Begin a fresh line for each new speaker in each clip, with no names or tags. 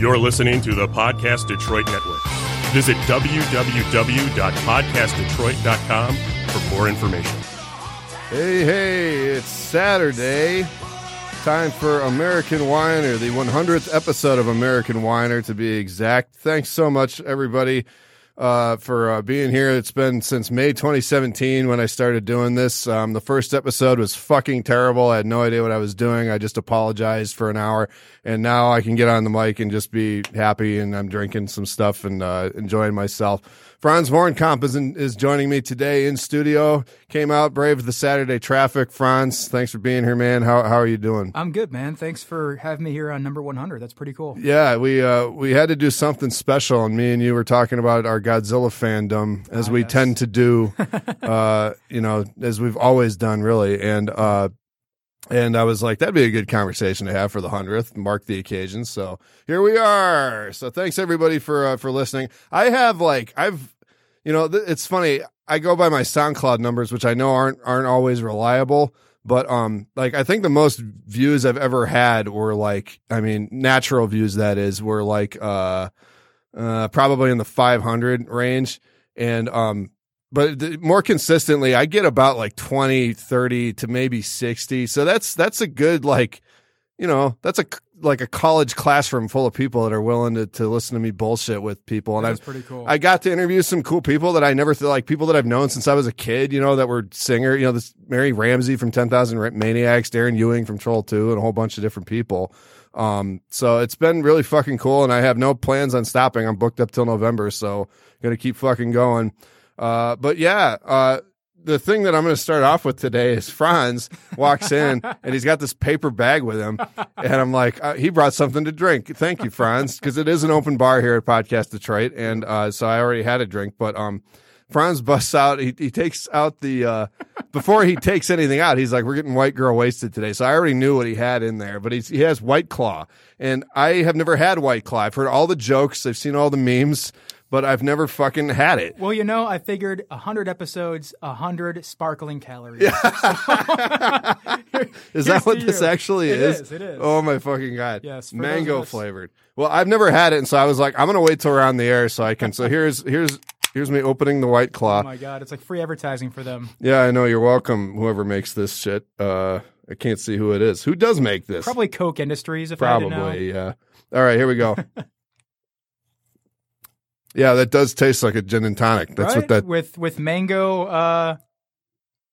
You're listening to the Podcast Detroit Network. Visit www.podcastdetroit.com for more information.
Hey, hey, it's Saturday. Time for American Whiner, the 100th episode of American Whiner to be exact. Thanks so much, everybody, uh, for uh, being here. It's been since May 2017 when I started doing this. Um, the first episode was fucking terrible. I had no idea what I was doing. I just apologized for an hour, and now I can get on the mic and just be happy, and I'm drinking some stuff and uh, enjoying myself. Franz Warnkamp is, in, is joining me today in studio. Came out brave the Saturday traffic. Franz, thanks for being here, man. How how are you doing?
I'm good, man. Thanks for having me here on number 100. That's pretty cool.
Yeah, we uh, we had to do something special, and me and you were talking about our Godzilla fandom, as
Ah,
we
yes.
tend to do, uh, you know, as we've always done, really. And uh, and I was like, that'd be a good conversation to have for the hundredth, mark the occasion. So here we are. So thanks everybody for uh, for listening. I have like I've, you know, th- it's funny. I go by my SoundCloud numbers, which I know aren't aren't always reliable. But um, like I think the most views I've ever had were like, I mean, natural views that is, were like uh, uh, probably in the 500 range, and um, but the, more consistently, I get about like 20, 30 to maybe 60. So that's that's a good like, you know, that's a like a college classroom full of people that are willing to to listen to me bullshit with people, and
That's pretty cool.
I got to interview some cool people that I never th- like people that I've known since I was a kid, you know, that were singer, you know, this Mary Ramsey from 10,000 Maniacs, Darren Ewing from Troll 2 and a whole bunch of different people. Um, so it's been really fucking cool and I have no plans on stopping. I'm booked up till November, so going to keep fucking going. Uh, but yeah, uh, the thing that I'm going to start off with today is Franz walks in and he's got this paper bag with him. And I'm like, uh, he brought something to drink. Thank you, Franz, because it is an open bar here at Podcast Detroit. And uh, so I already had a drink. But um, Franz busts out, he, he takes out the, uh, before he takes anything out, he's like, we're getting white girl wasted today. So I already knew what he had in there, but he's, he has White Claw. And I have never had White Claw. I've heard all the jokes, I've seen all the memes, but I've never fucking had it.
well, you know, I figured 100 episodes, 100 sparkling calories.
Is
Here's
that what this
you.
actually
It
is?
is, it is.
Oh my fucking god!
Yes,
mango flavored. Well, I've never had it, and so I was like, I'm gonna wait till we're on the air so I can. So here's here's here's me opening the white claw.
Oh my God. It's like free advertising for them.
yeah, I know. You're welcome. Whoever makes this shit. Uh, I can't see who it is. Who does make this?
Probably Koch Industries, if I know.
Probably. Yeah. All right, here we go. yeah, that does taste like a gin and tonic. That's
right?
what that.
With, with mango, uh,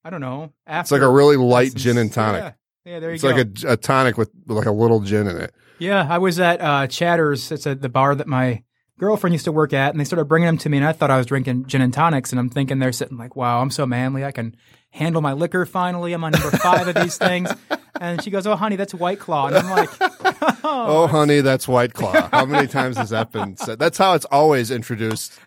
I don't know.
It's like a really light
essence.
gin and tonic.
Yeah, yeah there you
It's
go.
It's like a, a tonic with like a little gin in it.
Yeah, I was at uh, Chatters. It's at the bar that my girlfriend used to work at, and they started bringing them to me, and I thought I was drinking gin and tonics, and I'm thinking they're sitting like, "Wow, I'm so manly. I can handle my liquor. Finally, I'm on number five of these things." And she goes, "Oh, honey, that's White Claw," and I'm like,
Oh, honey, that's White Claw. How many times has that been said? That's how it's always introduced,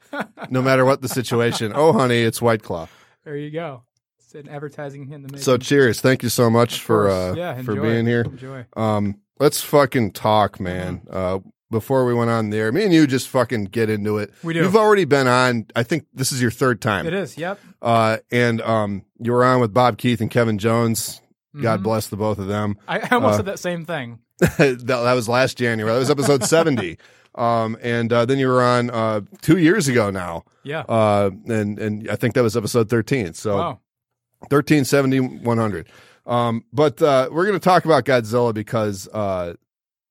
no matter what the situation. Oh, honey, it's White Claw.
"There you go." It's an advertising in the making.
So, cheers. Thank you so much
Of
for uh,
yeah,
for being here.
Enjoy.
Um, let's fucking talk, man. Uh, before we went on there, me and you just fucking get into it.
We do.
You've already been on. I think this is your third time.
It is. Yep.
Uh, and um, you were on with Bob Keith and Kevin Jones. God
Mhm.
bless the both of them.
I, I almost
Uh,
said that same thing.
that, that was last January. That was episode 70. Um, and uh, then you were on uh, two years ago now.
Yeah.
Uh, and, and I think that was episode 13. So
wow.
13, 70, 100. Um, but uh, we're going to talk about Godzilla because, uh,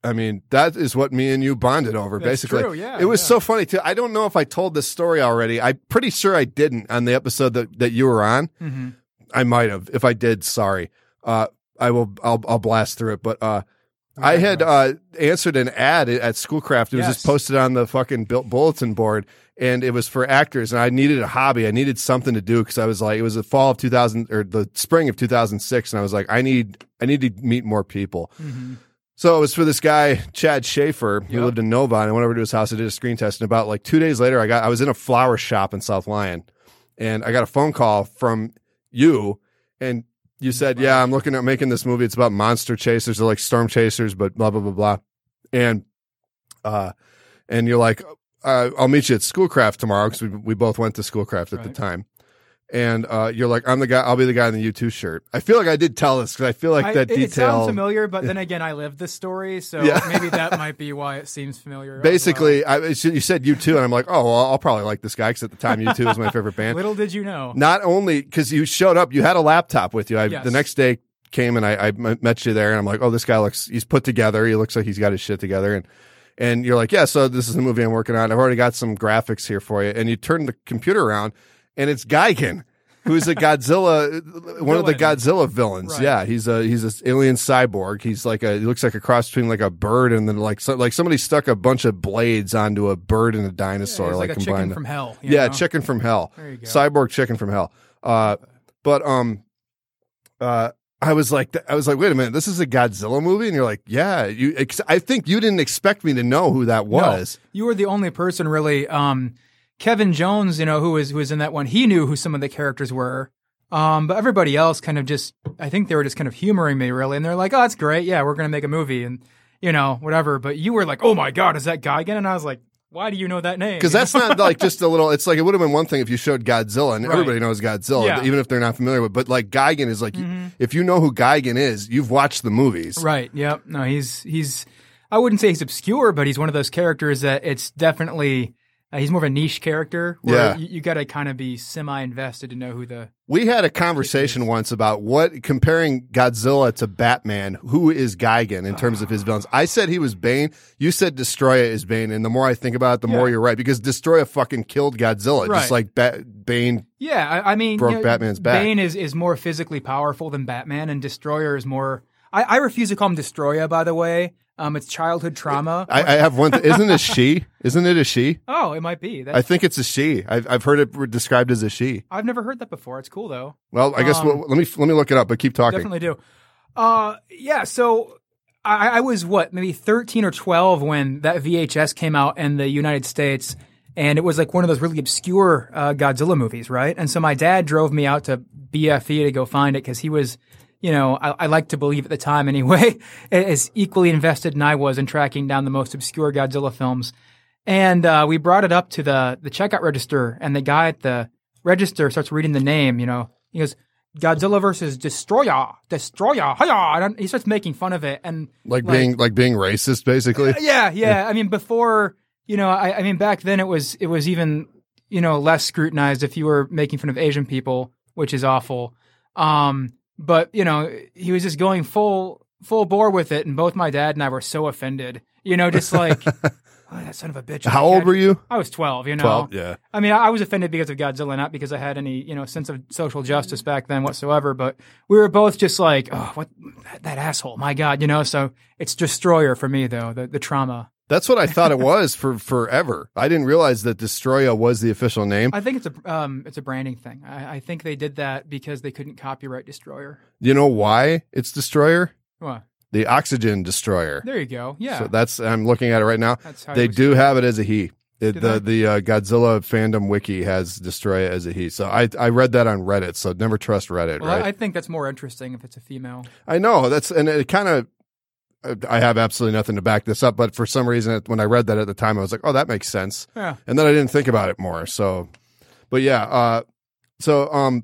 I mean, that is what me and you bonded over,
That's
basically.
true, yeah,
it was
yeah.
so funny, too. I don't know if I told this story already. I'm pretty sure I didn't on the episode that, that you were on.
hmm
I might have. If I did, sorry. Uh, I will. I'll. I'll blast through it. But uh, I had uh, answered an ad at Schoolcraft. It was just posted on the fucking built bulletin board, and it was for actors. And I needed a hobby. I needed something to do because I was like, it was the fall of 2000 or the spring of 2006, and I was like, I need. I need to meet more people.
hmm
So it was for this guy, Chad Schaefer, who
Yep.
lived in Novi, and I went over to his house. I did a screen test, and about like two days later, I got I was in a flower shop in South Lyon, and I got a phone call from you, and you said, "Yeah, I'm looking at making this movie. It's about monster chasers. They're like storm chasers, but blah blah blah blah." And uh, and you're like, uh, "I'll meet you at Schoolcraft tomorrow because we we both went to Schoolcraft at the time." And uh, you're like, I'm the guy. I'll be the guy in the U2 shirt. I feel like I did tell this because I feel like
I-
that
it, it sounds familiar, but then again, I lived this story, so
Yeah.
maybe that might be why it seems familiar. as
Basically, I, you said U2, and I'm like, oh, well, I'll probably like this guy because at the time U2 was my favorite band.
little did you know.
Not only because you showed up, you had a laptop with you. I,
Yes.
The next day came and I met you there, and I'm like, oh, this guy looks, he's put together. He looks like he's got his shit together, and and you're like, yeah, so this is the movie I'm working on. I've already got some graphics here for you, and you turn the computer around, and it's Gigan. Who's a Godzilla? One of the Godzilla villains.
Right.
Yeah, he's a he's this alien cyborg. He's like a he looks like a cross between like a bird and then like so, like somebody stuck a bunch of blades onto a bird and a
Yeah,
dinosaur,
he's
like,
like, a
combined.
chicken from hell.
yeah,
know?
chicken from hell.
There you go.
Cyborg chicken from hell. Uh, but um, uh, I was like, I was like, wait a minute, this is a Godzilla movie, and you're like, yeah, you. I think you didn't expect me to know who that was.
No, you were the only person really. Um, Kevin Jones, you know, who was who was in that one, he knew who some of the characters were. Um, but everybody else kind of just, I think they were just kind of humoring me really, and they're like, "Oh, that's great, yeah, we're gonna make a movie," and you know, whatever. But you were like, "Oh my god, is that guy again?" And I was like, "Why do you know that name?"
Because that's not like just a little. It's like it would have been one thing if you showed Godzilla, and
Right.
everybody knows Godzilla,
Yeah.
even if they're not familiar with. But like Gigan is like,
Mhm.
if you know who Gigan is, you've watched the movies.
Right. Yep. No, he's he's. I wouldn't say he's obscure, but he's one of those characters that it's definitely. Uh, he's more of a niche character. Where
Yeah.
You, you got to kind of be semi-invested to know who the.
We had a conversation once about what comparing Godzilla to Batman. Who is Gigan in terms of his villains? I said he was Bane. You said Destroya is Bane, and the more I think about it, the more
Yeah.
you're right because Destroya fucking killed Godzilla, just
Right.
like ba- Bane.
Yeah, I, I mean,
Broke
you know,
Batman's back.
Bane is is more physically powerful than Batman, and Destroyer is more. I, I refuse to call him Destroyer. By the way, um, it's childhood trauma.
I, I have one. Th- isn't it a she? Isn't it a she?
oh, it might be. That's,
I think it's a she. I've, I've heard it described as a she.
I've never heard that before. It's cool though.
Well, I guess
Um,
we'll, let me let me look it up, but keep talking.
Definitely do. Uh, yeah. So I, I was what maybe thirteen or twelve when that VHS came out in the United States, and it was like one of those really obscure uh, Godzilla movies, right? And so my dad drove me out to BFE to go find it because he was. You know, I, I like to believe at the time anyway, as equally invested than I was in tracking down the most obscure Godzilla films. And uh, we brought it up to the the checkout register, and the guy at the register starts reading the name. You know, he goes, "Godzilla versus Destroyer, Destroyer, hiya!" And he starts making fun of it. And
Like, being like being racist, basically.
yeah, yeah. I mean, before you know, I, I mean, back then it was it was even you know less scrutinized if you were making fun of Asian people, which is awful. Um, but you know, he was just going full full bore with it, and both my dad and I were so offended. You know, just like oh, that son of a bitch.
How old were you?
I was twelve. You know,
Twelve. Yeah.
I mean, I I was offended because of Godzilla, not because I had any, you know, sense of social justice back then whatsoever. But we were both just like, oh, what that, that asshole, my God, you know. So it's Destroyer for me, though, the the trauma.
That's what I thought it was for forever. I didn't realize that Destroya was the official name.
I think it's a um, it's a branding thing. I, I think they did that because they couldn't copyright Destroyer.
You know why it's Destroyer?
Well,
The Oxygen Destroyer.
there you go. Yeah,
So that's I'm looking at it right now. They do have it as a he. It, the
they?
the uh, Godzilla fandom wiki has Destroya as a he. So I I read that on Reddit. So never trust Reddit,
Well,
right?
I, I think that's more interesting if it's a female.
I know that's and it kind of. I have absolutely nothing to back this up, but for some reason, when I read that at the time, I was like, "Oh, that makes sense."
Yeah.
and then I didn't think about it more. So, but yeah, uh, so um,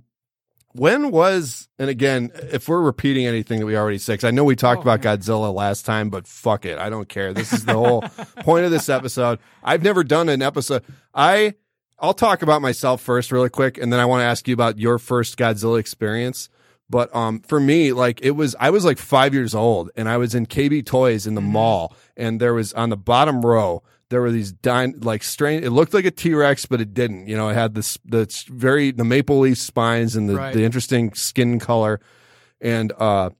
when was and again, if we're repeating anything that we already said, 'cause I know we talked
Oh,
about
man.
Godzilla last time, but fuck it, I don't care. This is the whole point of this episode. I've never done an episode. I I'll talk about myself first, really quick, and then I want to ask you about your first Godzilla experience. But um, for me, like it was, I was like five years old, and I was in KB Toys in the mall, and there was on the bottom row there were these like strange. It looked like a T Rex, but it didn't. You know, it had this the very the maple leaf spines and the
Right.
the interesting skin color, and uh.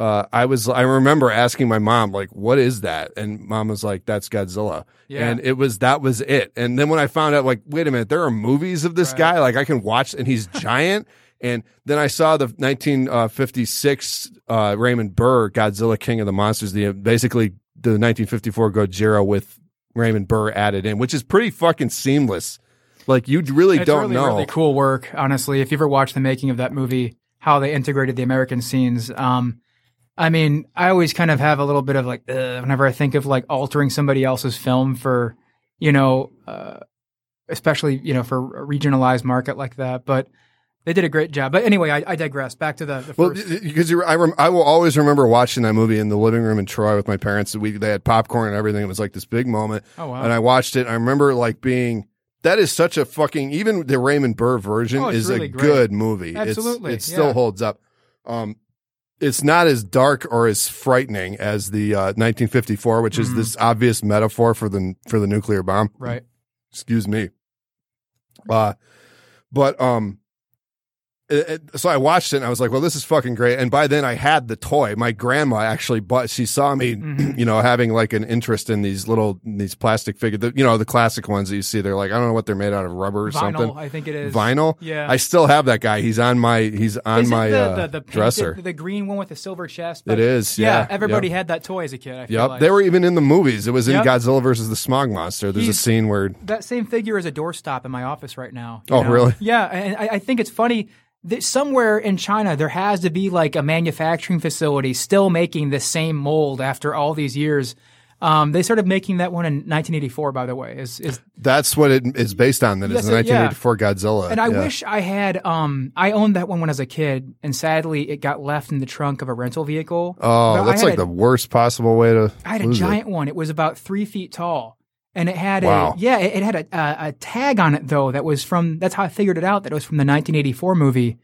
Uh, I was, I remember asking my mom, like, what is that? And mom was like, that's Godzilla.
Yeah.
And it was, that was it. And then when I found out, like, wait a minute, there are movies of this
Right.
guy, like I can watch and he's giant. And then I saw the 1956 uh, Raymond Burr Godzilla King of the Monsters, the basically the 1954 Gojira with Raymond Burr added in, which is pretty fucking seamless. Like you really
it's
don't
really,
know.
really cool work, honestly. If you ever watched the making of that movie, how they integrated the American scenes. Um, I mean, I always kind of have a little bit of like, whenever I think of like altering somebody else's film for, you know, uh, especially you know for a regionalized market like that. But They did a great job. But anyway, I, I digress. Back to the, the
Well, because I, rem, I will always remember watching that movie in the living room in Troy with my parents. We they had popcorn and everything. It was like this big moment.
Oh, wow.
And I watched it. I remember like being that is such a fucking even the Raymond Burr version
Oh,
is
really
a
great.
good movie. It's-
Absolutely,
it still
yeah.
holds up. Um, it's not as dark or as frightening as the uh, 1954, which
Mm-hmm.
is this obvious metaphor for the for the nuclear bomb
right.
excuse me. Uh, but um, so I watched it and I was like, well, this is fucking great. And by then I had the toy. My grandma actually bought. She saw me,
Mm-hmm.
you know, having like an interest in these little these plastic figures. The, you know, the classic ones that you see. They're like I don't know what they're made out of, rubber or
Vinyl,
something.
I think it is.
Vinyl.
Yeah.
I still have that guy. He's on my. He's on
Is
my
the,
uh,
the, the painted-
dresser.
the green one with the silver chest.
It is, yeah,
everybody
yep.
had that toy as a kid. I feel
Yep,
like.
they were even in the movies. It was in
Yep.
Godzilla versus the Smog Monster. There's a scene where
that same figure is a doorstop in my office right now.
Oh,
know?
really?
Yeah, and I, I think it's funny somewhere in China there has to be like a manufacturing facility still making the same mold after all these years. Um, they started making that one in 1984, by the way. Is is
that's what it is based on. That is
Yes,
the
it- yeah.
1984 Godzilla.
and I
Yeah.
wish I had. Um, I owned that one when I was a kid, and sadly it got left in the trunk of a rental vehicle.
Oh,
But
that's like
a-
the worst possible way to.
I had a
lose it.
giant one. It was about three feet tall, and it had
Wow.
a yeah, it, it had a, a a tag on it though that was from. That's how I figured it out. That it was from the 1984 movie.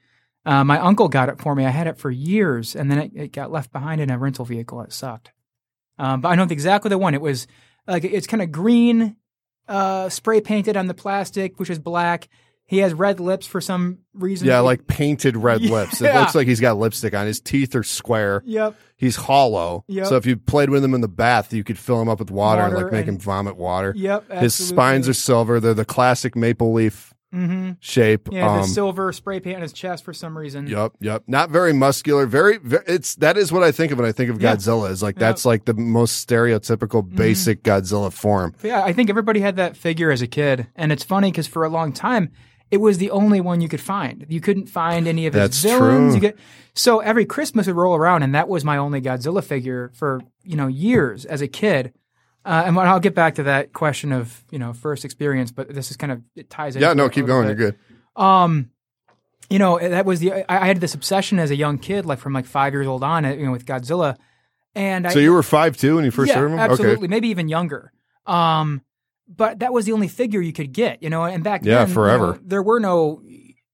Uh, my uncle got it for me. I had it for years, and then it, it got left behind in a rental vehicle. It sucked. Um, but I know exactly the one. It was like it's kind of green, uh, spray painted on the plastic, which is black. He has red lips for some reason.
Yeah, like painted red
Yeah.
lips. It looks like he's got lipstick on. His teeth are square.
Yep.
He's hollow.
Yep.
So if you played with him in the bath, you could fill him up with water, and like make
and-
him vomit water.
Yep.
His spines are silver. They're the classic maple leaf
Mm-hmm.
shape.
Yeah, the
um,
silver spray paint on his chest for some reason.
Yep, yep. Not very muscular. Very, very. It's that is what I think of when I think of
Yeah.
Godzilla. Is like
Yep.
that's like the most stereotypical, basic Godzilla form.
But yeah, I think everybody had that figure as a kid, and it's funny because for a long time, it was the only one you could find. You couldn't find any of his
That's
villains.
true.
You get so every Christmas would roll around, and that was my only Godzilla figure for you know years as a kid. Uh, and I'll get back to that question of you know first experience, but this is kind of it ties in.
Yeah, no, keep going. You're good.
Um, you know that was the I, I had this obsession as a young kid, like from like five years old on, you know, with Godzilla. And I,
So you were five too when you first
yeah,
heard him.
absolutely,
Okay.
maybe even younger. Um, but that was the only figure you could get, you know. And back
Yeah,
then, you
forever.
know, there were no,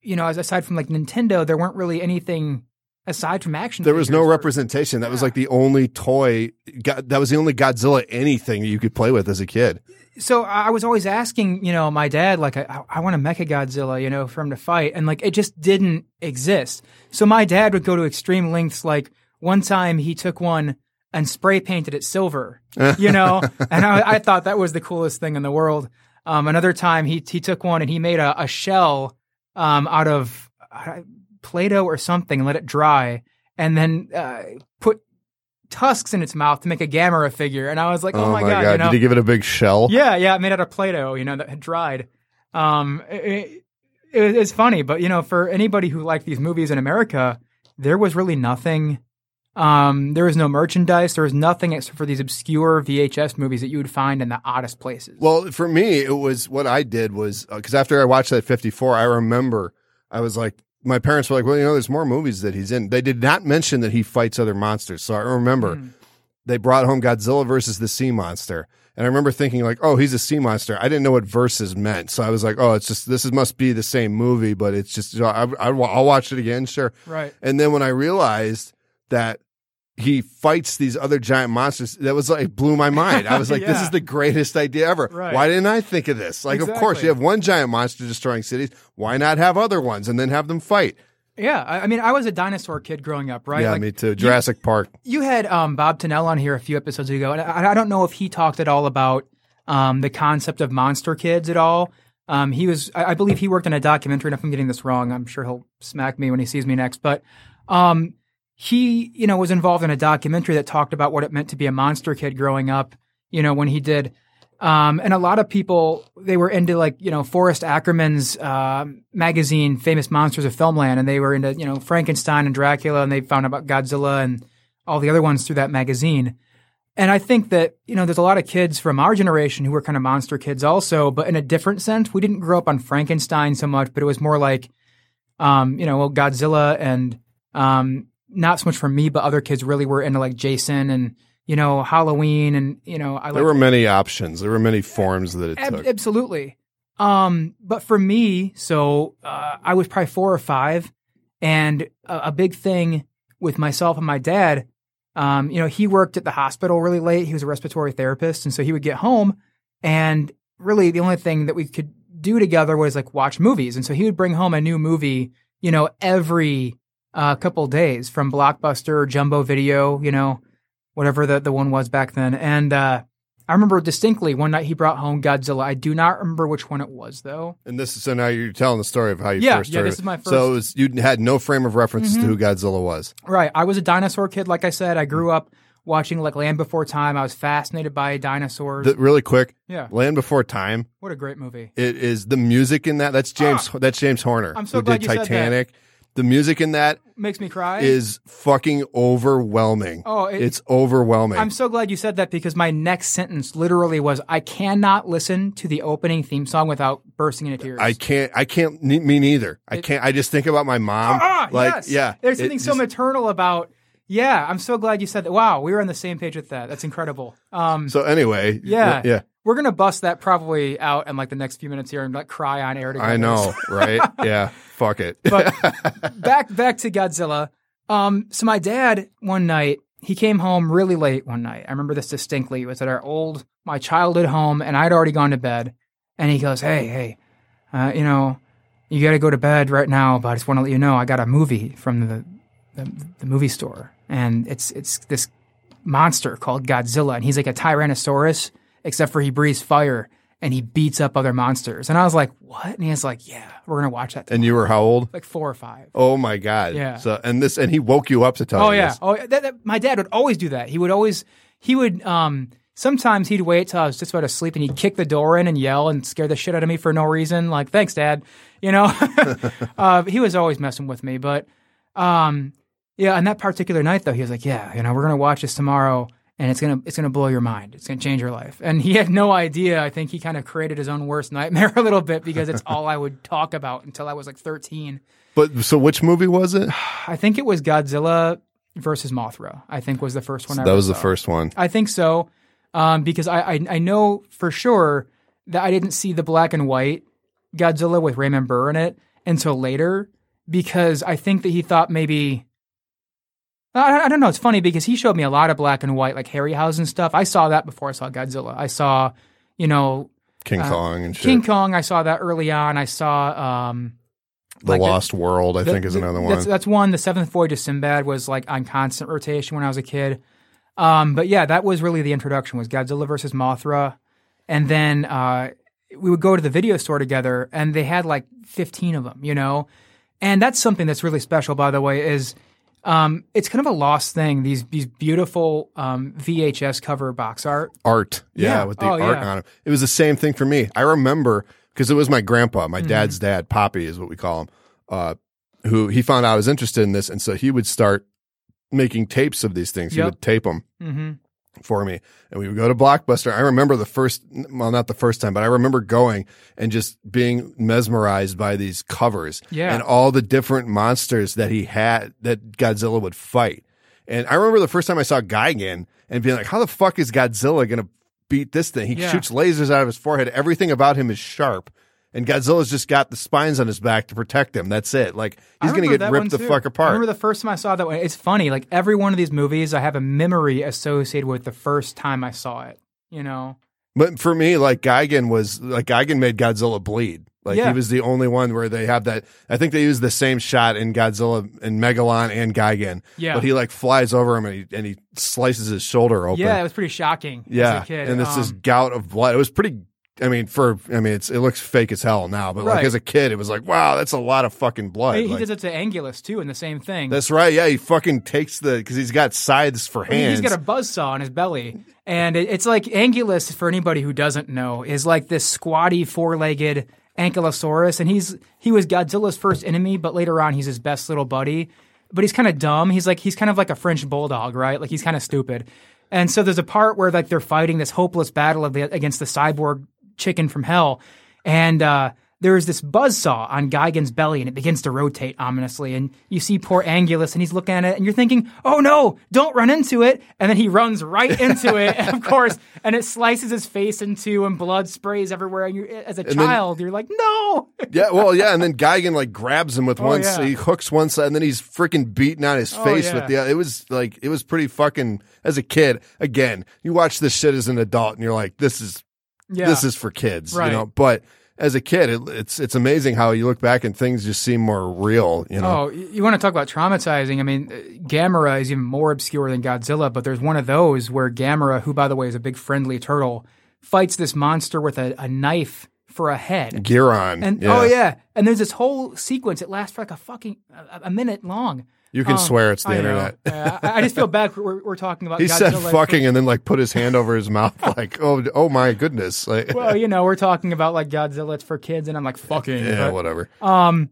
you know, aside from like Nintendo, there weren't really anything aside from action.
There was no
or-
representation. That was like the only toy. Go- That was the only Godzilla anything you could play with as a kid.
so I was always asking, you know, my dad, like, I, I want a Mecha Godzilla, you know, for him to fight, and like it just didn't exist. So my dad would go to extreme lengths. Like one time, he took one and spray painted it silver, you know, and I, I thought that was the coolest thing in the world. Um, another time, he he took one and he made a, a shell um, out of uh, Play-Doh or something, and let it dry, and then uh, put tusks in its mouth to make a Gamera figure. And I was like, oh, my god, you know?
Did you give it a big shell?
Yeah, yeah, made out of Play-Doh, you know, that had dried. Um, it, it, it's funny, but you know, for anybody who liked these movies in America, there was really nothing. Um, there was no merchandise. There was nothing except for these obscure VHS movies that you would find in the oddest places.
Well, for me, it was what I did was because after I watched that 54, I remember I was like, my parents were like, well, you know, there's more movies that he's in. They did not mention that he fights other monsters. So I remember
Mm.
they brought home Godzilla versus the sea monster. And I remember thinking like, oh, he's a sea monster. I didn't know what versus meant. So I was like, oh, it's just, this is, must be the same movie, but it's just, I, I, I'll watch it again. Sure.
right.
And then when I realized that he fights these other giant monsters, that was like blew my mind. I was like, this is the greatest idea ever.
Right.
Why didn't I think of this? Like, of course, you have one giant monster destroying cities. Why not have other ones and then have them fight?
Yeah, I, mean, I was a dinosaur kid growing up, right?
yeah,
Like,
me too. Jurassic Park.
You had um, Bob Tennell on here a few episodes ago, and I, I don't know if he talked at all about um, the concept of monster kids at all. Um, he was, I, I believe, he worked on a documentary. And if I'm getting this wrong, I'm sure he'll smack me when he sees me next. But um, he, you know, was involved in a documentary that talked about what it meant to be a monster kid growing up. You know, when he did. Um, and a lot of people they were into like you know Forrest Ackerman's uh, magazine, Famous Monsters of Filmland, and they were into you know Frankenstein and Dracula, and they found out about Godzilla and all the other ones through that magazine. And I think that you know there's a lot of kids from our generation who were kind of monster kids also, but in a different sense. We didn't grow up on Frankenstein so much, but it was more like um, you know, well, Godzilla and um, not so much for me, but other kids really were into like Jason and you know Halloween and you know I
There were many options. There were many forms that it
Ab-
took.
absolutely. Um, but for me, so uh, I was probably four or five, and a, a big thing with myself and my dad. Um, you know, he worked at the hospital really late. He was a respiratory therapist, and so he would get home, and really the only thing that we could do together was like watch movies. And so he would bring home a new movie, you know, every uh, couple days from Blockbuster, Jumbo Video, you know, whatever the the one was back then, and. uh I remember distinctly one night he brought home Godzilla. I do not remember which one it was though.
and this is so now you're telling the story of how you
Yeah,
first
yeah,
heard
this is my
So
first- Mm-hmm.
it was, you had no frame of reference to who Godzilla was.
Right. I was a dinosaur kid, like I said. I grew up watching like Land Before Time. I was fascinated by dinosaurs.
The, really quick,
yeah.
Land Before Time.
What a great movie.
It is the music in that. That's James. That's James Horner.
Ah! I'm so
who
glad
did
you said that.
The music in that
Makes me cry.
is fucking overwhelming.
Oh, it-
it's overwhelming.
I'm so glad you said that because my next sentence literally was I cannot listen to the opening theme song without bursting into tears.
I can't. I can't. Me neither. I can't. I just think about my mom.
Ah,
like,
yes.
yeah.
There's something so
just-
maternal about. Yeah, I'm so glad you said that. Wow, we were on the same page with that. That's incredible. Um,
So anyway,
Yeah.
yeah.
we're gonna bust that probably out in like the next few minutes here and like cry on air together.
I know, right? yeah. Fuck it.
But back back to Godzilla. Um, so my dad one night he came home really late one night. I remember this distinctly. It was at our old my childhood home, and I'd already gone to bed. And he goes, "Hey, hey, uh, you know, you got to go to bed right now, but I just want to let you know I got a movie from the, the the movie store, and it's it's this monster called Godzilla, and he's like a Tyrannosaurus, except for he breathes fire." And he beats up other monsters. And I was like, what? And he was like, yeah, we're going to watch that.
and you were how old?
like four or five.
Oh my god.
Yeah.
So and this and he woke you up to tell
Oh
you
yeah.
this.
Oh, that, that, my dad would always do that. He would always he would um sometimes he'd wait till I was just about to sleep and he'd kick the door in and yell and scare the shit out of me for no reason. Like, thanks, Dad. You know, uh, he was always messing with me. But um, yeah, on that particular night though, he was like, "Yeah, you know, we're gonna watch this tomorrow." And it's gonna it's gonna blow your mind. It's gonna change your life. And he had no idea. I think he kind of created his own worst nightmare a little bit because it's all I would talk about until I was like 13.
But so which movie was it?
I think it was Godzilla versus Mothra. I think was the first one. I
that was the first one.
I think so, um, because I, I I know for sure that I didn't see the black and white Godzilla with Raymond Burr in it until later, because I think that he thought maybe. I, I don't know. It's funny because he showed me a lot of black and white, like Harryhausen stuff. I saw that before I saw Godzilla. I saw, you know,
King Kong and shit.
Uh, King Kong. I saw that early on. I saw um,
the
like the-
Lost World, I think, is
the-
another one.
That's, that's one. The Seventh Voyage of Sinbad was like on constant rotation when I was a kid. Um, but yeah, that was really the introduction was Godzilla versus Mothra, and then uh, we would go to the video store together, and they had like fifteen of them, you know. And that's something that's really special, by the way, is um, it's kind of a lost thing. These these beautiful um, VHS cover box art.
art. Yeah,
Yeah.
with the
Oh,
art
yeah.
on it. It was the same thing for me. I remember because it was my grandpa,
Mm-hmm.
my dad's dad, Poppy is what we call him, uh, who he found out I was interested in this. And so he would start making tapes of these things. He would tape them
hmm
for me. And we would go to Blockbuster. I remember the first, well, not the first time, but I remember going and just being mesmerized by these covers
Yeah.
and all the different monsters that he had that Godzilla would fight. And I remember the first time I saw Gigan and being like, how the fuck is Godzilla going to beat this thing? He
Yeah.
shoots lasers out of his forehead. Everything about him is sharp. And Godzilla's just got the spines on his back to protect him. That's it. Like he's going to get ripped the
too.
fuck
I
apart.
remember the first time I saw that one. It's funny. Like every one of these movies, I have a memory associated with the first time I saw it. You know,
But for me, like Gigan was like Gigan made Godzilla bleed. Like
Yeah.
he was the only one where they have that. I think they use the same shot in Godzilla and Megalon and Gigan.
Yeah.
But he like flies over him and he and he slices his shoulder open.
yeah, it was pretty shocking.
Yeah.
as a kid.
And it's this
Um,
gout of blood. It was pretty. I mean, for I mean, it's it looks fake as hell now, but like as a kid, it was like, wow, that's a lot of fucking blood.
he, he
Like,
does it to Anguirus too, in the same thing.
that's right. Yeah, he fucking takes the because he's got scythes for hands.
he's got a buzzsaw on his belly, and it, it's like Anguirus. For anybody who doesn't know, is like this squatty, four-legged ankylosaurus, and he's he was Godzilla's first enemy, but later on he's his best little buddy. But he's kind of dumb. He's like he's kind of like a French bulldog, right? Like he's kind of stupid. And so there's a part where like they're fighting this hopeless battle of the, against the cyborg chicken from hell, and uh, there's this buzzsaw on Gigan's belly and it begins to rotate ominously. And you see poor Anguirus and he's looking at it and you're thinking, oh no, don't run into it. And then he runs right into it, of course, and it slices his face in two and blood sprays everywhere. And you as a
then-
child, you're like, no.
Yeah, well, yeah, and then Gigan like grabs him with
Oh,
one,
yeah.
he hooks one side, and then he's freaking beating on his
Oh,
face
yeah.
with the. Other. It was like it was pretty fucking. As a kid, again, you watch this shit as an adult, and you're like, this is
Yeah.
this is for kids,
Right.
you know. But as a kid, it, it's it's amazing how you look back and things just seem more real, you know.
Oh, you want to talk about traumatizing? I mean, uh, Gamera is even more obscure than Godzilla, but there's one of those where Gamera, who by the way is a big friendly turtle, fights this monster with a, a knife for a head.
Giron,
And oh yeah, and there's this whole sequence. It lasts for like a fucking a, a minute long.
You can
Um,
swear it's the
I
internet.
Yeah, I, I just feel bad. We're, we're talking about.
He
Godzilla
said fucking and then like put his hand over his mouth, like oh oh my goodness, like
Well, you know, we're talking about like Godzilla. It's for kids, and I'm like fucking.
yeah,
but-
whatever.
Um,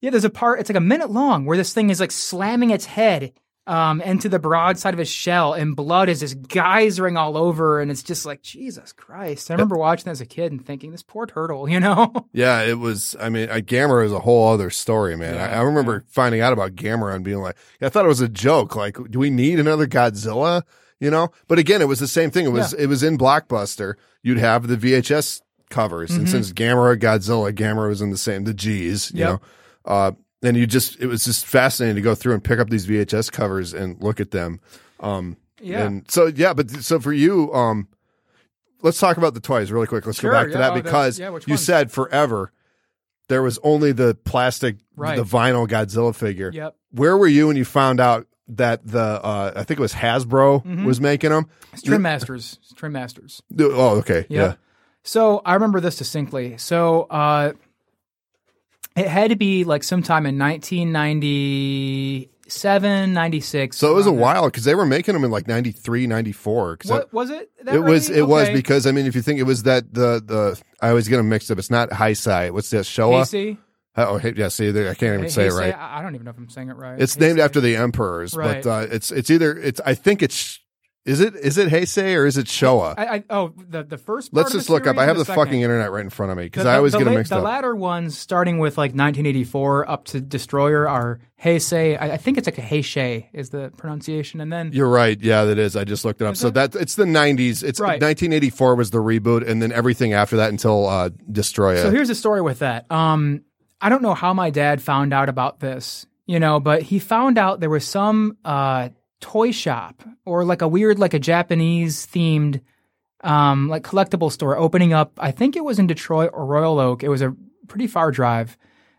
yeah, there's a part. It's like a minute long where this thing is like slamming its head um into the broadside of his shell, and blood is just geysering all over, and it's just like Jesus Christ. I remember watching that as a kid and thinking, this poor turtle, you know?
Yeah, it was. I mean, uh, Gamera is a whole other story, man. I, I remember finding out about Gamera and being like, I thought it was a joke. Like, do we need another Godzilla? You know? But again, it was the same thing. It was it was in Blockbuster. You'd have the VHS covers, and since Gamera, Godzilla, Gamera was in the same the G's. You
Yep.
know, uh, and you just it was just fascinating to go through and pick up these VHS covers and look at them. Um,
Yeah.
And so yeah, but so for you, um, let's talk about the toys really quick. Let's
Sure,
go back to
yeah,
that
oh,
because
yeah,
you said forever there was only the plastic,
Right.
the vinyl Godzilla figure.
Yep.
Where were you when you found out that the uh, I think it was Hasbro
Mm-hmm.
was making them?
It's Trendmasters. It's Trendmasters.
Oh, okay, yeah.
So I remember this distinctly. So uh, it had to be like sometime in 1997, 96.
So it was a
there.
while because they were making them in like 93, 94. 'cause
What was it? That
it was it was because I mean if you think it was that the the I always get them mixed up. It's not Heisei. What's that? Showa?
Heisei?
Oh, hey, yeah. See, I can't even say it right.
I don't even know if I'm saying it right.
It's named after the emperors,
Right.
but uh, it's it's either it's I think it's is it is it Heisei or is it Showa?
I, I, oh, the the first.
Let's just
the
look up. I have the,
second?
fucking internet right in front of me because I always
the,
get them mixed
the
up.
latter ones, starting with like 1984 up to Destroyer, are Heisei. I, I think it's like a Heisei is the pronunciation, and then
You're right. Yeah, that is. I just looked it up. So that it's the 90s. It's
Right.
1984 was the reboot, and then everything after that until uh, Destroya.
So here's the story with that. Um, I don't know how my dad found out about this, you know, but he found out there was some uh, toy shop or like a weird, like a Japanese themed, um, like collectible store opening up. I think it was in Detroit or Royal Oak. It was a pretty far drive,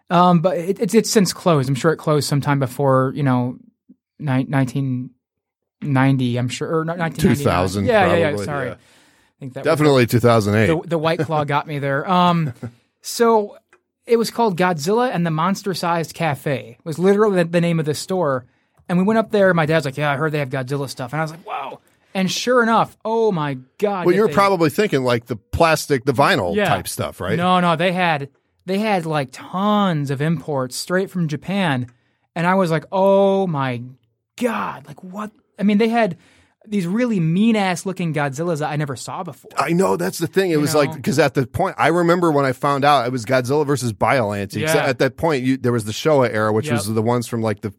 um, but it, it's it's since closed. I'm sure it closed sometime before you know, ni- 1990. I'm sure or not 1999.
2000
Yeah, yeah, yeah. Sorry,
yeah.
I think that was
Definitely 2008.
the, the white claw got me there. Um, so it was called Godzilla and the Monster Sized Cafe. It was literally the, the name of the store. And we went up there. My dad's like, "Yeah, I heard they have Godzilla stuff." And I was like, "Wow!" And sure enough, oh my god!
well, you're
they-
probably thinking like the plastic, the vinyl
Yeah.
type stuff, right?
No, no, they had they had like tons of imports straight from Japan, and I was like, "Oh my god!" Like what? I mean, they had these really mean ass looking Godzillas that I never saw before.
I know that's the thing. It was
know?
like because at the point I remember when I found out it was Godzilla versus Biollante.
Yeah.
At that point, you, there was the Showa era, which was the ones from like the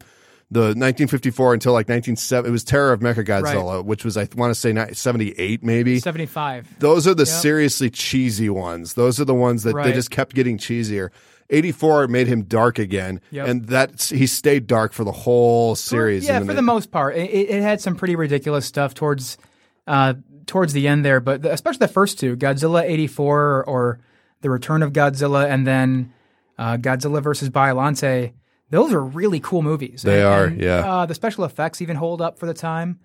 the 1954 until like 1970. It was Terror of Mechagodzilla, which was I want to say ni- 78 maybe.
Seventy five.
Those are the seriously cheesy ones. Those are the ones that they just kept getting cheesier. 84 made him dark again,
Yep.
and that he stayed dark for the whole series.
Yeah, for the most part, it, it had some pretty ridiculous stuff towards uh, towards the end there, but the, especially the first two, Godzilla '84 or the Return of Godzilla, and then uh, Godzilla versus Biollante. Those are really cool movies.
They
And-
are,
and,
yeah.
Uh, the special effects even hold up for the time.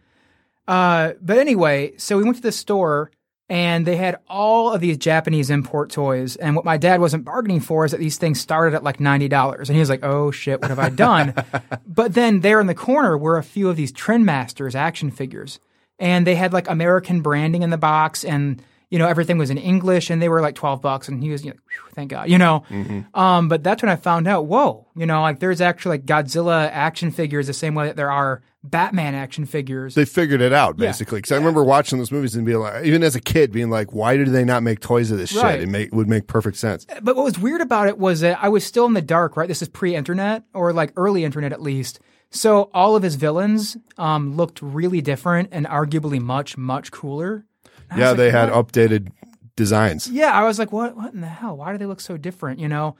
Uh, but anyway, so we went to the store and they had all of these Japanese import toys. And what my dad wasn't bargaining for is that these things started at like $90. And he was like, oh shit, what have I done? but then there in the corner were a few of these Trendmasters action figures. And they had like American branding in the box. And, you know, everything was in English and they were like 12 bucks and he was, you know, "Phew, thank God, you know. Um, but that's when I found out, whoa, you know, like there's actually like Godzilla action figures the same way that there are Batman action figures.
They figured it out
Yeah.
basically. Because I remember watching those movies and being like, even as a kid, being like, why did they not make toys of this
Right.
shit? It make, would make perfect sense.
but what was weird about it was that I was still in the dark, right? This is pre-internet or like early internet at least. So all of his villains um, looked really different and arguably much, much cooler.
Yeah,
was
they had
what?
updated designs.
Yeah, I was like, what? What in the hell? Why do they look so different? You know.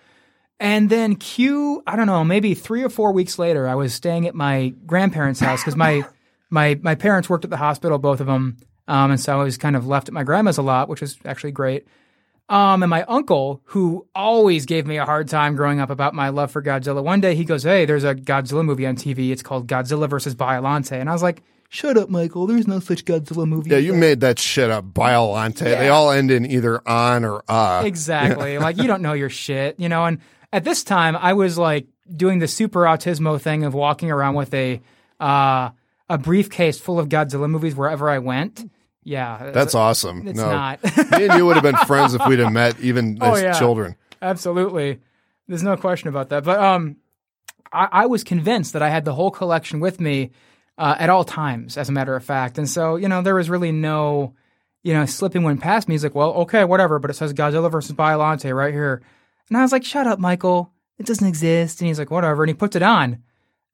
And then Q, I don't know, maybe three or four weeks later, I was staying at my grandparents' house because my my my parents worked at the hospital, both of them, um, and so I was kind of left at my grandma's a lot, which was actually great. Um, and my uncle, who always gave me a hard time growing up about my love for Godzilla, one day he goes, "Hey, there's a Godzilla movie on TV. It's called Godzilla versus Biollante," and I was like, "Shut up, Michael. There's no such Godzilla movie."
Yeah, you made that shit up. Biollante. They all end in either on or uh.
Exactly. like you don't know your shit, you know. And at this time, I was like doing the super autismo thing of walking around with a uh, a briefcase full of Godzilla movies wherever I went. Yeah,
That's awesome.
It's
no.
not.
Me and you would have been friends if we'd have met even
Oh,
as
yeah.
children.
Absolutely. There's no question about that. But um, I, I was convinced that I had the whole collection with me uh, at all times, as a matter of fact. And so, you know, there was really no, you know, slipping one past me. He's like, well, okay, whatever. But it says Godzilla versus Biollante right here. And I was like, shut up, Michael. It doesn't exist. And he's like, whatever. And he puts it on.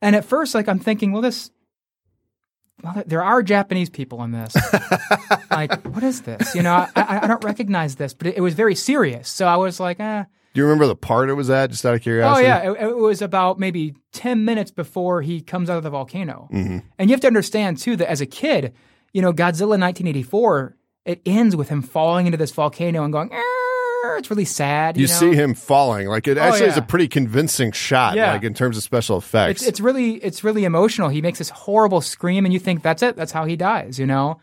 And at first, like, I'm thinking, well, this, well, there are Japanese people in this. like, what is this? You know, I, I, don't recognize this, but it, it was very serious. So I was like, eh.
Do you remember the part it was at? Just out of curiosity.
Oh yeah, it, it was about maybe ten minutes before he comes out of the volcano.
Mm-hmm.
And you have to understand too that as a kid, you know, Godzilla 1984, it ends with him falling into this volcano and going. "Arr!" It's really sad. You,
You
know?
see him falling. Like it actually is a pretty convincing shot.
Yeah.
Like in terms of special effects.
It's it's really it's really emotional. He makes this horrible scream, and you think that's it. That's how he dies. You know.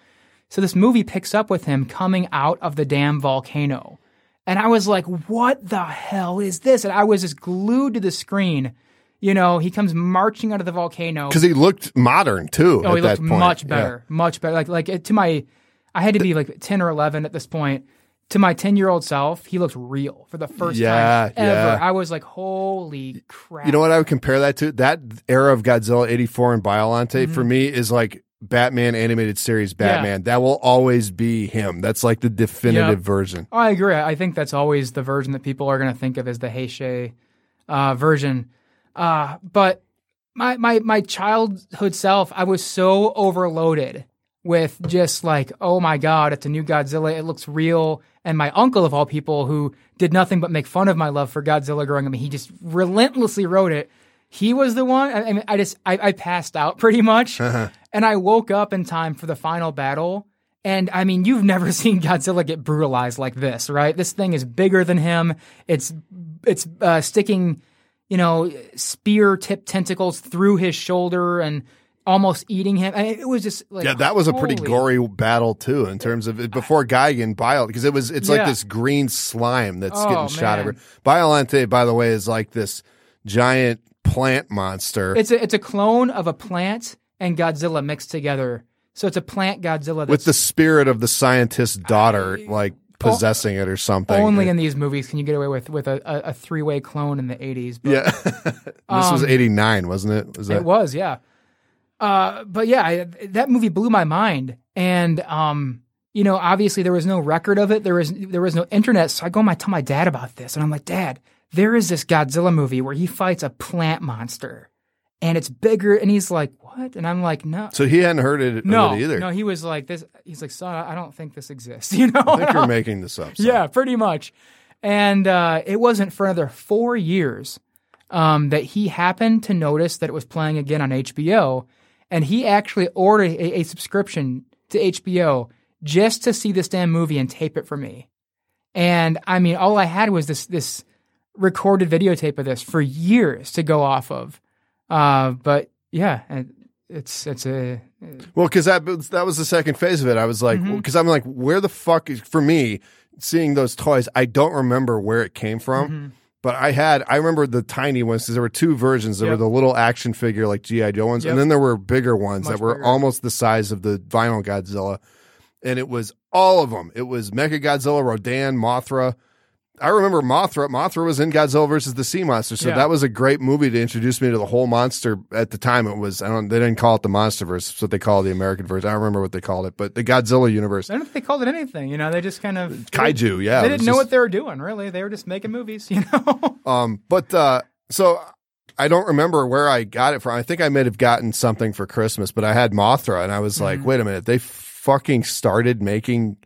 So this movie picks up with him coming out of the damn volcano, and I was like, "What the hell is this?" And I was just glued to the screen. You know, he comes marching out of the volcano.
because he looked modern too.
Oh, he looked much
Yeah.
better, much better. Like like it- to my, I had to be like ten or eleven at this point. To my ten year old self, he looked real for the first
Yeah,
time ever.
yeah.
I was like, "Holy crap!"
You know what I would compare that to? That era of Godzilla 84 and Biollante
Mm-hmm.
for me is like Batman animated series Batman. That will always be him. That's like the definitive
Yep.
version.
I agree. I think that's always the version that people are going to think of as the Heisei uh, version. Uh, but my, my my childhood self, I was so overloaded with just like, oh my god, it's a new Godzilla. It looks real. And my uncle of all people, who did nothing but make fun of my love for Godzilla growing up, he just relentlessly wrote it. He was the one. I, mean, I just I, I passed out pretty much, and I woke up in time for the final battle. And I mean, you've never seen Godzilla get brutalized like this, right? This thing is bigger than him. It's it's uh, sticking, you know, spear tip tentacles through his shoulder and almost eating him. I mean, it was just like
Yeah, that was a pretty gory battle too, in terms of it, before Gigan Bio, because it was it's like this green slime that's
Oh,
getting shot
man.
over. Biollante, by the way, is like this giant plant monster
It's a it's a clone of a plant and Godzilla mixed together. So it's a plant Godzilla that's
with the spirit of the scientist's daughter, like possessing it or something.
only in these movies can you get away with with a, a, a three way clone in the eighties.
yeah, this was eighty nine, wasn't it? Was that?
Um, It was, yeah. Uh, but yeah, I, that movie blew my mind, and um, you know, obviously there was no record of it. There was there was no internet, so I go and I tell my dad about this, and I'm like, Dad, there is this Godzilla movie where he fights a plant monster, and it's bigger, and he's like, what? And I'm like, no.
So he hadn't heard it, of
No,
it either.
no, he was like this. He's like, son, I don't think this exists. You know,
I think you're making this up. son.
yeah, pretty much. And uh, it wasn't for another four years um, that he happened to notice that it was playing again on HBO, and he actually ordered a, a subscription to HBO just to see this damn movie and tape it for me. And I mean, all I had was this this recorded videotape of this for years to go off of. Uh, but yeah, and it's it's a
Well, because that that was the second phase of it. I was like,
Mm-hmm.
because I'm like, where the fuck is for me seeing those toys? I don't remember where it came from.
Mm-hmm.
But I had, I remember the tiny ones because there were two versions. There
Yep.
were the little action figure like GI Joe ones,
Yep.
and then there were bigger ones
Much
that were
bigger.
almost the size of the vinyl Godzilla. and it was all of them. It was Mecha Godzilla, Rodan, Mothra. I remember Mothra. Mothra was in Godzilla versus the Sea Monster, so
Yeah.
that was a great movie to introduce me to the whole monster. At the time, it was I don't. They didn't call it the MonsterVerse. It's what they call the American version. I don't remember what they called it, but the Godzilla universe,
I don't think they called it anything. You know, they just kind of
kaiju. Yeah,
They didn't know
just-
what they were doing. Really, they were just making movies. You know.
Um, but uh, so I don't remember where I got it from. I think I may have gotten something for Christmas, but I had Mothra, and I was
Mm-hmm.
like, wait a minute, they fucking started making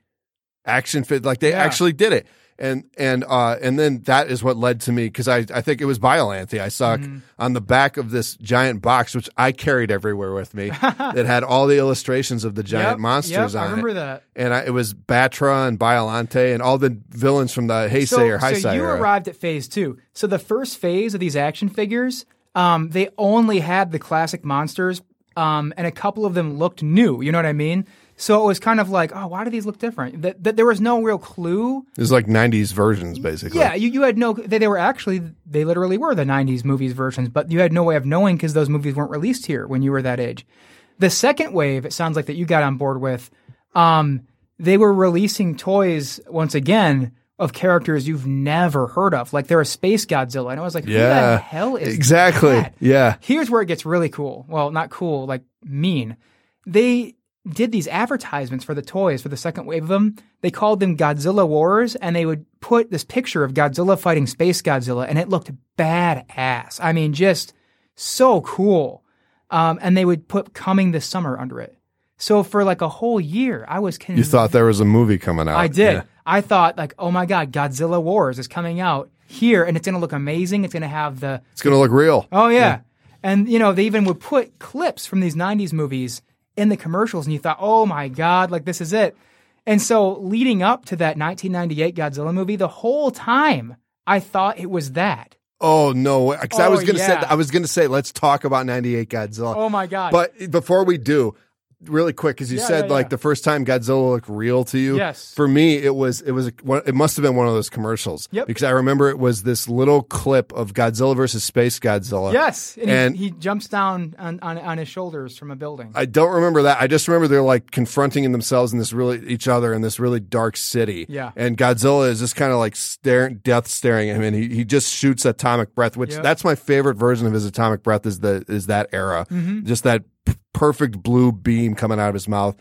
action fit like they
Yeah.
actually did it. And and uh and then that is what led to me because I I think it was Biollante I saw
Mm-hmm.
on the back of this giant box which I carried everywhere with me that had all the illustrations of the giant
Yep,
monsters
yep,
on
I remember
it.
that.
And I, it was Battra and Biollante and all the villains from the Heisei or
so you
era.
arrived at phase two. So the first phase of these action figures, um, they only had the classic monsters, um, and a couple of them looked new. You know what I mean? So it was kind of like, oh, why do these look different? That, that there was no real clue.
It was like '90s versions, basically.
Yeah, you, you had no. They, they were actually they literally were the '90s movies versions, but you had no way of knowing because those movies weren't released here when you were that age. The second wave, it sounds like that you got on board with. Um, they were releasing toys once again of characters you've never heard of, like they're a space Godzilla, and I was like, who the hell is
exactly.
that?
Yeah.
Here's where it gets really cool. Well, not cool, like mean. They did these advertisements for the toys for the second wave of them. They called them Godzilla Wars, and they would put this picture of Godzilla fighting Space Godzilla, and it looked badass. I mean, just so cool. Um, and they would put coming this summer under it. So for like a whole year, I was
You thought there was a movie coming out.
I did.
Yeah.
I thought like, oh my god, Godzilla Wars is coming out here, and it's gonna look amazing. It's gonna have the
It's going to look real.
Oh yeah. And you know, they even would put clips from these 90s movies in the commercials and you thought, "Oh my god, like this is it." And so leading up to that 1998 Godzilla movie, the whole time I thought it was that.
Oh no! Because I
Oh,
was going to
yeah.
say I was oh, going to say let's talk about '98 Godzilla.
Oh my god.
But before we do, really quick, because you
Yeah,
said
yeah,
like
yeah.
the first time Godzilla looked real to you.
Yes.
For me, it was it was a, it must have been one of those commercials.
Yep.
Because I remember it was this little clip of Godzilla versus Space Godzilla.
yes, and,
and-
he, he jumps down on, on on his shoulders from a building.
I don't remember that. I just remember they're like confronting themselves in this really each other in this really dark city.
Yeah.
And Godzilla is just kind of like staring, death staring at him, and he, he just shoots atomic breath, which
Yep.
that's my favorite version of his atomic breath is the is that era,
Mm-hmm.
just that p- perfect blue beam coming out of his mouth.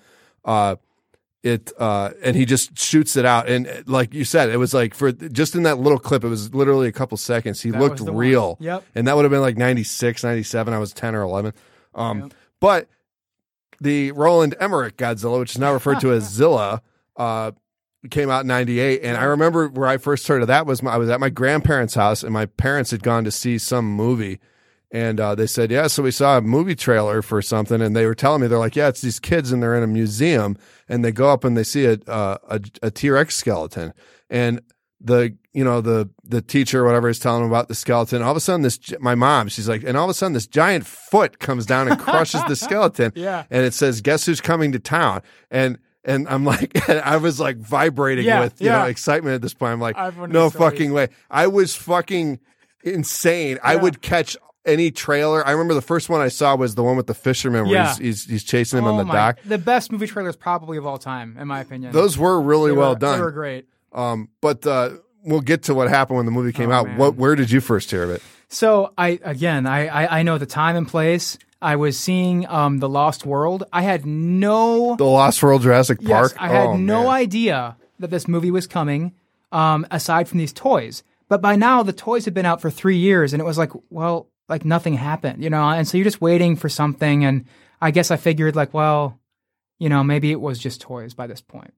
Uh, it uh, and he just shoots it out, and like you said, it was like for just in that little clip, it was literally a couple seconds. He
That
looked
the one.
real.
Yep.
And that would have been like 96, 97. I was 10 or 11. Um, But the Roland Emmerich Godzilla, which is now referred to as Zilla, uh, came out in 98. And I remember where I first heard of that was my, I was at my grandparents' house and my parents had gone to see some movie. And uh, they said, yeah, so we saw a movie trailer for something. And they were telling me, they're like, yeah, it's these kids and they're in a museum and they go up and they see a, uh, a, a T-Rex skeleton. And the you know the the teacher or whatever is telling them about the skeleton. All of a sudden, this my mom, she's like, and all of a sudden, this giant foot comes down and crushes the skeleton.
Yeah.
and it says, "Guess who's coming to town?" And and I'm like, I was like vibrating
Yeah,
with you know excitement at this point. I'm like,
I've one of
no fucking way. I was fucking insane. I would catch any trailer. I remember the first one I saw was the one with the fisherman where
Yeah.
he's, he's he's chasing him
oh
on the
my,
dock.
The best movie trailers probably of all time, in my opinion.
Those were really
They
well
were-
done.
They were great.
Um, but uh, we'll get to what happened when the movie came
Oh,
out.
man.
What? Where did you first hear of it?
So I again I, I I know the time and place. I was seeing um the Lost World. I had no
The Lost World Jurassic Park.
yes, I had
Oh,
no
man.
idea that this movie was coming. Um, aside from these toys, but by now the toys had been out for three years, and it was like, well, like nothing happened, you know. And so you're just waiting for something, and I guess I figured like, well, you know, maybe it was just toys by this point.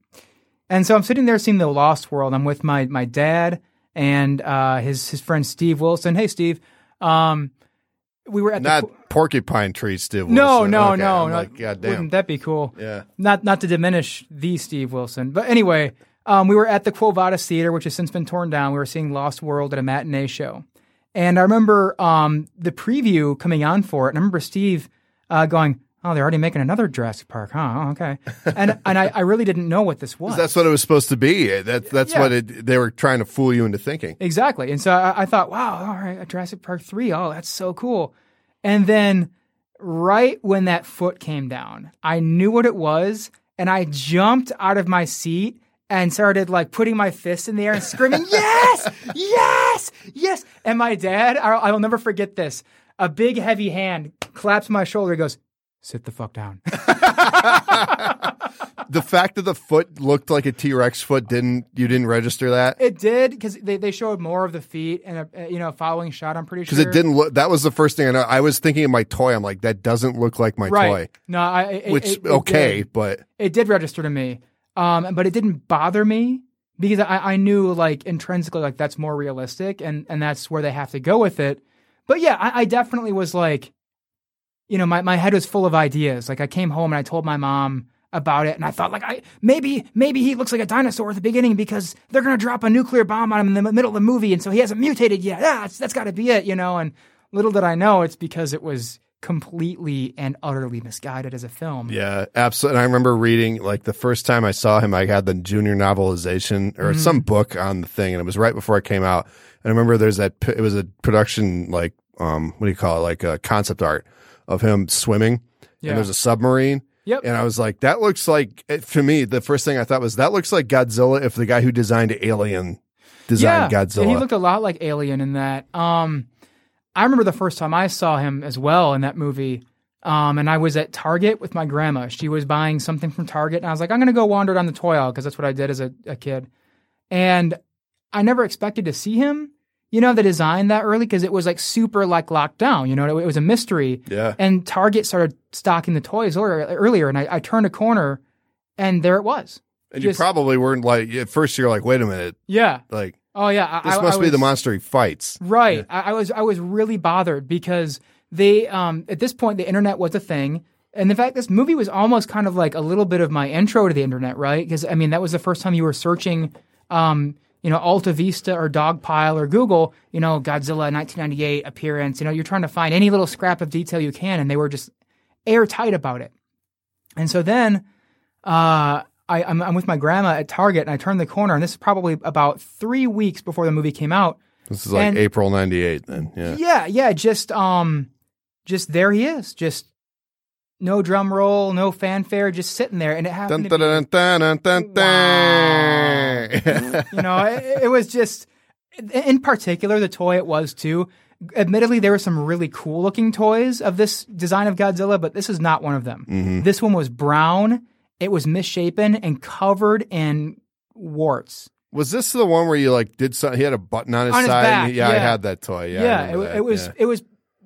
And so I'm sitting there seeing the Lost World. I'm with my my dad and uh, his his friend Steve Wilson. Hey, Steve. Um, we were at the
Not porcupine tree, Steve.
no,
Wilson.
no,
Okay,
no,
I'm
no.
Like, God damn.
Wouldn't that be cool?
Yeah.
Not not to diminish the Steve Wilson, but anyway, um, we were at the Quo Vadis Theater, which has since been torn down. We were seeing Lost World at a matinee show, and I remember um, the preview coming on for it. And I remember Steve uh, going, "Oh, they're already making another Jurassic Park, huh? Oh, okay." And and I, I really didn't know what this was.
That's what it was supposed to be. That that's
Yeah.
what it, they were trying to fool you into thinking.
Exactly. And so I, I thought, wow, all right, a Jurassic Park 3. Oh, that's so cool. And then right when that foot came down, I knew what it was. and I jumped out of my seat and started like putting my fists in the air and screaming, "Yes, yes, yes!" And my dad, I'll, I'll never forget this. A big heavy hand claps my shoulder. He goes, "Sit the fuck down."
the fact that the foot looked like a T Rex foot didn't you didn't register that
It did because they, they showed more of the feet and a, you know following shot. I'm pretty sure
because it didn't look. That was the first thing I know. I was thinking of my toy. I'm like, that doesn't look like my
right.
toy.
No, I it,
Which
it- it
okay, but
it did register to me, um, but it didn't bother me because I, I knew like intrinsically like that's more realistic and and that's where they have to go with it. But yeah, I, I definitely was like, you know, my my head was full of ideas. Like I came home and I told my mom about it, and I thought like I maybe maybe he looks like a dinosaur at the beginning because they're gonna drop a nuclear bomb on him in the middle of the movie, and so he hasn't mutated yet. Ah, that's, that's got to be it, you know. And little did I know, it's because it was completely and utterly misguided as a film.
yeah, absolutely. And I remember reading like the first time I saw him, I had the junior novelization or
Mm-hmm.
some book on the thing, and it was right before it came out. And I remember there's that it was a production like um what do you call it like a concept art of him swimming,
Yeah.
and there's a submarine.
Yep.
And I was like, that looks like, for me, the first thing I thought was, that looks like Godzilla if the guy who designed Alien designed
yeah,
Godzilla.
he looked a lot like Alien in that. Um, I remember the first time I saw him as well in that movie. Um, and I was at Target with my grandma. She was buying something from Target, and I was like, I'm going to go wander down the toy aisle because that's what I did as a, a kid. And I never expected to see him, you know, the design that early because it was like super like locked down. You know, it, was a mystery.
yeah.
And Target started stocking the toys earlier, earlier and I, I turned a corner, and there it was.
And you probably weren't like, at first you're like, wait a minute.
Yeah.
Like,
Oh yeah. I-
this must
I
be the monster he fights.
Right. I, I was I was really bothered because they um at this point the internet was a thing. And in fact, this movie was almost kind of like a little bit of my intro to the internet, right? Because I mean, that was the first time you were searching, um, you know, Alta Vista or Dogpile or Google, you know, Godzilla 1998 appearance. You know, you're trying to find any little scrap of detail you can, and they were just airtight about it. And so then, uh, I, I'm, I'm with my grandma at Target, and I turn the corner, and this is probably about three weeks before the movie came out.
This is like
And-
April 98 then. Yeah.
Yeah, yeah, just um just there he is. Just no drum roll, no fanfare, just sitting there and it happened
dun,
to
dun, dun, dun,
be, you know, it, it was just in particular the toy it was too. Admittedly there were some really cool looking toys of this design of Godzilla, but this is not one of them.
Mm-hmm.
This one was brown, it was misshapen and covered in warts.
Was this the one where you like did something? He had a button on his
On his
side.
back,
yeah, I had that toy. Yeah,
Yeah, it,
that,
it was
yeah.
it was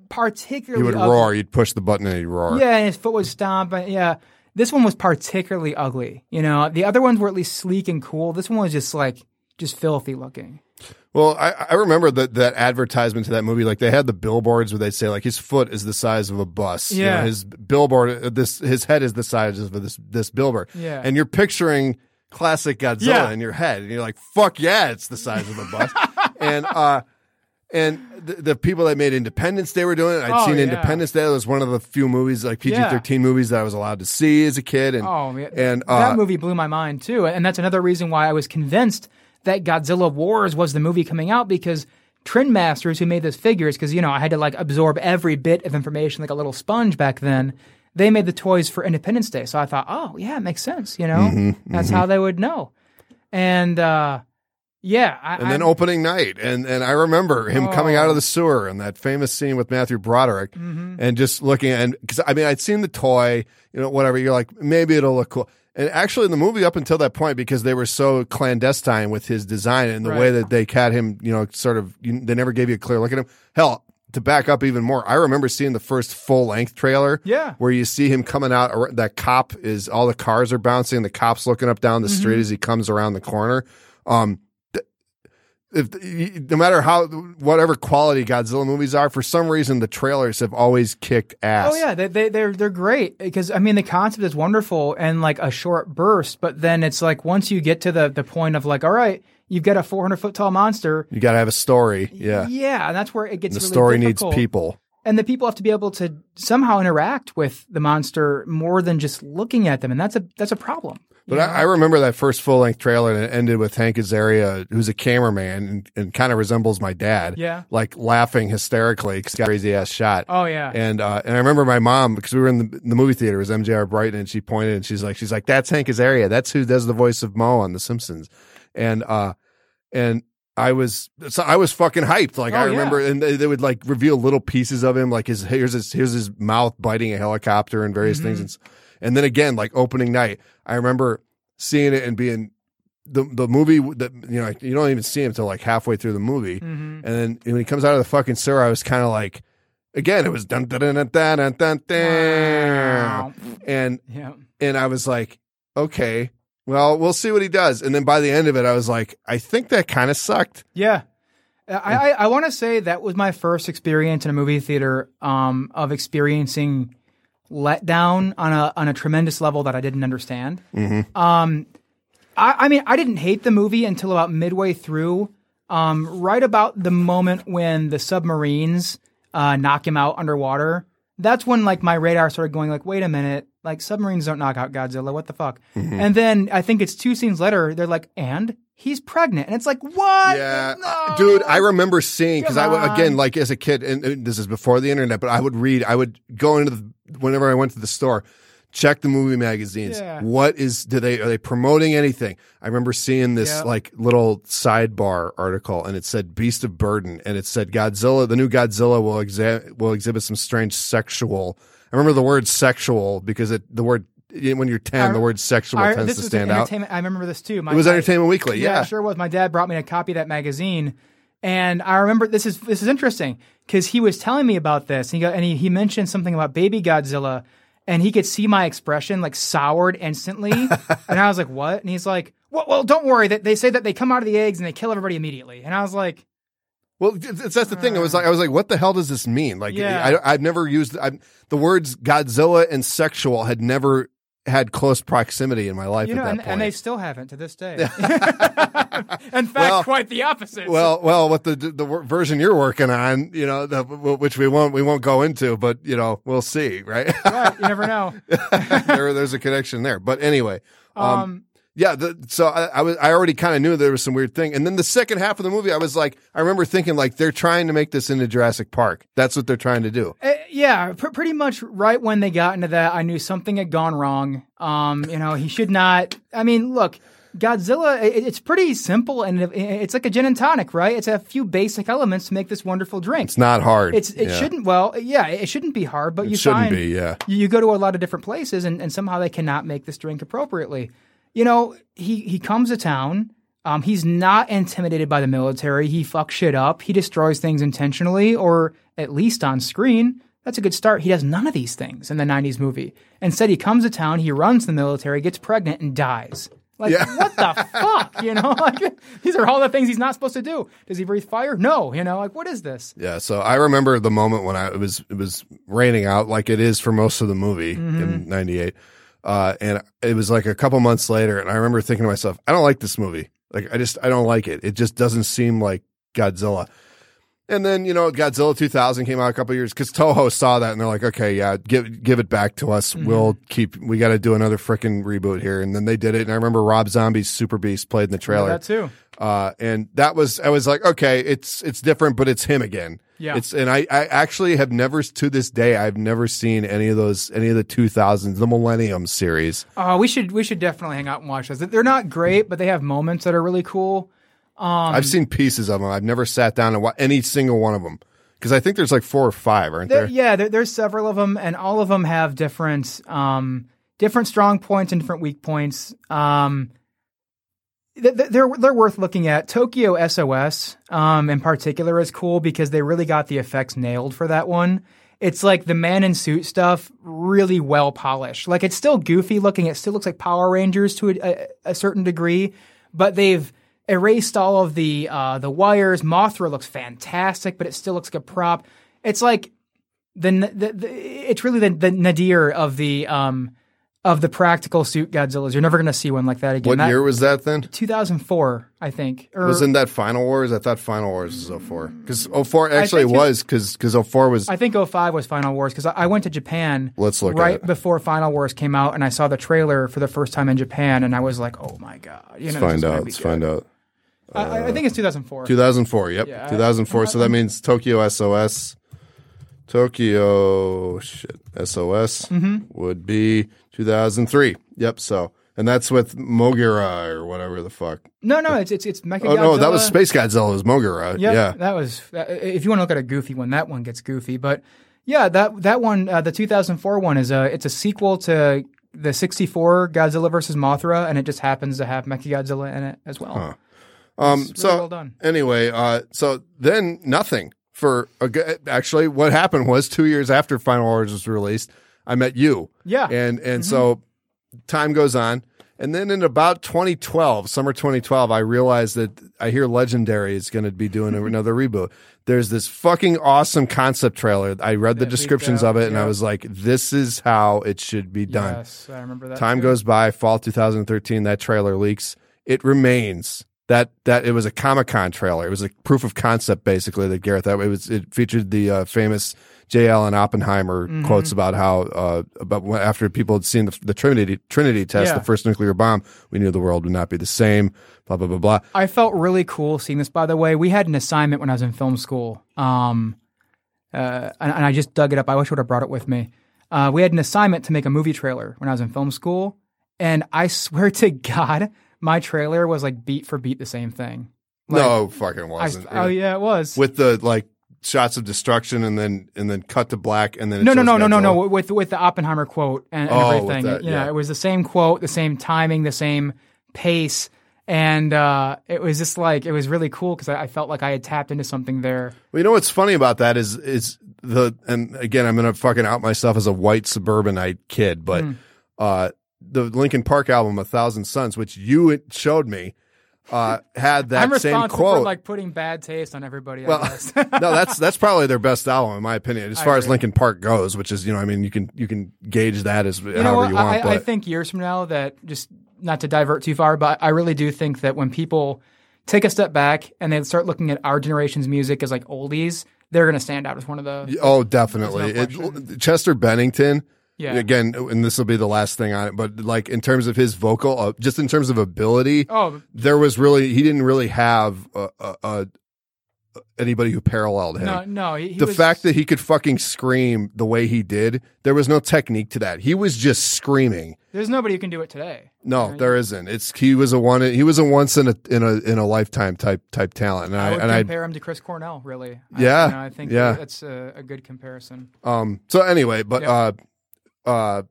particularly.
He would
ugly.
roar. You'd push the button and he'd roar.
Yeah, and his foot would stomp. Yeah, this one was particularly ugly. You know, the other ones were at least sleek and cool. This one was just like just filthy looking.
Well, I, I remember that that advertisement to that movie. Like they had the billboards where they say like his foot is the size of a bus. You know,
Yeah.
his billboard, this his head is the size of this this billboard.
Yeah.
and you're picturing classic Godzilla
Yeah.
in your head, and you're like, "Fuck yeah, it's the size of a bus." and uh, and the, the people that made Independence Day were doing it. I'd
Oh,
seen
yeah.
Independence Day. It was one of the few movies like PG-13 movies that I was allowed to see as a kid. And
Oh, man.
and
that
uh,
movie blew my mind too, and that's another reason why I was convinced that Godzilla Wars was the movie coming out because Trendmasters, who made those figures, because you know I had to like absorb every bit of information like a little sponge back then. They made the toys for Independence Day, so I thought, oh yeah, it makes sense. You know,
Mm-hmm,
that's how they would know. And uh, yeah, I,
and then
I'm-
opening night, and and I remember him coming out
Oh.
of the sewer and that famous scene with Matthew Broderick,
Mm-hmm.
and just looking and because I mean I'd seen the toy, you know, whatever. You're like maybe it'll look cool, and actually in the movie up until that point because they were so clandestine with his design and the way that they had him, you know, sort of you, they never gave you a clear look at him. Hell. To back up even more, I remember seeing the first full length trailer.
Yeah.
Where you see him coming out, that cop is, all the cars are bouncing, the cop's looking up down the
Mm-hmm.
street as he comes around the corner. Um, if no matter how whatever quality Godzilla movies are, for some reason the trailers have always kicked ass.
Oh yeah, they, they they're they're great because I mean the concept is wonderful and like a short burst, but then it's like once you get to the the point of like, all right, you've got a 400 foot tall monster.
you got to have a story. Yeah,
Yeah, and that's where it gets
the
really
story
difficult.
needs people.
and the people have to be able to somehow interact with the monster more than just looking at them, and that's a that's a problem.
But
you
I. I remember that first full length trailer and it ended with Hank Azaria, who's a cameraman and, and kind of resembles my dad.
Yeah.
Like laughing hysterically because he got a crazy ass shot.
Oh yeah.
And uh, and I remember my mom because we were in the, the movie theater. It was MJR Brighton, and she pointed and she's like, she's like, that's Hank Azaria. That's who does the voice of Moe on The Simpsons. And uh, and I was so I was fucking hyped. Like I
Oh, yeah.
remember, and they, they would like reveal little pieces of him, like his here's his here's his mouth biting a helicopter and various things.
Mm-hmm.
And, and then again, like opening night, I remember seeing it and being the the movie that you know you don't even see him until like halfway through the movie,
Mhm.
and then when he comes out of the fucking sewer, I was kind of like, again, it was dun dun dun dun dun dun dun, dun.
Wow.
and
Yeah.
and I was like, okay, well, we'll see what he does. And then by the end of it, I was like, I think that kind of sucked.
Yeah. I, I, I want to say that was my first experience in a movie theater um, of experiencing letdown on a on a tremendous level that I didn't understand. Um, I, I mean, I didn't hate the movie until about midway through, um, right about the moment when the submarines uh, knock him out underwater. That's when like my radar started going like, wait a minute, like submarines don't knock out Godzilla. What the fuck? And then I think it's two scenes later, they're like, and he's pregnant, and it's like, what?
Yeah,
No.
dude, I remember seeing because I would again like as a kid, and, and this is before the internet, but I would read, I would go into the whenever I went to the store, check the movie magazines.
Yeah.
What is do they are they promoting anything? I remember seeing this
Yep.
like little sidebar article, and it said "Beast of Burden," and it said Godzilla, the new Godzilla will exa- will exhibit some strange sexual. I remember the word sexual because it the word when you're ten,
I-
the word sexual
I-
tends to stand
an
out.
I remember this too. My,
It was
my-
Entertainment Weekly,
Yeah,
yeah.
it sure was. My dad brought me a copy of that magazine, and I remember this is this is interesting because he was telling me about this. And he got, and he, he mentioned something about Baby Godzilla, and he could see my expression like soured instantly, and I was like, "What?" And he's like, "Well, well, don't worry. That they say that they come out of the eggs and they kill everybody immediately." And I was like,
Well, that's the thing. I was uh. like, I was like, what the hell does this mean? Like,
Yeah.
I, I've never used I, the words Godzilla and sexual had never had close proximity in my life
you know,
at that
and,
point.
and they still haven't to this day. In fact,
Well-
quite the opposite.
well, well, with the the version you're working on, you know, the, which we won't we won't go into, but you know, we'll see, right?
right, you never know.
there, there's a connection there. But anyway, um,
Um,
yeah. The, so I, I was I already kind of knew there was some weird thing, and then the second half of the movie, I was like, I remember thinking like they're trying to make this into Jurassic Park. That's what they're trying to do.
Uh, yeah, pr- pretty much right when they got into that, I knew something had gone wrong. Um, you know, he should not. I mean, look, Godzilla. i it's pretty simple, and it- it's like a gin and tonic, right? It's a few basic elements to make this wonderful drink.
It's not hard.
It's it
Yeah.
shouldn't. Well, yeah, it shouldn't be hard, but you
shouldn't
find
be, yeah.
you, you go to a lot of different places, and, and somehow they cannot make this drink appropriately. You know, he he comes to town. Um, he's not intimidated by the military. He fucks shit up. He destroys things intentionally, or at least on screen. That's a good start. He does none of these things in the '90s movie. Instead, he comes to town. He runs the military, gets pregnant, and dies. Like
Yeah.
what the fuck? You know, like these are all the things he's not supposed to do. Does he breathe fire? No. You know, like what is this?
Yeah, so I remember the moment when I it was it was raining out like it is for most of the movie
Mm-hmm.
in '98, uh, and it was like a couple months later, and I remember thinking to myself, I don't like this movie. Like I just I don't like it. It just doesn't seem like Godzilla. And then you know Godzilla 2000 came out a couple years because Toho saw that and they're like, okay, yeah, give give it back to us.
Mm-hmm.
We'll keep. We got to do another freaking reboot here. And then they did it. And I remember Rob Zombie's Super Beast played in the trailer.
That too.
Uh, and that was, I was like, okay, it's, it's different, but it's him again.
Yeah.
It's, and I, I actually have never, to this day, I've never seen any of those, any of the 2000s, the Millennium series.
Oh, we should we should definitely hang out and watch those. They're not great, but they have moments that are really cool. Um,
I've seen pieces of them. I've never sat down and watched any single one of them. Cause I think there's like four or five, aren't
There,
there?
yeah, there, there's several of them, and all of them have different um, different strong points and different weak points. Um, they're they're worth looking at. Tokyo SOS, um, in particular, is cool because they really got the effects nailed for that one. It's like the man in suit stuff, really well polished. Like it's still goofy looking. It still looks like Power Rangers to a, a, certain degree, but they've erased all of the uh, the wires. Mothra looks fantastic, but it still looks like a prop. It's like the, the, the it's really the, the nadir of the um of the practical suit Godzillas. You're never going to see one like that again.
What
That-
year was that then?
2004, I think. Or,
Wasn't that Final Wars? I thought Final Wars was 04. Because 04 actually was, because 04 was.
I think 05 was Final Wars because I I went to Japan
Let's look
right before Final Wars came out, and I saw the trailer for the first time in Japan, and I was like, "Oh my god!" You know, Let's
find out. Let's
good.
find out.
I- I, I think it's 2004.
2004. Yep.
Yeah, I-
2004. so that means Tokyo SOS. Tokyo shit SOS
Mm-hmm.
would be 2003. Yep. So and that's with Moguera or whatever the fuck.
No, no, it's it's it's Mecha
Oh no, that was Space Godzilla. Was Moguera.
Yep,
Yeah.
that was. If you want to look at a goofy one, that one gets goofy. But yeah, that that one, uh, the 2004 one, is a it's a sequel to the 64 Godzilla versus Mothra, and it just happens to have Mechagodzilla in it as well.
Um.
really
so
well done.
anyway, uh, so then nothing for a, actually what happened was two years after Final Wars was released, I met you.
Yeah.
And and mm-hmm. so time goes on. And then in about 2012, summer 2012, I realized that I hear Legendary is going to be doing another reboot. There's this fucking awesome concept trailer. I read the
That
descriptions of it and I was like, this is how it should be done.
Yes, I remember that.
Time
too.
goes by, fall 2013, that trailer leaks. It remains that that it was a Comic Con trailer. It was a proof of concept, basically. That Gareth that it was it featured the uh, famous J. Allen Oppenheimer
Mm-hmm.
quotes about how uh, about when, after people had seen the, the Trinity Trinity test,
Yeah.
the first nuclear bomb, we knew the world would not be the same. Blah blah blah blah.
I felt really cool seeing this. By the way, we had an assignment when I was in film school, um, uh, and, and I just dug it up. I wish I would have brought it with me. Uh, we had an assignment to make a movie trailer when I was in film school, and I swear to God, my trailer was like beat for beat the same thing. Like,
no, fucking wasn't.
oh yeah, it was.
With the like shots of destruction and then and then cut to black and then it
no, no, no, no, no, no. With with the Oppenheimer quote and, and
Oh,
everything.
that,
know,
yeah.
it was the same quote, the same timing, the same pace, and uh, it was just like it was really cool because I, I felt like I had tapped into something there.
Well, you know what's funny about that is is the and again I'm gonna fucking out myself as a white suburbanite kid, but
Hmm.
uh, the Linkin Park album "A Thousand Suns," which you showed me, uh, had that
I'm
same quote.
for like putting bad taste on everybody.
well, no, that's that's probably their best album in my opinion, as
I
far as. Linkin Park goes. Which is, you know, I mean, you can you can gauge that as
you
however you want.
I,
but
I think years from now that just not to divert too far, but I really do think that when people take a step back and they start looking at our generation's music as like oldies, they're going to stand out as one of the
oh, definitely,
no
it, Chester Bennington.
Yeah.
Again, and this will be the last thing on it, but like in terms of his vocal, uh, just in terms of ability,
Oh,
there was really he didn't really have uh, uh, uh, anybody who paralleled him.
no, no. He, he
the
was,
fact that he could fucking scream the way he did, there was no technique to that. He was just screaming.
there's nobody who can do it today.
No,
Right.
there isn't. It's he was a one. He was a once in a in a in a lifetime type type talent. And
I
I,
would
and I
compare him to Chris Cornell, really. I,
Yeah,
you know, I think
yeah.
that's a, a good comparison.
Um. So anyway, but
Yep.
uh, uh,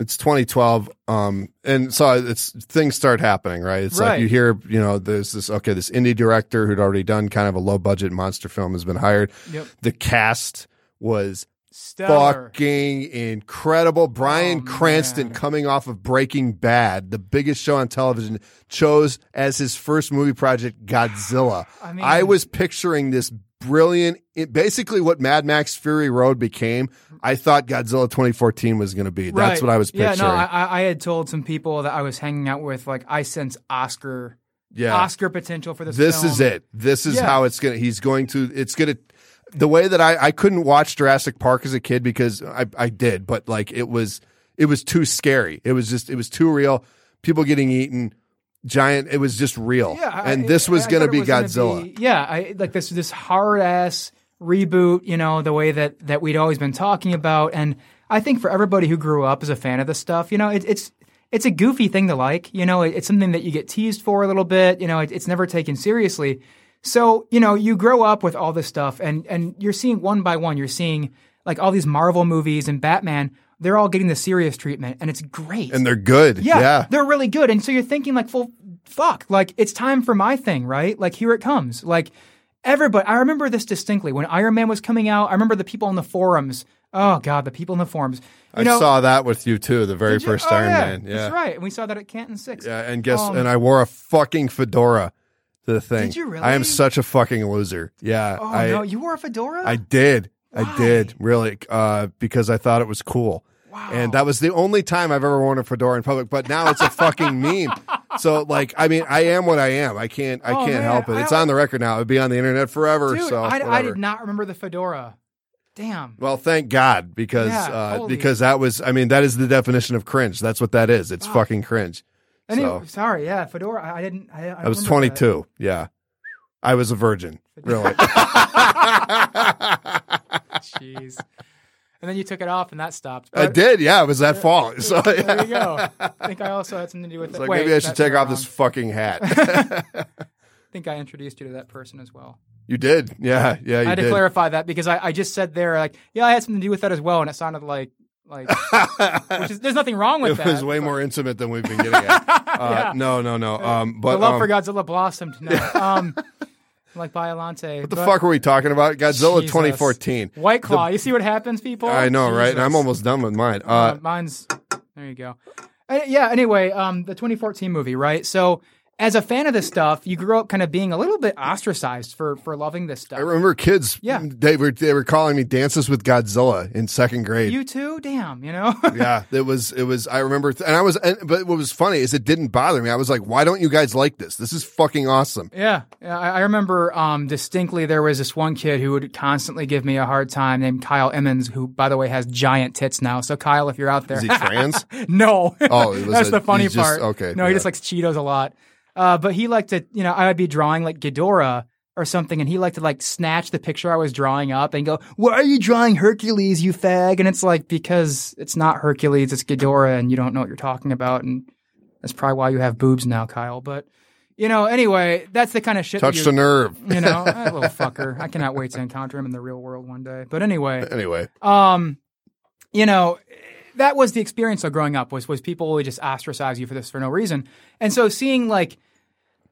it's 2012. Um, and so it's things start happening, right? It's like you hear, you know, there's this okay, this indie director who'd already done kind of a low budget monster film has been hired.
Yep.
The cast was
Stellar.
fucking incredible. Brian
Oh,
Cranston
man.
coming off of Breaking Bad, the biggest show on television, chose as his first movie project Godzilla.
I mean-
I was picturing this brilliant, it, basically what Mad Max Fury Road became. I thought Godzilla 2014 was going to be. That's
Right.
what I was picturing.
Yeah, no, I, I- I had told some people that I was hanging out with, like, I sense Oscar
yeah.
Oscar potential for this.
this
film.
is it. This is
Yeah.
how it's gonna. He's going to. It's gonna. The way that I I couldn't watch Jurassic Park as a kid because I I did, but like it was it was too scary. It was just it was too real. People getting eaten, giant. It was just real.
Yeah, I-
and this was
I- I
gonna be Godzilla.
be- yeah, I like this this hard ass reboot. You know the way that that we'd always been talking about, and I think for everybody who grew up as a fan of this stuff, you know, it, it's it's a goofy thing to like. You know, it, it's something that you get teased for a little bit. You know, it, it's never taken seriously. So you know, you grow up with all this stuff, and and you're seeing one by one, you're seeing like all these Marvel movies and Batman. They're all getting the serious treatment, and it's great.
and they're good.
Yeah,
Yeah.
they're really good. And so you're thinking like, well, fuck, like it's time for my thing, right? Like here it comes. Like everybody, I remember this distinctly when Iron Man was coming out. I remember the people on the forums. Oh god, the people in the forums. You
I
know,
saw that with you too. The very first
Oh,
Iron
yeah,
Man. Yeah.
that's right. And we saw that at Canton Six.
Yeah. And guess
Um,
and I wore a fucking fedora to the thing.
Did you really?
I am such a fucking loser. Yeah.
Oh
I
no, you wore a fedora.
I did. I did really uh, because I thought it was cool. And that was the only time I've ever worn a fedora in public. But now it's a fucking meme. So like, I mean, I am what I am. I can't, I
Oh,
can't
man,
help it. It's on the record now. It'd be on the internet forever.
Dude,
so
I, I did not remember the fedora. Damn.
Well, thank God because
Yeah,
uh, because that was I mean that is the definition of cringe. That's what that is. It's fucking cringe. So
sorry, yeah, fedora. I, I didn't. I, I
I was 22. Yeah, I was a virgin. Really.
Jeez. And then you took it off, and that stopped.
I did. Yeah, it was that fall. So
There you go. I think I also had something to do with it.
like
Wait,
maybe I should take off
wrong.
this fucking hat.
I think I introduced you to that person as well.
you did. Yeah. Yeah. You
I had
did.
to clarify that because I, I just said there like, yeah, I had something to do with that as well, and it sounded like like which is there's nothing wrong with
it
that.
was way
but-
more intimate than we've been getting at. Uh,
Yeah.
No, no, no. Um, but
the love
um,
for Godzilla blossomed. No, um, like Biollante.
what the fuck were we talking about? Godzilla 2014.
White Claw. you see what happens, people?
I know, right? And I'm almost done with mine.
Uh,
Uh,
mine's there. You go. Uh, yeah. Anyway, um, the 2014 movie, right? So, as a fan of this stuff, you grew up kind of being a little bit ostracized for for loving this stuff.
I remember kids.
Yeah.
They were they were calling me Dances with Godzilla in second grade.
you too? Damn. You know.
yeah, it was it was. I remember, th- and I was. And, but what was funny is it didn't bother me. I was like, why don't you guys like this? This is fucking awesome.
Yeah, yeah. I, I remember um, distinctly there was this one kid who would constantly give me a hard time named Kyle Emmons, who, by the way, has giant tits now. So, Kyle, if you're out there,
Is he trans?
no.
Oh, it was
that's
a-
the funny
he's just-
part.
okay,
no, he just likes Cheetos a lot. Uh, but he liked to, you know, I would be drawing like Ghidorah or something, and he liked to like snatch the picture I was drawing up and go, "Why are you drawing Hercules, you fag?" And it's like because it's not Hercules, it's Ghidorah, and you don't know what you're talking about, and that's probably why you have boobs now, Kyle. But you know, anyway, that's the kind of shit. you-
a nerve.
you know, that little fucker. I cannot wait to encounter him in the real world one day. But anyway,
Anyway,
um, you know, that was the experience of growing up was was people would just ostracize you for this for no reason. And so seeing like,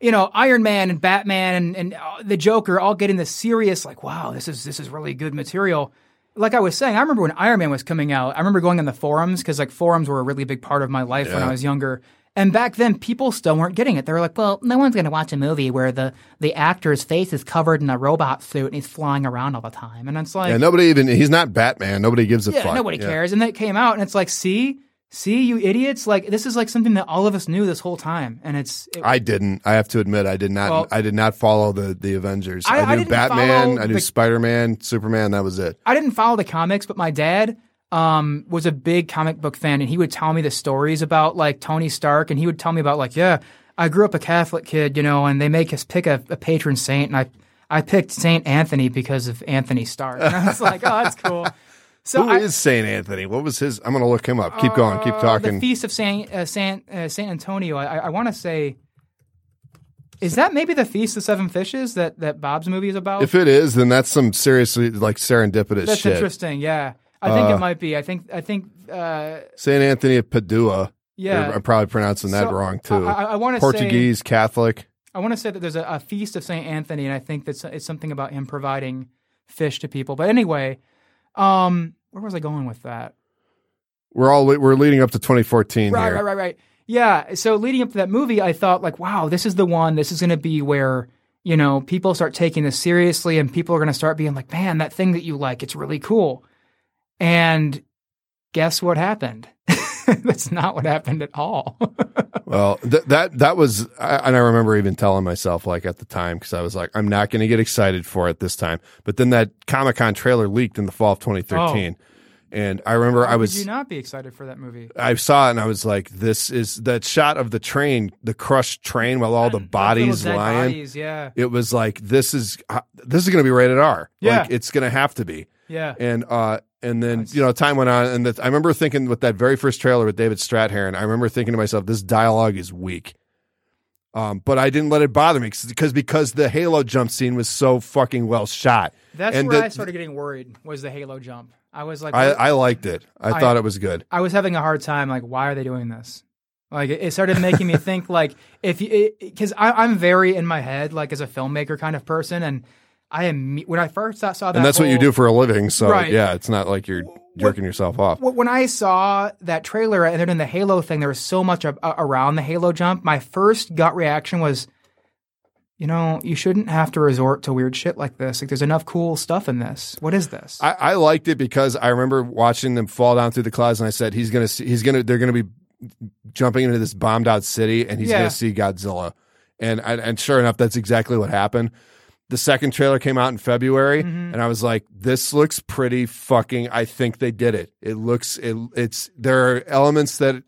you know, Iron Man and Batman and, and uh, the Joker all getting this serious, like, wow, this is this is really good material. Like I was saying, I remember when Iron Man was coming out. I remember going on the forums because like forums were a really big part of my life when I was younger. And back then, people still weren't getting it. They were like, "Well, no one's going to watch a movie where the the actor's face is covered in a robot suit and he's flying around all the time." And it's like,
yeah, nobody even. He's not Batman. Nobody gives a
yeah,
fuck.
nobody
Yeah.
cares. And then it came out, and it's like, see, see, you idiots! Like this is like something that all of us knew this whole time, and it's. It,
I didn't. I have to admit, I did not.
Well-
I did not follow the the Avengers.
I-
I,
I
knew
didn't
Batman. I knew Spider Man, Superman. That was it.
I didn't follow the comics, but my dad um, was a big comic book fan, and he would tell me the stories about like Tony Stark, and he would tell me about like, yeah, I grew up a Catholic kid, you know, and they make us pick a, a patron saint, and I I picked Saint Anthony because of Anthony Stark, and I was like, oh, that's cool. So
Who is
I,
Saint Anthony? What was his? I'm gonna look him up. Keep going. Keep
Uh,
talking.
The Feast of Saint uh, Saint uh, Saint Antonio. I, I want to say, is that maybe the Feast of Seven Fishes that that Bob's movie is about?
if it is, then that's some seriously like serendipitous
That's
shit.
interesting. Yeah, I think
Uh,
it might be. I think I think uh,
Saint Anthony of Padua.
yeah.
I'm probably pronouncing that
So,
wrong too.
I, I, want to say
Portuguese Catholic.
I want to say that there's a, a feast of Saint Anthony, and I think that's it's something about him providing fish to people. But anyway, um, where was I going with that?
We're all we're leading up to 2014
Right,
here.
right, right, right. Yeah. So leading up to that movie, I thought like, wow, this is the one. This is going to be where you know people start taking this seriously, and people are going to start being like, man, that thing that you like, it's really cool. And guess what happened? That's not what happened at all.
Well, th- that that was, I, and I remember even telling myself like at the time because I was like, I'm not going to get excited for it this time. But then that Comic Con trailer leaked in the fall of 2013, and I remember I was
Would you not be excited for that movie?
I saw it and I was like, this is that shot of the train, the crushed train while all the bodies lying.
Bodies, yeah,
It was like this is uh, this is going to be rated R.
Yeah.
like, it's going to have to be.
Yeah.
And uh, and then you know, time went on, and that I remember thinking with that very first trailer with David Strathairn, I remember thinking to myself, this dialogue is weak. Um, but I didn't let it bother me because because the Halo jump scene was so fucking well shot.
That's
and
where
the-
I started getting worried. Was the Halo jump? I was like,
I, I liked it. I,
I-
thought it was good.
I was having a hard time. Like, why are they doing this? Like, it it started making me think. Like, if you, because I'm very in my head, like as a filmmaker kind of person, and I am when I first saw, that,
And that's what you do for a living. So
Right.
yeah, it's not like you're jerking yourself off.
When I saw that trailer and then in the Halo thing, there was so much a- a- around the Halo jump. My first gut reaction was, you know, you shouldn't have to resort to weird shit like this. Like, there's enough cool stuff in this. What is this?
I, I liked it because I remember watching them fall down through the clouds, and I said he's gonna see, he's gonna they're gonna be jumping into this bombed out city, and he's
Yeah.
gonna see Godzilla, and and and sure enough, that's exactly what happened. The second trailer came out in February,
Mm-hmm.
and I was like, "This looks pretty fucking." I think they did it. It looks it. It's there are elements that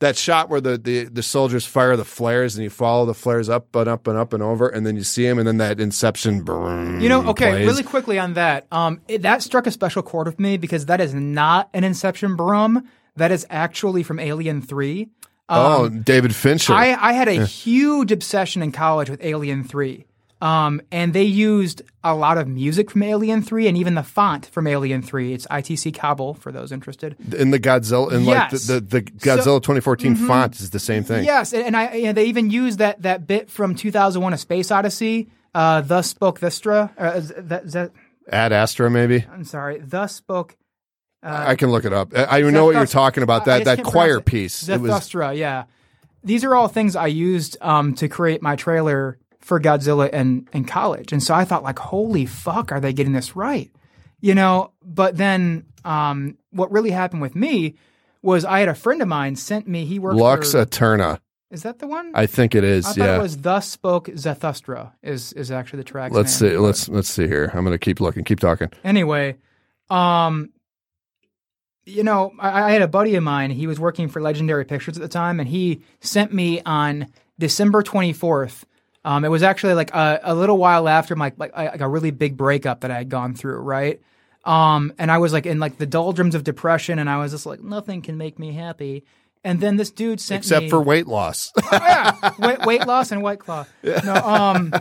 that shot where the, the the soldiers fire the flares, and you follow the flares up and up and up and over, and then you see him, and then that Inception. Boom,
You know, okay,
plays.
really quickly on that. Um, it, that struck a special chord with me because that is not an Inception brum. That is actually from Alien Three.
oh, David Fincher.
I, I had a huge obsession in college with Alien 3. Um, and they used a lot of music from Alien 3 and even the font from Alien 3. It's ITC Kabel for those interested.
in the Godzilla in
Yes.
like the, the, the Godzilla 2014 font is the same thing.
Yes, and, and I and they even used that that bit from 2001: A Space Odyssey. Uh, thus spoke Thestra. Uh, that,
Ad Astra maybe.
I'm sorry. Thus spoke. Uh,
I can look it up. I, I know what you're talking about. That that choir piece. It was
yeah. These are all things I used um, to create my trailer for Godzilla in, in college. And so I thought, like, holy fuck, are they getting this right? You know, but then um, what really happened with me was I had a friend of mine sent me, he worked
Lux
for,
Aeterna.
is that the one?
I think it is.
I thought
yeah.
it was Thus Spoke Zarathustra is, is actually the track.
let's see. Let's let's see here. I'm gonna keep looking. Keep talking.
Anyway, um, you know, I, I had a buddy of mine. He was working for Legendary Pictures at the time, and he sent me on December 24th. Um, it was actually like a, a little while after my like, like a really big breakup that I had gone through, right? Um, and I was like in like the doldrums of depression, and I was just like, nothing can make me happy. And then this dude sent
Except
me
for weight loss.
oh, yeah, weight, weight loss and white claw. No, um,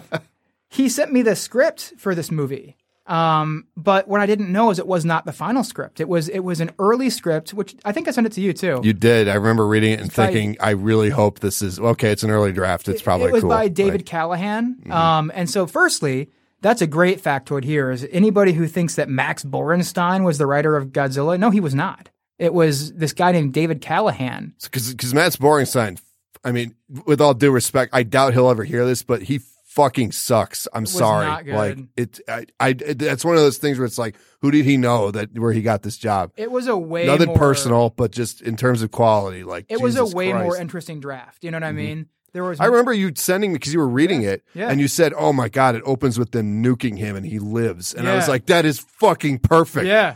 he sent me the script for this movie. Um, but what I didn't know is it was not the final script. It was it was an early script, which I think I sent it to you too.
you did. I remember reading it and
by-
thinking, I really hope this is okay. It's an early draft. It's probably
it was
cool.
by David
Like, mm-hmm.
Callaham. Um, and so firstly, that's a great factoid here. Is anybody who thinks that Max Borenstein was the writer of Godzilla? No, he was not. It was this guy named David Callaham.
because Max Boringstein. I mean, with all due respect, I doubt he'll ever hear this, but he fucking sucks. I'm sorry. Like it, I, I, that's one of those things where it's like, who did he know that where he got this job?
It was a way
Nothing
more,
personal, but just in terms of quality, like
It was a way more
Christ. Mm-hmm.
interesting draft. You know what I mean? There was
I remember you sending me because you were reading it,
yeah.
and you said, "Oh my god, it opens with them nuking him and he lives," and I was like, "That is fucking perfect."
Yeah.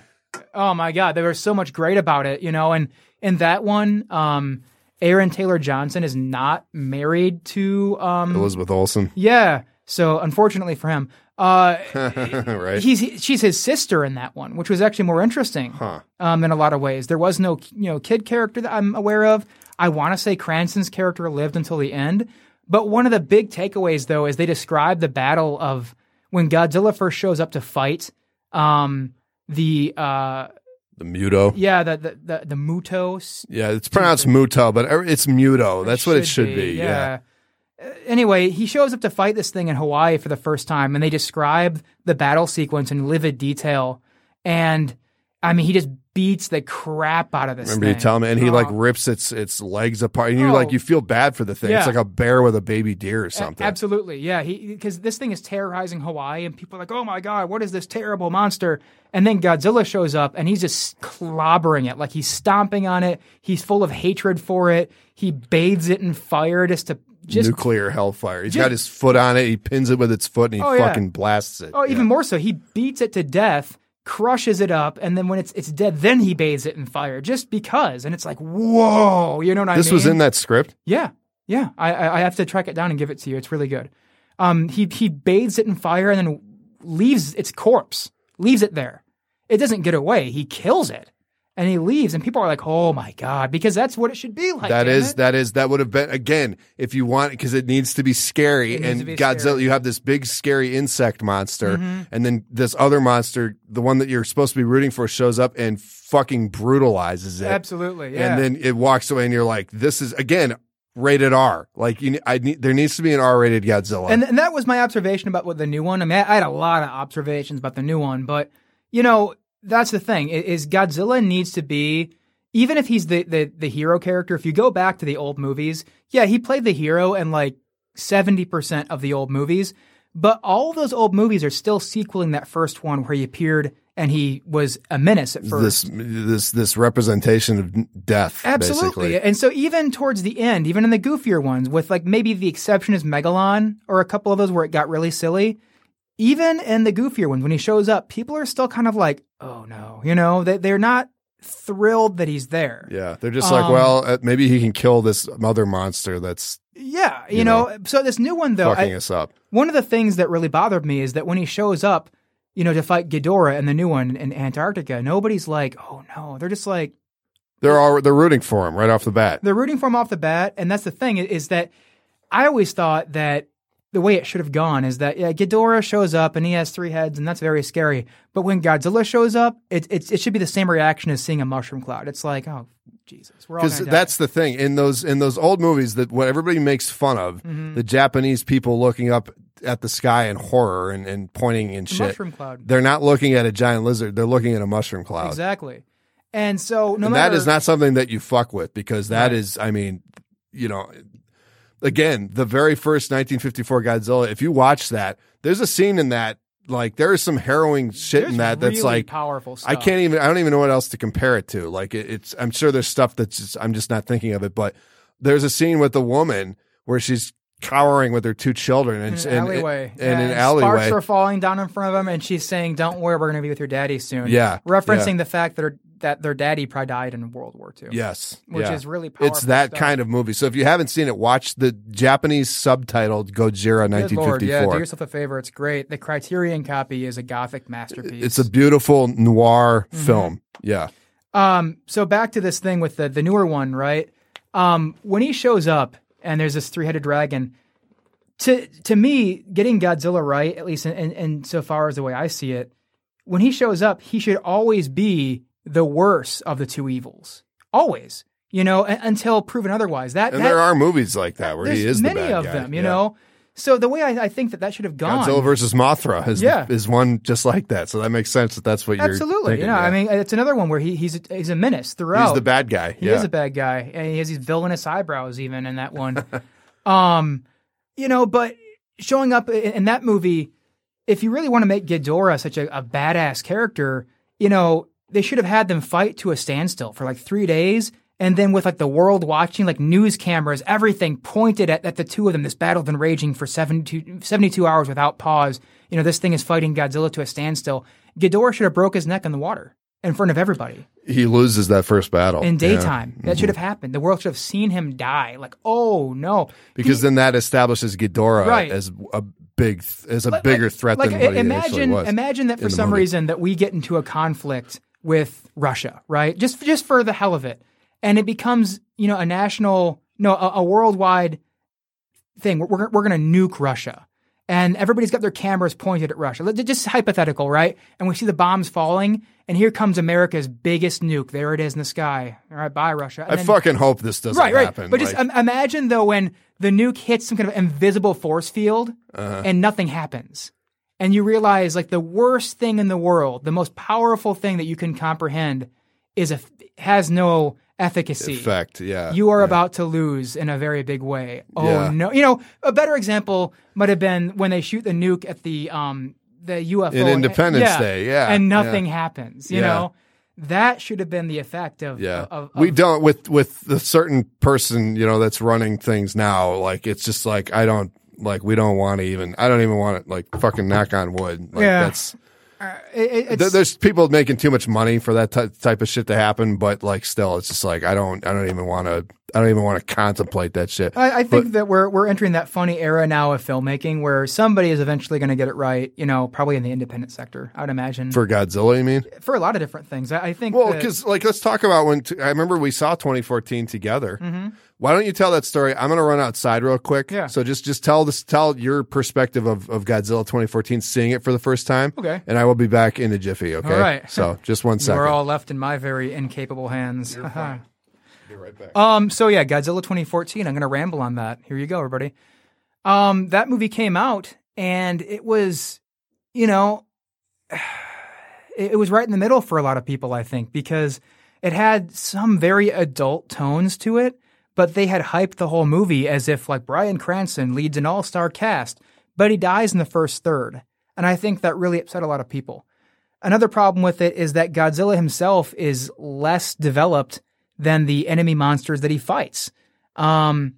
Oh my God, there was so much great about it, you know. And in that one, um, Aaron Taylor Johnson is not married to. Um,
Elizabeth Olsen,
yeah. So unfortunately for him, uh,
right?
he's she's his sister in that one, which was actually more interesting.
Huh.
Um, in a lot of ways, there was no you know kid character that I'm aware of. I want to say Cranston's character lived until the end, but one of the big takeaways though is they describe the battle of when Godzilla first shows up to fight. Um, the uh,
the Muto.
yeah, the the the, the Mutos.
Yeah, it's pronounced Muto, but it's Muto. That's what it should be. Yeah.
Uh, Anyway, he shows up to fight this thing in Hawaii for the first time, and they describe the battle sequence in livid detail. And I mean, he just beats the crap out of this.
Remember you tell me, and he like
Oh.
rips its its legs apart, and you
Oh.
like you feel bad for the thing. It's like a bear with a baby deer or
A-
something.
Absolutely, yeah. He because this thing is terrorizing Hawaii, and people are like, "Oh my god, what is this terrible monster?" And then Godzilla shows up, and he's just clobbering it, like he's stomping on it. He's full of hatred for it. He bathes it in fire just to just
Nuclear hellfire. He's
just-
got his foot on it. He pins it with its foot, and he
Oh, yeah.
fucking blasts it.
Oh, even more so, he beats it to death, crushes it up, and then when it's it's dead, then he bathes it in fire just because. And it's like, whoa, you know what I mean?
This was in that script.
Yeah, yeah. I, I I have to track it down and give it to you. It's really good. Um, he he bathes it in fire and then leaves its corpse, leaves it there. It doesn't get away. He kills it, and he leaves. And people are like, "Oh my god," because that's what it should be like.
that is
it.
that is that would have been again if you want because it needs to be scary and
be
Godzilla
scary.
you have this big scary insect monster
Mm-hmm.
and then this other monster the one that you're supposed to be rooting for shows up and fucking brutalizes it
absolutely. Yeah.
and then it walks away and you're like this is again rated R like you I need there needs to be an R rated Godzilla
And, and that was my observation about what the new one. I mean, I had a lot of observations about the new one, but you know, that's the thing is Godzilla needs to be, even if he's the, the, the hero character, if you go back to the old movies, yeah, he played the hero in like 70% of the old movies. But all those old movies are still sequeling that first one where he appeared and he was a menace at first.
This this this representation of death,
Absolutely.
basically.
And so even towards the end, even in the goofier ones, with like maybe the exception is Megalon or a couple of those where it got really silly, even in the goofier ones, when he shows up, people are still kind of like, oh no, you know, they, they're not thrilled that he's there.
Yeah, they're just like,
Um,
well, uh, maybe he can kill this mother monster that's
Yeah, you,
You
know, so this new one though,
fucking
I,
us up.
one of the things that really bothered me is that when he shows up, you know, to fight Ghidorah and the new one in Antarctica, nobody's like, oh no, they're just like,
They're all they're rooting for him right off the bat.
they're rooting for him off the bat, and that's the thing is that I always thought that the way it should have gone is that yeah, Ghidorah shows up and he has three heads, and that's very scary. But when Godzilla shows up, it it, it should be the same reaction as seeing a mushroom cloud. It's like, oh Jesus, we're all
Because that's the thing in those in those old movies that what everybody makes fun of
Mm-hmm.
the Japanese people looking up at the sky in horror and, and pointing and
The
shit.
mushroom cloud.
They're not looking at a giant lizard. They're looking at a mushroom cloud.
Exactly. And so no
and
matter
that is not something that you fuck with because that
Right.
is, I mean, you know, again, the very first 1954 Godzilla. If you watch that, there's a scene in that like there is some harrowing shit
there's
in that that's
really
like
powerful stuff.
I can't even. I don't even know what else to compare it to. Like it, it's. I'm sure there's stuff that's. Just, I'm just not thinking of it. But there's a scene with the woman where she's cowering with her two children and
in an
and-
alleyway.
and,
Yeah,
an
Sparks
alleyway.
are falling down in front of him, and she's saying, "Don't worry, we're going to be with your daddy soon."
Yeah,
referencing the fact that her, that their daddy probably died in World War II.
yes,
which
yeah.
is really powerful.
It's that
stuff.
kind of movie. So if you haven't seen it, watch the Japanese subtitled Gojira
Good Lord, yeah,
1954.
do yourself a favor. It's great. The Criterion copy is a gothic masterpiece.
it's a beautiful noir
Mm-hmm.
film. Yeah.
Um, so back to this thing with the the newer one, right? Um, when he shows up and there's this three headed dragon, to to me, getting Godzilla right, at least in, in, in so far as the way I see it, when he shows up, he should always be the worst of the two evils, always. You know, un- until proven otherwise. That,
And
that
there are movies like that where he is the
many
bad
of
guy.
them. You
Yeah.
know, so the way I, I think that that should have gone.
Godzilla versus Mothra is
Yeah.
is one just like that. So that makes sense that that's what you're
Absolutely,
thinking,
you know.
yeah.
I mean, it's another one where he, he's a, he's a menace throughout.
he's the bad guy.
He
yeah.
is a bad guy, and he has these villainous eyebrows even in that one. um, you know, but showing up in, in that movie, if you really want to make Ghidorah such a, a badass character, you know, they should have had them fight to a standstill for like three days. And then with like the world watching, like news cameras, everything pointed at, at the two of them. This battle's been raging for 72, 72 hours without pause. You know, this thing is fighting Godzilla to a standstill. Ghidorah should have broke his neck in the water in front of everybody
he loses that first battle
in
Yeah. Mm-hmm.
daytime. That should have happened. The world should have seen him die. Like, oh no,
because then that establishes Ghidorah
Right.
as a big as a
Like-
bigger threat
like,
than what he
imagine,
was.
Imagine that for some reason that we get into a conflict with Russia, right? Just just for the hell of it, and it becomes you know a national, no, a, a worldwide thing. We're we're, we're going to nuke Russia. And everybody's got their cameras pointed at Russia. Just hypothetical, right? And we see the bombs falling, and here comes America's biggest nuke. There it is in the sky. All right, bye, Russia. And
I
then-
fucking hope this doesn't
right, right.
happen.
But just
Like,
im- imagine though when the nuke hits some kind of invisible force field
Uh-huh.
and nothing happens, and you realize like the worst thing in the world, the most powerful thing that you can comprehend, is a has no efficacy.
effect. Yeah,
You are
yeah.
about to lose in a very big way. Oh
Yeah.
no! You know, a better example might have been when they shoot the nuke at the um the UFO
In Independence
yeah,
Day, yeah,
and nothing happens. You know, that should have been the effect of
Yeah,
Of,
we don't with with the certain person you know that's running things now. Like it's just like I don't like we don't want to even. I don't even want to like fucking knock on wood. Like,
Yeah.
that's
Uh, it-
it- There's people making too much money for that ty- type of shit to happen, but like still, it's just like I don't, I don't even want to, I don't even want to contemplate that shit.
I, I think that we're we're entering that funny era now of filmmaking where somebody is eventually going to get it right. You know, probably in the independent sector. I would imagine for,
Godzilla, you mean?
For a lot of different things. I, I think.
Well, because like let's talk about when t- I remember we saw 2014 together. Mm-hmm. Why don't you tell that story? I'm going to run outside real quick.
Yeah.
So just just tell this, tell your perspective of of Godzilla 2014, seeing it for the first time.
Okay.
And I will be back in a jiffy. Okay.
All right.
So just one second.
we're all left in my very incapable hands. Haha.
Be right back.
Um. So yeah, Godzilla 2014. I'm going to ramble on that. Here you go, everybody. Um. That movie came out, and it was, you know, it, it was right in the middle for a lot of people. I think because it had some very adult tones to it, but they had hyped the whole movie as if like Bryan Cranston leads an all-star cast, but he dies in the first third. And I think that really upset a lot of people. Another problem with it is that Godzilla himself is less developed than the enemy monsters that he fights. Um,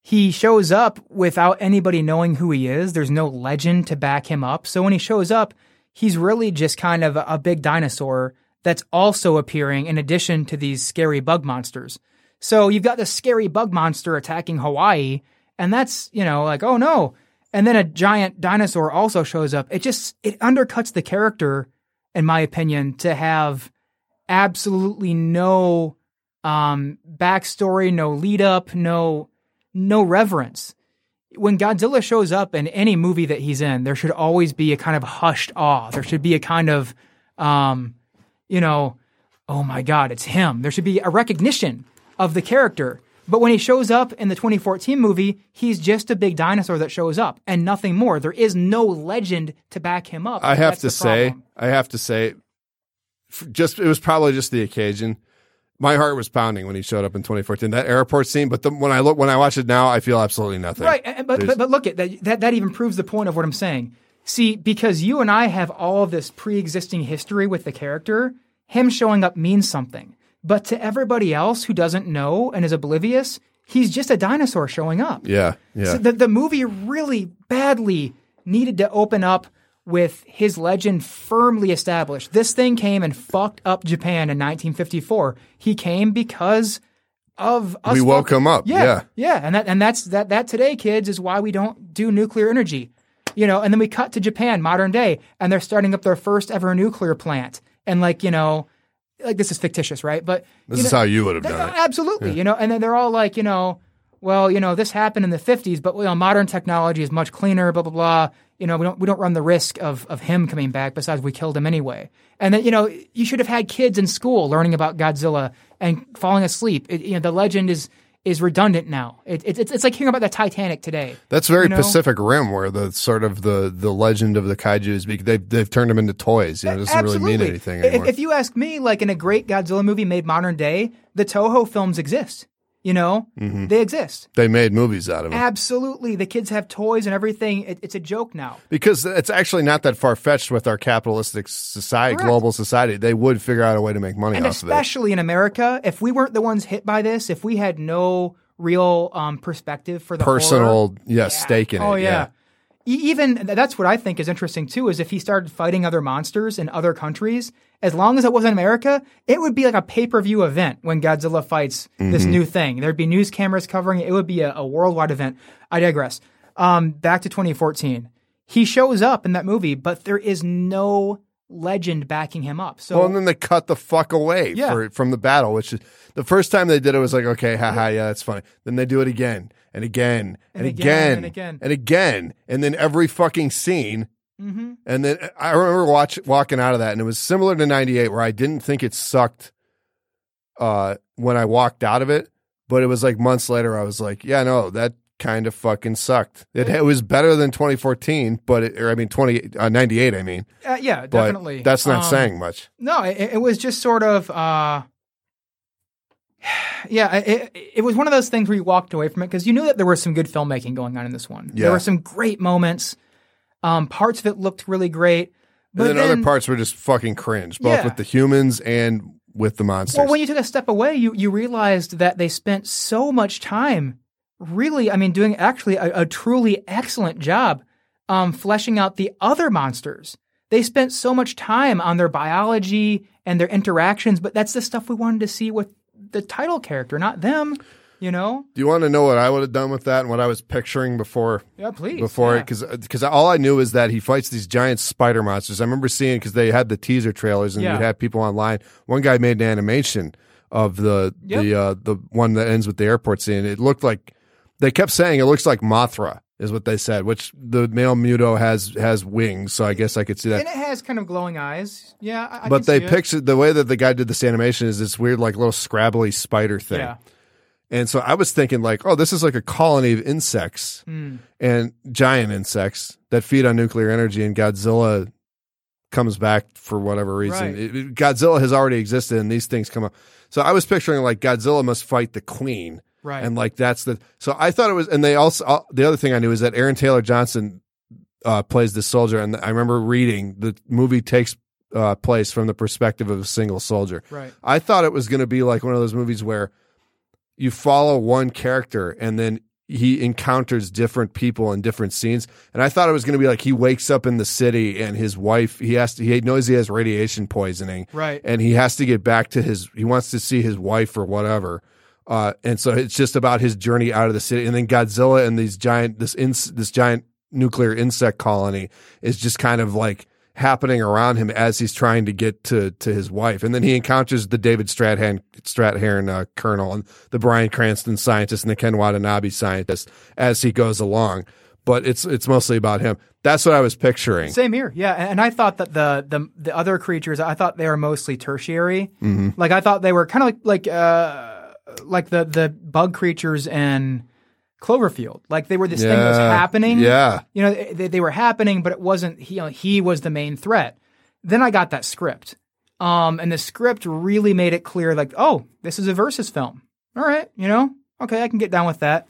he shows up without anybody knowing who he is. There's no legend to back him up. So when he shows up, he's really just kind of a, a big dinosaur that's also appearing in addition to these scary bug monsters. So you've got this scary bug monster attacking Hawaii, and that's, you know, like, oh no. And then a giant dinosaur also shows up. It just, it undercuts the character, in my opinion, to have absolutely no um, backstory, no lead up, no no reverence. When Godzilla shows up in any movie that he's in, there should always be a kind of hushed awe. There should be a kind of, um, you know, oh my God, it's him. There should be a recognition of the character. But when he shows up in the 2014 movie, he's just a big dinosaur that shows up and nothing more. There is no legend to back him up.
I have to say,
problem.
I have to say, just it was probably just the occasion. My heart was pounding when he showed up in 2014. That airport scene, but the, when I look when I watch it now, I feel absolutely nothing.
Right, but, but but look at that, that. That even proves the point of what I'm saying. See, because you and I have all of this pre-existing history with the character, him showing up means something. But to everybody else who doesn't know and is oblivious, he's just a dinosaur showing up.
Yeah, yeah.
So the the movie really badly needed to open up with his legend firmly established. This thing came and fucked up Japan in 1954. He came because of us.
We woke him up, yeah.
yeah, and that and that's that that today, kids, is why we don't do nuclear energy. You know, and then we cut to Japan, modern day, and they're starting up their first ever nuclear plant. And like, you know, like this is fictitious, right? But
this is
know-
how you would have done it.
Absolutely, you know, and then they're all like, you know, well, you know, this happened in the '50s, but you know, modern technology is much cleaner. Blah blah blah. You know, we don't we don't run the risk of of him coming back. Besides, we killed him anyway. And then you know, you should have had kids in school learning about Godzilla and falling asleep. It, you know, the legend is is redundant now. It, it, it's it's like hearing about the Titanic today.
That's very
you know?
Pacific Rim, where the sort of the the legend of the kaiju's they've they've turned them into toys. You know, it doesn't really mean
Absolutely.
anything
If- If, you ask me, like in a great Godzilla movie made modern day, the Toho films exist. You know,
Mm-hmm.
they exist.
they made movies out of it
Absolutely, the kids have toys and everything. It, it's a joke now.
because it's actually not that far fetched with our capitalistic society,
Correct.
global society. They would figure out a way to make money
And
off of it.
especially in America, if we weren't the ones hit by this, if we had no real um, perspective for the
Personal,
horror,
yeah, stake in it.
oh
it.
yeah. E- Even that's what I think is interesting too. Is if he started fighting other monsters in other countries, as long as it was in America, it would be like a pay per view event when Godzilla fights
Mm-hmm.
this new thing. There'd be news cameras covering it. It would be a, a worldwide event. I digress. Um, back to 2014. He shows up in that movie, but there is no legend backing him up. So
Well, and then they cut the fuck away
Yeah.
for, from the battle, which is the first time they did it was like, okay, haha, yeah, that's funny. Then they do it again and again and,
And
again,
again and again.
and again, and then every fucking scene.
Mm-hmm.
And then I remember watch, walking out of that, and it was similar to '98, where I didn't think it sucked uh, when I walked out of it, but it was like months later, I was like, yeah, no, that kind of fucking sucked. It, it was better than 2014, but it, or I mean 20 uh, 98, I mean,
uh, yeah,
but
definitely.
that's not
Um,
saying much.
No, it, it was just sort of, uh, yeah, it, it was one of those things where you walked away from it because you knew that there was some good filmmaking going on in this one.
Yeah.
There were some great moments. Um, parts of it looked really great. But
and then, other parts were just fucking cringe, both
Yeah.
with the humans and with the monsters.
Well, when you took a step away, you, you realized that they spent so much time, really, I mean, doing actually a, a truly excellent job um, fleshing out the other monsters. They spent so much time on their biology and their interactions, but that's the stuff we wanted to see with the title character, not them. You know?
Do you want to know what I would have done with that and what I was picturing before
Yeah, please.
before
yeah.
it? Because because all I knew is that he fights these giant spider monsters. I remember seeing because they had the teaser trailers and
Yeah.
you'd have people online. One guy made an animation of the
Yep.
the uh, the one that ends with the airport scene. It looked like they kept saying it looks like Mothra is what they said. Which the male Muto has has wings, so I guess I could see that.
And it has kind of glowing eyes. Yeah, I, I
but they pictured the way that the guy did this animation is this weird like little scrabbly spider thing.
Yeah.
And so I was thinking like, oh, this is like a colony of insects
Hmm.
and giant insects that feed on nuclear energy and Godzilla comes back for whatever reason.
Right.
It- Godzilla has already existed and these things come up. So I was picturing like Godzilla must fight the queen
Right.
And like that's the so I thought it was, and they also uh, the other thing I knew is that Aaron Taylor Johnson uh, plays the soldier, and I remember reading the movie takes uh, place from the perspective of a single soldier.
Right.
I thought it was going to be like one of those movies where you follow one character and then he encounters different people in different scenes. And I thought it was going to be like he wakes up in the city and his wife, he has to, he knows he has radiation poisoning.
Right.
And he has to get back to his, he wants to see his wife or whatever. Uh, and so it's just about his journey out of the city. And then Godzilla and these giant, this, ins, this giant nuclear insect colony is just kind of like, happening around him as he's trying to get to to his wife, and then he encounters the David Strathairn Strathairn uh, colonel and the Bryan Cranston scientist and the Ken Watanabe scientist as he goes along. But it's it's mostly about him. That's what I was picturing.
Same here, yeah. And I thought that the the the other creatures, I thought they were mostly tertiary.
Mm-hmm.
Like I thought they were kind of like like uh like the the bug creatures and Cloverfield. Like they were this thing that was
Yeah.
happening.
Yeah.
You know, they, they were happening, but it wasn't. He, you know, he was the main threat. Then I got that script, um, and the script really made it clear, like, oh, this is a versus film. All right, you know, okay, I can get down with that.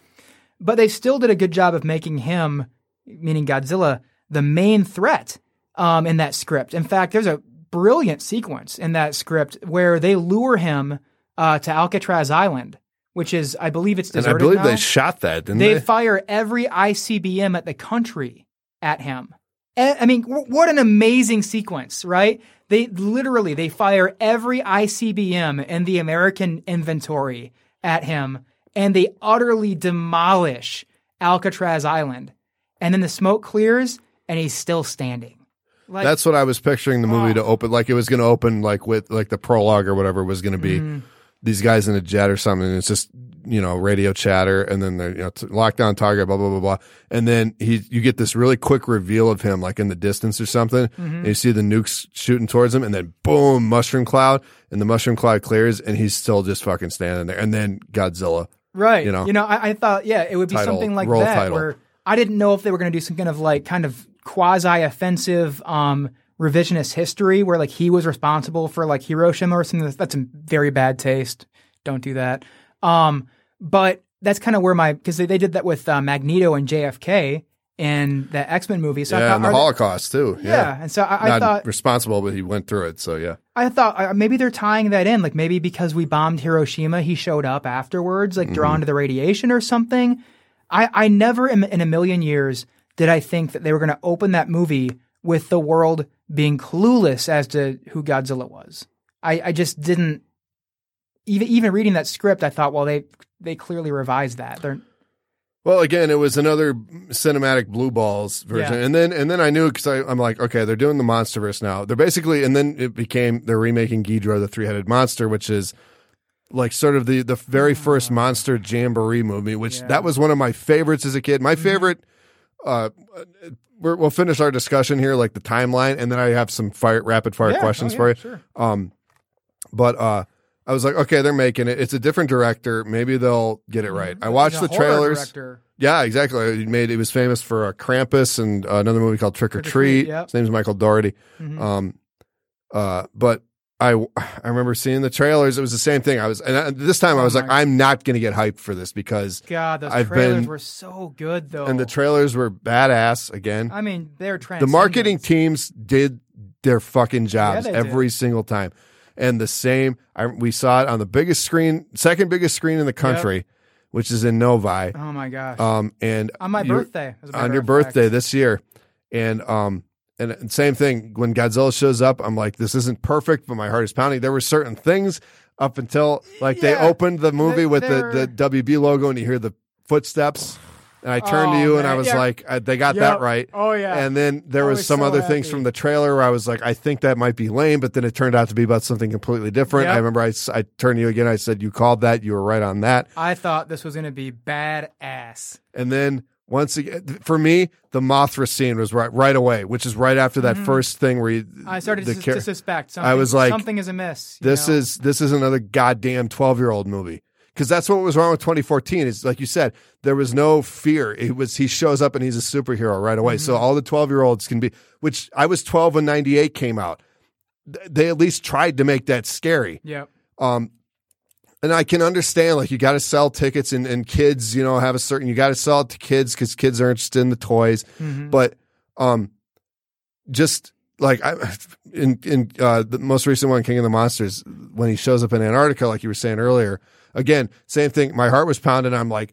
But they still did a good job of making him, meaning Godzilla, the main threat um, in that script. In fact, there's a brilliant sequence in that script where they lure him uh, to Alcatraz Island, which is, I believe, it's
and
deserted
I believe
now
they shot that, didn't
they
they?
fire every ICBM at the country at him. And, I mean, w- what an amazing sequence, right? They literally they fire every ICBM in the American inventory at him, and they utterly demolish Alcatraz Island. And then the smoke clears, and he's still standing. Like,
That's what I was picturing the movie
Oh.
to open. Like it was going to open like with like the prologue or whatever was going to be
Mm-hmm.
These guys in a jet or something. And it's just you know radio chatter, and then they're you know t- lockdown target, blah blah blah blah. And then he you get this really quick reveal of him like in the distance or something.
Mm-hmm.
And you see the nukes shooting towards him, and then boom, mushroom cloud, and the mushroom cloud clears, and he's still just fucking standing there. And then Godzilla.
Right.
you know?
You I, I thought, yeah, it would be
Title,
something like that
title.
where I didn't know if they were going to do some kind of like kind of quasi offensive um, revisionist history where like he was responsible for like Hiroshima or something. That's, in very bad taste. Don't do that. Um, but that's kind of where my because they, they did that with uh, Magneto and JFK in the X Men movie. So I
yeah,
thought,
and the
are they-
Holocaust too.
yeah.
Yeah,
and so I, I
not
thought
responsible, but he went through it. So yeah.
I thought uh, maybe they're tying that in, like maybe because we bombed Hiroshima, he showed up afterwards, like drawn to the radiation or something. I, I never in, in a million years did I think that they were going to open that movie with the world being clueless as to who Godzilla was. I, I just didn't. Even even reading that script, I thought, well, they they clearly revised that. They're
Well, again, it was another cinematic blue balls version,
Yeah.
and then and then I knew because I'm like, okay, they're doing the MonsterVerse now. They're basically, and then it became they're remaking Ghidorah, the three headed monster, which is like sort of the the very first monster jamboree movie, which
Ah. Yeah. Mm-hmm.
that was one of my favorites as a kid. My favorite. Uh, we're, we'll finish our discussion here, like the timeline, and then I have some fire rapid fire
Yeah,
questions
oh,
for you.
Sure.
Um, but uh, I was like, okay, they're making it. It's a different director. Maybe they'll get it right. I watched
Mm-hmm.
The trailers.
director.
Yeah, exactly. He made. He was famous for uh, Krampus and uh, another movie called Trick or
Trick or
Treat.
Treat, yep.
His name's Michael Dougherty.
Mhm.
Um, uh, but I I remember seeing the trailers. It was the same thing. I was, and I, this time I was
Oh
like,
my-
I'm not going to get hyped for this because,
God, those
I've
trailers
been-
were so good though.
and the trailers were badass again.
I mean, they're
the marketing teams did their fucking jobs
did.
every single time. And the same, I, we saw it on the biggest screen, second biggest screen in the country, which is in Novi.
Oh my gosh.
Um, and
on my birthday.
on your birthday
fact.
this year, and um, and, and same thing when Godzilla shows up. I'm like, this isn't perfect, but my heart is pounding. There were certain things up until like they
Yeah.
opened the movie with the the WB logo, and you hear the footsteps. And I turned to
Oh,
you and I
man.
was
Yeah.
like, uh, they got
Yep.
that right.
Oh yeah.
And then there
I
was
was
some
so
other things
happy.
from the trailer where I was like, I think that might be lame, but then it turned out to be about something completely different.
Yep.
I remember I, s- I turned to you again. I said, you called that. You were right on that.
I thought this was going to be badass.
And then once again, for me, the Mothra scene was right right away, which is right after that first thing where you,
Mm-hmm. I started to,
char-
to suspect something.
I was like,
something is amiss. you
this
know?
is this is another goddamn twelve year old movie because that's what was wrong with 2014. Is like you said, there was no fear. It was he shows up and he's a superhero right away. So
Mm-hmm.
all the 12 year olds can be. Which I was 12 when 98 came out. They at least tried to make that scary.
Yep.
Um, and I can understand like you got to sell tickets and, and kids, you know, have a certain you got to sell it to kids because kids are interested in the toys.
Mhm.
But um, just like I in in uh, the most recent one, King of the Monsters, when he shows up in Antarctica, like you were saying earlier, again, same thing. My heart was pounding. I'm like,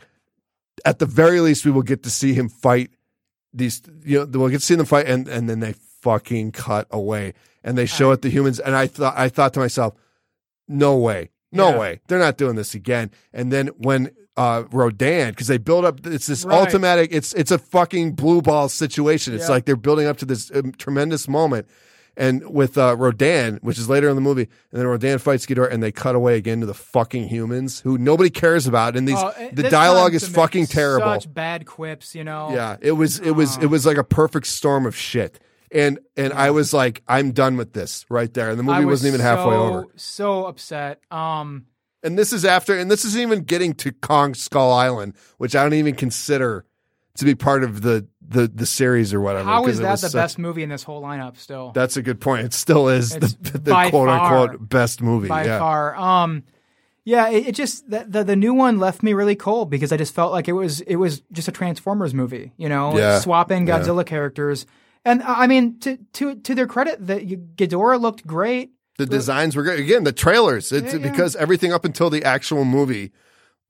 at the very least, we will get to see him fight these. You know, we'll get to see them fight, and and then they fucking cut away, and they show it the humans, and I thought I thought to myself, no way, no
Yeah.
way, they're not doing this again. And then when uh Rodan, because they build up, it's this
Right.
automatic, it's it's a fucking blue ball situation. It's
Yeah.
like they're building up to this um, tremendous moment. And with uh, Rodan, which is later in the movie, and then Rodan fights Ghidorah, and they cut away again to the fucking humans who nobody cares about. And these
Oh,
the dialogue is fucking terrible.
Such bad quips, you know.
Yeah, it was it was it was like a perfect storm of shit. And and I was like, I'm done with this right there. And the movie
was
wasn't even halfway
so,
over.
So upset. Um,
And this is after and this isn't even getting to Kong Skull Island, which I don't even consider to be part of the the, the series or whatever.
How is
is
that the
such-
best movie in this whole lineup? Still,
That's a good point. It still is
It's
the, the quote
far-
unquote best movie.
by
yeah.
far. Um, yeah, it, it just the, the the new one left me really cold because I just felt like it was it was just a Transformers movie. You know,
Yeah.
swap in
Yeah.
Godzilla characters. And uh, I mean, to to to their credit, the Ghidorah looked great.
The designs were good. Again, the trailers. It's
Yeah, yeah.
because everything up until the actual movie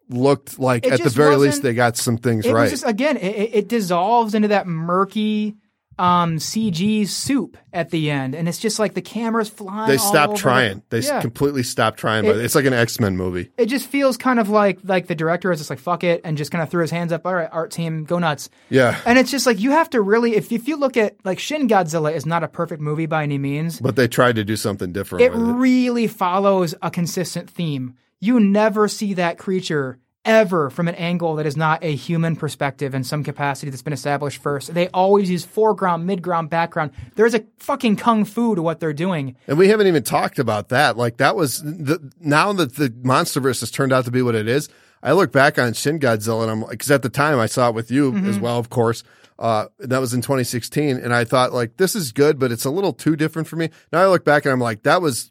looked like
It
at the very least they got some things
It
right.
was just again, it- it dissolves into that murky um CG soup at the end, and it's just like the cameras flying.
they stopped trying. They
yeah.
completely stopped trying. But
It-
it's like an X Men movie.
it just feels kind of like like the director is just like fuck it and just kind of threw his hands up. All right, art team, go nuts.
Yeah.
And it's just like you have to really, if if you look at like Shin Godzilla is not a perfect movie by any means.
But they tried to do something different
it. really follows a consistent theme. You never see that creature ever from an angle that is not a human perspective in some capacity that's been established first. They always use foreground, midground, background. There's a fucking kung fu to what they're doing.
And we haven't even talked about that. Like that was the now that the MonsterVerse has turned out to be what it is. I look back on Shin Godzilla and I'm like, because at the time I saw it with you as
Mm-hmm.
well, of course. Uh, that was in 2016, and I thought like this is good, but it's a little too different for me. Now I look back and I'm like, that was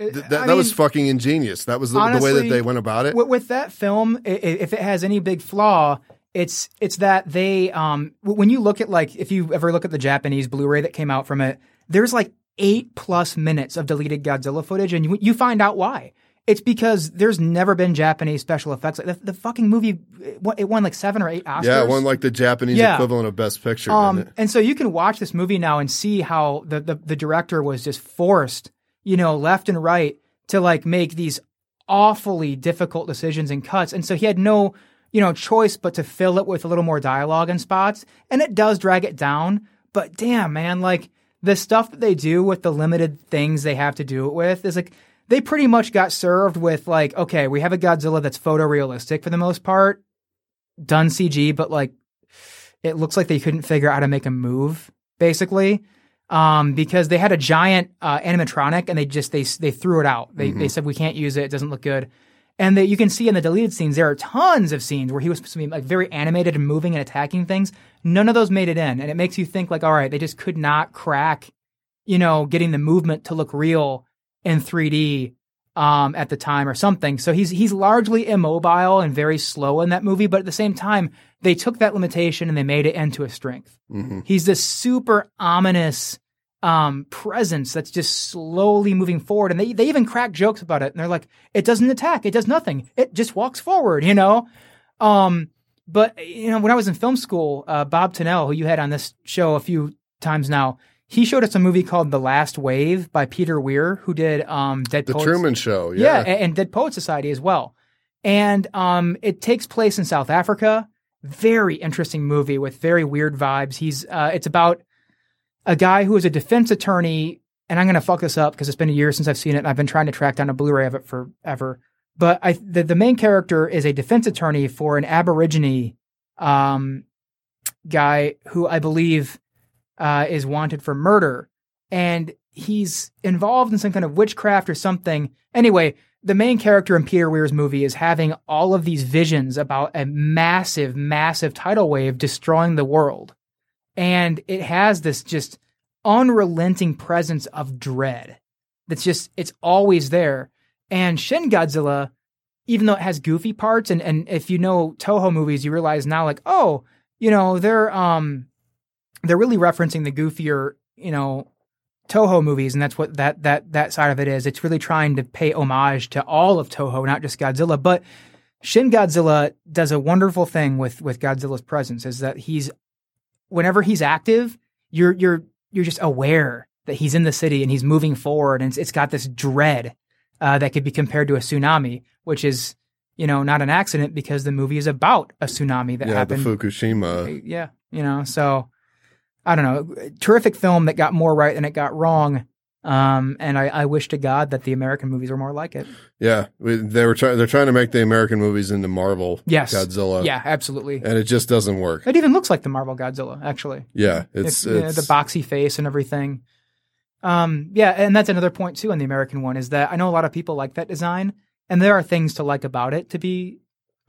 th- that, that was fucking ingenious. That was the, the way that they went about it.
with, with that film, if it has any big flaw, it's it's that they um when you look at like if you ever look at the Japanese Blu-ray that came out from it, there's like eight plus minutes of deleted Godzilla footage, and you you find out why. It's because there's never been Japanese special effects. Like the, the fucking movie, it won, it won like seven or eight Oscars.
yeah, won like the Japanese
Yeah.
equivalent of Best Picture.
Um,
it?
and so you can watch this movie now and see how the, the, the director was just forced, you know, left and right to like make these awfully difficult decisions and cuts. And so he had no, you know, choice but to fill it with a little more dialogue in spots. And it does drag it down. But damn, man, like the stuff that they do with the limited things they have to do it with is like they pretty much got served with like, okay, we have a Godzilla that's photorealistic for the most part, done CG, but like it looks like they couldn't figure out how to make him move basically um, because they had a giant uh, animatronic and they just they they threw it out. They, they said we can't use it. It doesn't look good. And that you can see in the deleted scenes there are tons of scenes where he was supposed to be like very animated and moving and attacking things. None of those made it in. And it makes you think like all right they just could not crack you know getting the movement to look real in 3d um, at the time or something. So he's he's largely immobile and very slow in that movie, but at the same time, they took that limitation and they made it into a strength.
Mhm.
He's this super ominous um, presence that's just slowly moving forward, and they they even crack jokes about it, and they're like, "It doesn't attack, it does nothing, it just walks forward," you know. Um, but you know, when I was in film school, uh, Bob Tennell, who you had on this show a few times now, he showed us a movie called The Last Wave by Peter Weir, who did um, Dead
The
Poets.
Truman Show.
Yeah,
Yeah.
and Dead Poet Society as well. And um, it takes place in South Africa. Very interesting movie with very weird vibes. He's uh, it's about a guy who is a defense attorney, and I'm gonna fuck this up because it's been a year since I've seen it, and I've been trying to track down a Blu-ray of it forever. But I the, the main character is a defense attorney for an Aborigine um, guy who I believe uh, is wanted for murder, and he's involved in some kind of witchcraft or something. Anyway, the main character in Peter Weir's movie is having all of these visions about a massive, massive tidal wave destroying the world. And it has this just unrelenting presence of dread that's just, it's always there. And Shin Godzilla, even though it has goofy parts, and and if you know Toho movies, you realize now like, oh, you know, they're um, they're really referencing the goofier, you know, Toho movies, and that's what that that that side of it is. It's really trying to pay homage to all of Toho, not just Godzilla. But Shin Godzilla does a wonderful thing with with Godzilla's presence, is that he's whenever he's active, you're you're you're just aware that he's in the city and he's moving forward, and it's, it's got this dread uh, that could be compared to a tsunami, which is you know not an accident because the movie is about a tsunami that
yeah,
happened.
the Fukushima.
Yeah, you know, so I don't know. Terrific film that got more right than it got wrong. Um, and I, I wish to God that the American movies were more like it.
Yeah, we, they were trying. They're trying to make the American movies into Marvel.
Yes.
Godzilla.
Yeah, absolutely.
and it just doesn't work.
It even looks like the Marvel Godzilla, actually.
Yeah, it's,
you know, the boxy face and everything. Um, yeah, and that's another point too on the American one is that I know a lot of people like that design, and there are things to like about it. To be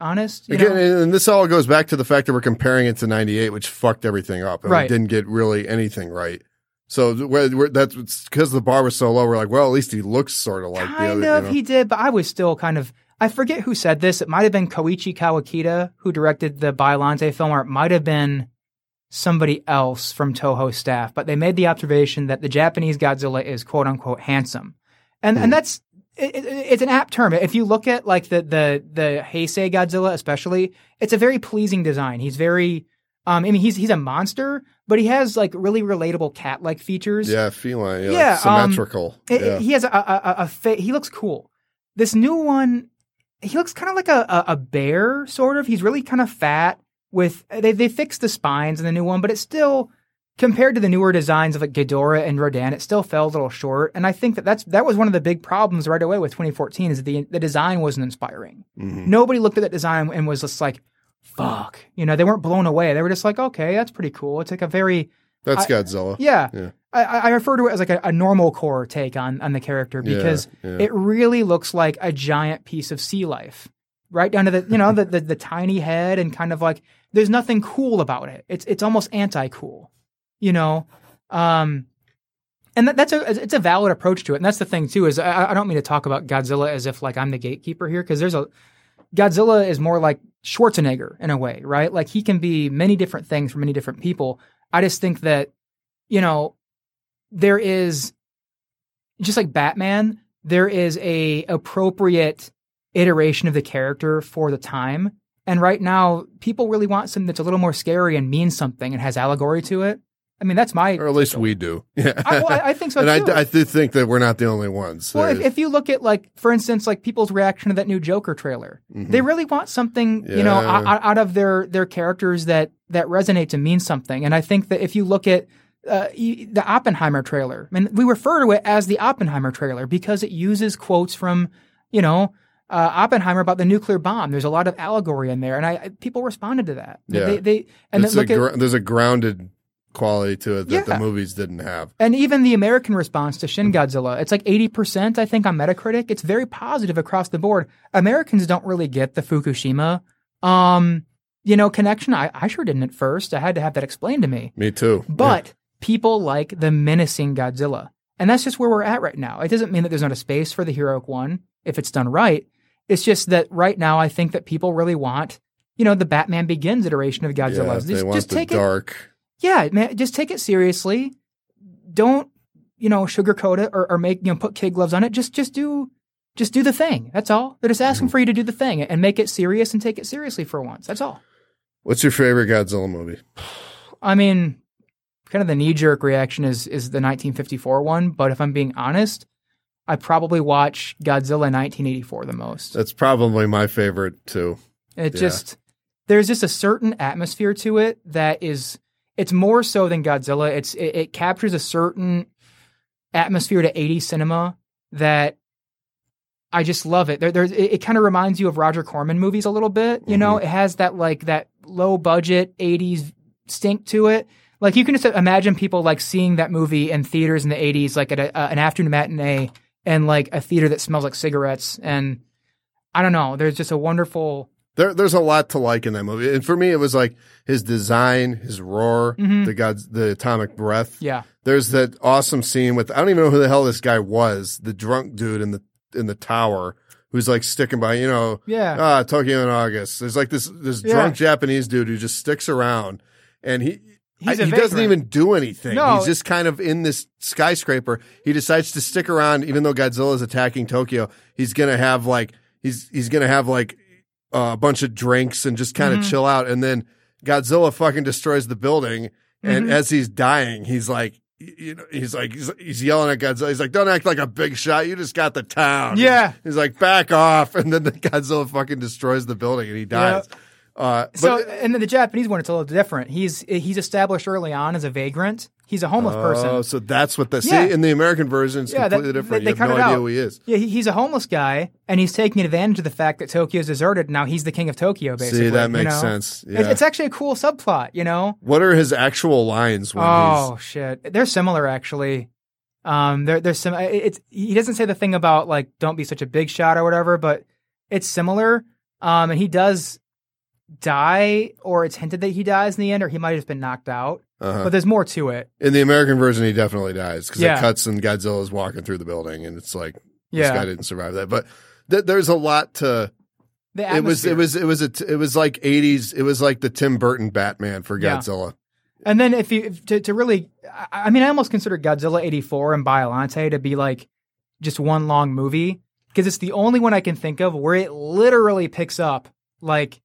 honest, you
Again,
know?
and this all goes back to the fact that we're comparing it to '98, which fucked everything up, and we didn't get really anything right. So we're, we're, that's because the bar was so low. We're like, well, at least he looks sort of like the
kind
other.
of
you know?
he did, but I was still kind of. I forget who said this. It might have been Koichi Kawakita who directed the Biollante film, or it might have been somebody else from Toho staff. But they made the observation that the Japanese Godzilla is quote unquote handsome, and
Hmm.
and that's it, it- it's an apt term. If you look at like the the the Heisei Godzilla, especially, it's a very pleasing design. He's very, um, I mean, he's he's a monster, but he has like really relatable cat like features.
yeah, feline. Yeah,
Yeah,
like
um,
symmetrical.
It-
yeah.
it- he has a, a, a, a fa- he looks cool. This new one, he looks kind of like a, a, a bear, sort of. He's really kind of fat. With they they fixed the spines in the new one, but it's still compared to the newer designs of like Ghidorah and Rodan, it still fell a little short. And I think that that's that was one of the big problems right away with 2014 is the the design wasn't inspiring.
Mhm.
Nobody looked at that design and was just like, "Fuck," you know. They weren't blown away. They were just like, "Okay, that's pretty cool." It's like a very
That's
I-
Godzilla.
yeah.
Yeah.
I, I refer to it as like a, a normal core take on on the character
Yeah,
because
yeah.
it really looks like a giant piece of sea life, right down to the you know the, the the tiny head and kind of like there's nothing cool about it. It's it's almost anti cool, you know. Um, and that, that's a it's a valid approach to it. And that's the thing too is I, I don't mean to talk about Godzilla as if like I'm the gatekeeper here because there's a Godzilla is more like Schwarzenegger in a way, right? Like he can be many different things for many different people. I just think that you know there is just like Batman, there is a appropriate iteration of the character for the time. And right now, people really want something that's a little more scary and means something and has allegory to it. I mean, that's my.
or at least we do. Yeah,
I, well, I, think so
and
too.
I, I do think that we're not the only ones.
well, if, if you look at like, for instance, like people's reaction to that new Joker trailer,
Mhm.
they really want something, you know, out, out of their their characters that that resonates and means something. And I think that if you look at uh, the Oppenheimer trailer, I mean, we refer to it as the Oppenheimer trailer because it uses quotes from, you know, uh, Oppenheimer about the nuclear bomb. There's a lot of allegory in there, and I, I people responded to that.
Yeah.
They, they and
it's
look
a
at
there's a grounded quality to it that the movies didn't have.
And even the American response to Shin Godzilla, it's like 80%, I think, on Metacritic. It's very positive across the board. Americans don't really get the Fukushima, um, you know, connection. I, I sure didn't at first. I had to have that explained to me.
Me too.
But people like the menacing Godzilla. And that's just where we're at right now. It doesn't mean that there's not a space for the heroic one if it's done right. It's just that right now, I think that people really want, you know, the Batman Begins iteration of
yeah,
Godzilla.
they
just
want
just
the
take it
dark.
Yeah, man, just take it seriously. Don't you know sugarcoat it or, or make you know put kid gloves on it. Just just do just do the thing. That's all. They're just asking mm-hmm. for you to do the thing and make it serious and take it seriously for once. That's all.
What's your favorite Godzilla movie?
I mean, kind of the knee jerk reaction is is the 1954 one, but if I'm being honest, I probably watch Godzilla 1984 the most.
That's probably my favorite too.
It
Yeah.
just there's just a certain atmosphere to it that is it's more so than Godzilla. It's it, it captures a certain atmosphere to 80s cinema that I just love it. There, there's it, it kind of reminds you of Roger Corman movies a little bit. You know, it has that like that low budget 80s stink to it. Like you can just imagine people like seeing that movie in theaters in the 80s, like at a, uh, an afternoon matinee, and like a theater that smells like cigarettes. And I don't know. There's just a wonderful.
There, there's a lot to like in that movie, and for me, it was like his design, his roar,
Mhm.
the gods, the atomic breath.
Yeah.
There's that awesome scene with I don't even know who the hell this guy was, the drunk dude in the in the tower who's like sticking by, you know,
Yeah.
ah, Tokyo in August. There's like this this
Yeah.
drunk Japanese dude who just sticks around, and he. I- he doesn't even do anything.
No.
He's just kind of in this skyscraper. He decides to stick around, even though Godzilla's attacking Tokyo. He's gonna have like he's he's gonna have like uh, a bunch of drinks and just kind of
Mhm.
chill out. And then Godzilla fucking destroys the building. And
Mhm.
as he's dying, he's like, you know, he's like, he's, he's yelling at Godzilla. He's like, don't act like a big shot. You just got the town.
Yeah.
He's like, back off. And then the Godzilla fucking destroys the building and he dies. Uh, but
So, and then the Japanese one, it's a little different. He's he's established early on as a vagrant. He's a homeless person.
Oh, so that's what the
Yeah.
see in the American version it's
Yeah, that-
completely different.
they-
you
they
have no idea
out.
who he is.
Yeah, he, he's a homeless guy, and he's taking advantage of the fact that Tokyo's deserted. Now he's the king of Tokyo. Basically,
See, that
you
makes
know?
sense.
It's-
Yeah.
It's actually a cool subplot, you know.
what are his actual lines when
Oh shit, they're similar actually. Um, they're they're It's he doesn't say the thing about like don't be such a big shot or whatever, but it's similar. Um, and he does die, or it's hinted that he dies in the end, or he might have just been knocked out.
he's uh
But there's more to it.
in the American version he definitely dies because
Yeah.
it cuts and Godzilla's walking through the building and it's like this guy didn't survive that. But th- there's a lot to it was it was it was a t- it was like 80s it was like the Tim Burton Batman for
Yeah.
Godzilla.
And then if you if, to to really, I, I mean, I almost consider Godzilla '84 and Biollante to be like just one long movie because it's the only one I can think of where it literally picks up like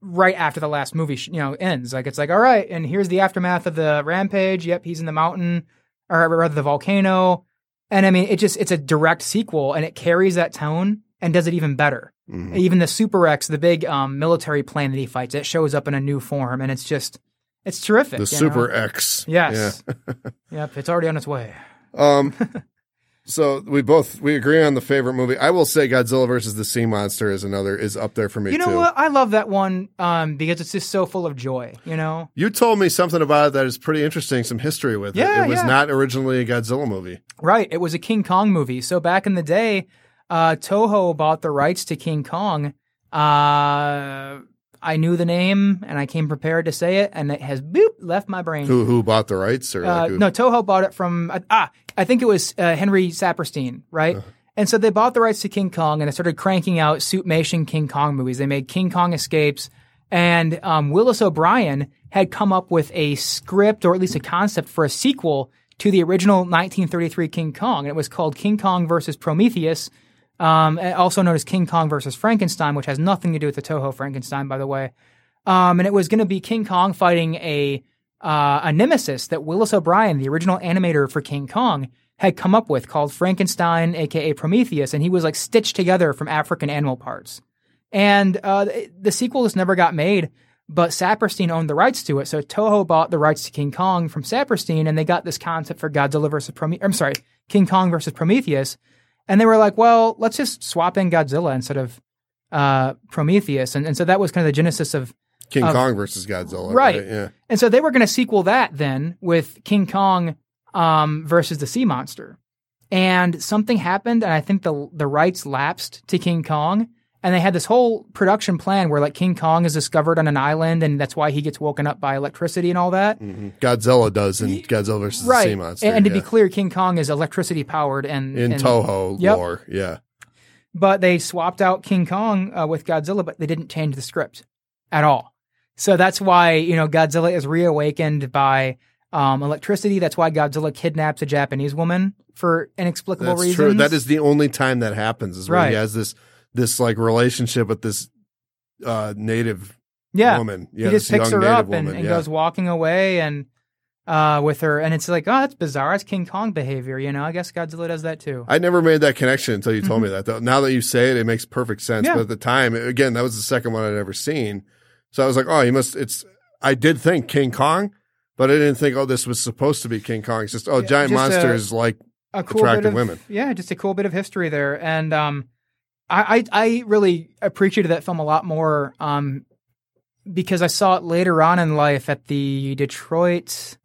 right after the last movie, you know, ends. Like it's like, all right, and here's the aftermath of the rampage. Yep, he's in the mountain, or rather the volcano. And I mean, it just it's a direct sequel, and it carries that tone and does it even better.
Mhm.
Even the Super X, the big um, military plane that he fights, it shows up in a new form, and it's just it's terrific.
The Super
know?
X.
Yes. Yep, it's already on its way.
Um so we both we agree on the favorite movie. I will say Godzilla versus the Sea Monster is another is up there for me
You know
too.
what? I love that one um, because it's just so full of joy. You know,
You told me something about it that is pretty interesting, some history with
Yeah,
it. It was
yeah.
not originally a Godzilla movie.
right? It was a King Kong movie. So back in the day, uh, Toho bought the rights to King Kong. Uh, I knew the name and I came prepared to say it, and it has boop left my brain.
Who who bought the rights or
Uh,
like
no, Toho bought it from uh, ah, I think it was uh, Henry Saperstein, right?
Uh-huh.
And so they bought the rights to King Kong, and they started cranking out Suitmation King Kong movies. They made King Kong Escapes, and um, Willis O'Brien had come up with a script or at least a concept for a sequel to the original 1933 King Kong, and it was called King Kong versus Prometheus, um, also known as King Kong versus Frankenstein, which has nothing to do with the Toho Frankenstein, by the way. Um, and it was going to be King Kong fighting a uh, a nemesis that Willis O'Brien, the original animator for King Kong, had come up with called Frankenstein, aka Prometheus, and he was like stitched together from African animal parts. And uh, the, sequel just never got made, but Saperstein owned the rights to it. So Toho bought the rights to King Kong from Saperstein, and they got this concept for Godzilla versus Prometheus. I'm sorry, King Kong versus Prometheus. And they were like, well, let's just swap in Godzilla instead of uh, Prometheus. And, and so that was kind of the genesis of
King
of-
Kong versus Godzilla.
Right.
Yeah.
and so they were going to sequel that then with King Kong um, versus the Sea Monster. And something happened, and I think the the rights lapsed to King Kong. And they had this whole production plan where like King Kong is discovered on an island, and that's why he gets woken up by electricity and all that.
Mhm. Godzilla does in Godzilla versus the
Right.
Sea Monster.
and, and to
yeah.
be clear, King Kong is electricity powered and
in
and-
Toho
Yep.
lore, yeah.
but they swapped out King Kong uh, with Godzilla, but they didn't change the script at all. So that's why you know Godzilla is reawakened by um, electricity. That's why Godzilla kidnaps a Japanese woman for inexplicable
That's
reasons.
true. That is the only time that happens is where he has this this like relationship with this uh native
yeah.
woman. Yeah,
He
just
picks her up and,
woman.
and
yeah.
goes walking away and uh, with her, and it's like, oh, that's bizarre. That's King Kong behavior. You know, I guess Godzilla does that too.
I never made that connection until you told me that. Though now that you say it, it makes perfect sense.
Mm-hmm. Yeah.
But at the time, again, that was the second one I'd ever seen. So I was like, oh, you must. It's. I did think King Kong, but I didn't think, oh, this was supposed to be King Kong. It's just, oh,
Yeah,
giant
just,
monsters like
a cool
attractive
of,
women.
Yeah, just a cool bit of history there, and um, I, I I really appreciated that film a lot more um because I saw it later on in life at the Detroit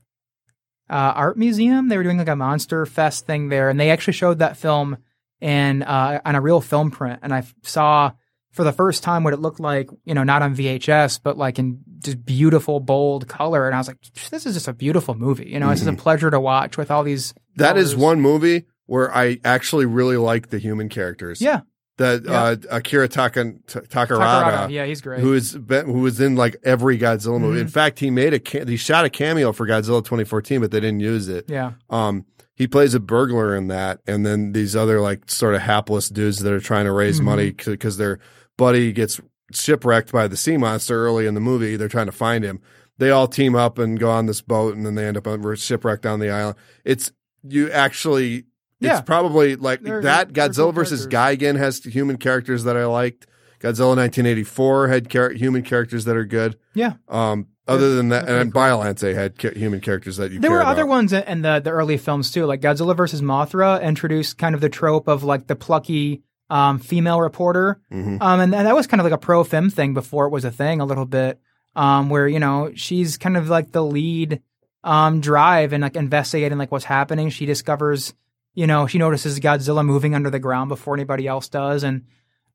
uh, Art Museum. They were doing like a Monster Fest thing there, and they actually showed that film in uh, on a real film print, and I f- saw for the first time what it looked like, you know, not on VHS, but like in just beautiful, bold color. And I was like, this is just a beautiful movie. You know, it's just a pleasure to watch with all these.
that is
colors.
one movie where I actually really like the human characters.
Yeah.
That uh, Akira Taka, Ta- Takarada,
Takarada, yeah, he's great.
who is been, who was in like every Godzilla movie.
Mm-hmm.
In fact, he made a ca- he shot a cameo for Godzilla 2014, but they didn't use it.
yeah,
Um, he plays a burglar in that, and then these other like sort of hapless dudes that are trying to raise
Mm-hmm.
money because their buddy gets shipwrecked by the sea monster early in the movie. They're trying to find him. They all team up and go on this boat, and then they end up shipwrecked on the island. It's you actually.
Yeah.
It's probably like
They're-
that.
they're cool
Godzilla versus. Gigan has human characters that I liked. Godzilla 1984 had char- human characters that are good.
yeah.
Um, other than that, and Biollante had ca- human characters that you.
There were other
about.
ones in the the early films too, like Godzilla versus Mothra introduced kind of the trope of like the plucky um, female reporter,
Mhm.
um, and, and that was kind of like a pro fem thing before it was a thing a little bit, um, where you know she's kind of like the lead um, drive and like investigating like what's happening. She discovers, you know, she notices Godzilla moving under the ground before anybody else does, and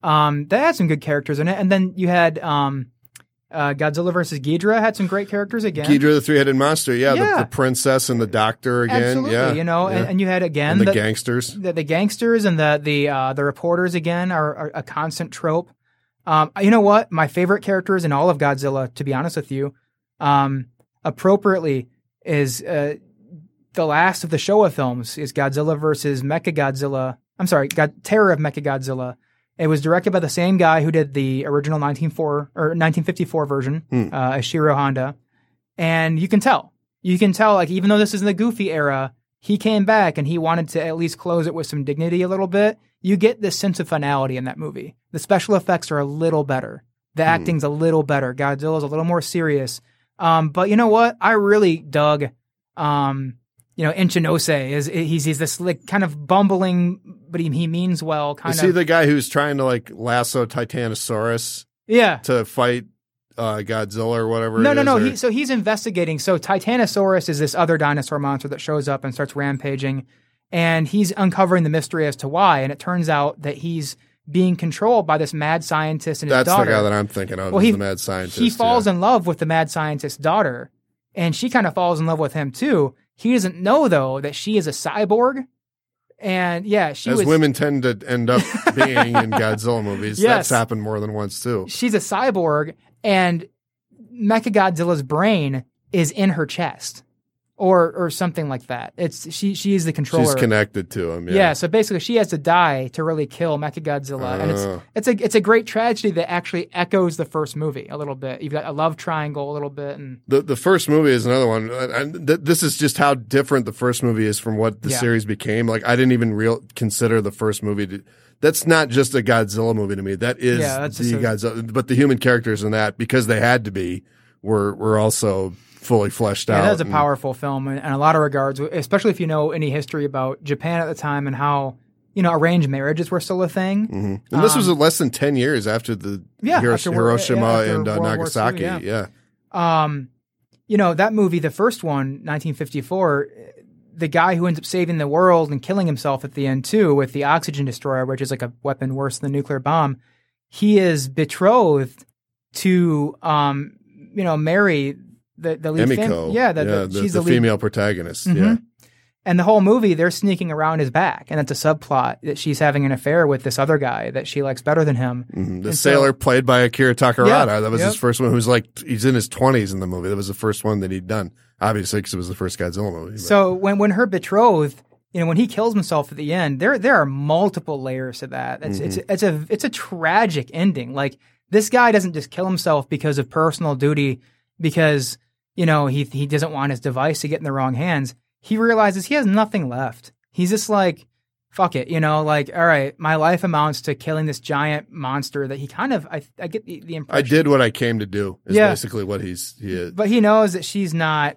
um, that had some good characters in it. And then you had um, uh, Godzilla versus Ghidorah had some great characters again.
Ghidorah, the three-headed monster. Yeah,
Yeah.
The, the princess and the doctor again.
Absolutely,
yeah,
you know,
yeah.
and, and you had again
the,
the,
gangsters.
the, the gangsters and the the uh, the reporters again are, are a constant trope. Um, you know what? My favorite characters in all of Godzilla, to be honest with you, um, appropriately is uh, the last of the Showa films is Godzilla versus Mechagodzilla. I'm sorry, God, Terror of Mechagodzilla. It was directed by the same guy who did the original 194 or 1954 version,
Hmm.
uh, Ishiro Honda, and you can tell. You can tell, like even though this is in the Goofy era, he came back and he wanted to at least close it with some dignity a little bit. You get this sense of finality in that movie. The special effects are a little better. The acting's a little better. Godzilla's a little more serious. Um, but you know what? I really dug, um, you know, Ichinose is he's he's this like kind of bumbling, but he, he means well. Kind
Is
of
he the guy who's trying to like lasso Titanosaurus
yeah.
to fight uh, Godzilla or whatever?
No, no,
is,
no.
or-
He, so he's investigating. So Titanosaurus is this other dinosaur monster that shows up and starts rampaging, and he's uncovering the mystery as to why. And it turns out that he's being controlled by this mad scientist and his
That's the guy that I'm thinking of.
Well,
is
he-
the mad scientist.
he falls
yeah.
in love with the mad scientist's daughter, and she kind of falls in love with him too. He doesn't know though that she is a cyborg, and yeah, she
As
was.
women tend to end up being in Godzilla movies.
Yes.
That's happened more than once too.
she's a cyborg, and Mechagodzilla's brain is in her chest, or or something like that. It's she she is the controller.
She's connected to him.
Yeah.
Yeah.
so basically she has to die to really kill Mechagodzilla. and
Oh.
it's uh-huh. it's a it's a great tragedy that actually echoes the first movie a little bit. You've got a love triangle a little bit and
The the first movie is another one, and th- this is just how different the first movie is from what the
Yeah.
series became. Like I didn't even real consider the first movie. To, that's not just a Godzilla movie to me. That is
Yeah,
the
just
Godzilla. But the human characters in that, because they had to be, were were also fully fleshed
yeah,
out.
That is a
and-
powerful film in, in a lot of regards, especially if you know any history about Japan at the time and how you know arranged marriages were still a thing.
Mhm. And this was less than ten years after the
Um, Yeah,
Hirosh-
after
Hiroshima
yeah, after
and uh,
War II,
Nagasaki.
yeah.
yeah.
um, you know, that movie, the first one, 1954, the guy who ends up saving the world and killing himself at the end too with the oxygen destroyer, which is like a weapon worse than the nuclear bomb, he is betrothed to, um, you know, marry the the lead fam-
Emiko.
yeah, the, the,
the,
she's
the
the,
female protagonist.
Mhm.
Yeah.
and the whole movie, they're sneaking around his back, and it's a subplot that she's having an affair with this other guy that she likes better than him.
Mhm. The
And so-
sailor played by Akira Takarada.
Yeah,
that was his first one. Who's like he's in his twenties in the movie. That was the first one that he'd done. Obviously, because it was the first Godzilla movie. but-
So when when her betrothed, you know, when he kills himself at the end, there there are multiple layers to that. It's it's
Mm-hmm.
it's a it's a tragic ending. Like this guy doesn't just kill himself because of personal duty, because you know he he doesn't want his device to get in the wrong hands. He realizes he has nothing left. He's just like, fuck it, you know, like all right, my life amounts to killing this giant monster that he kind of I I get the, the impression
I did what I came to do. Is
Yeah.
basically what he's he is.
but he knows that she's not.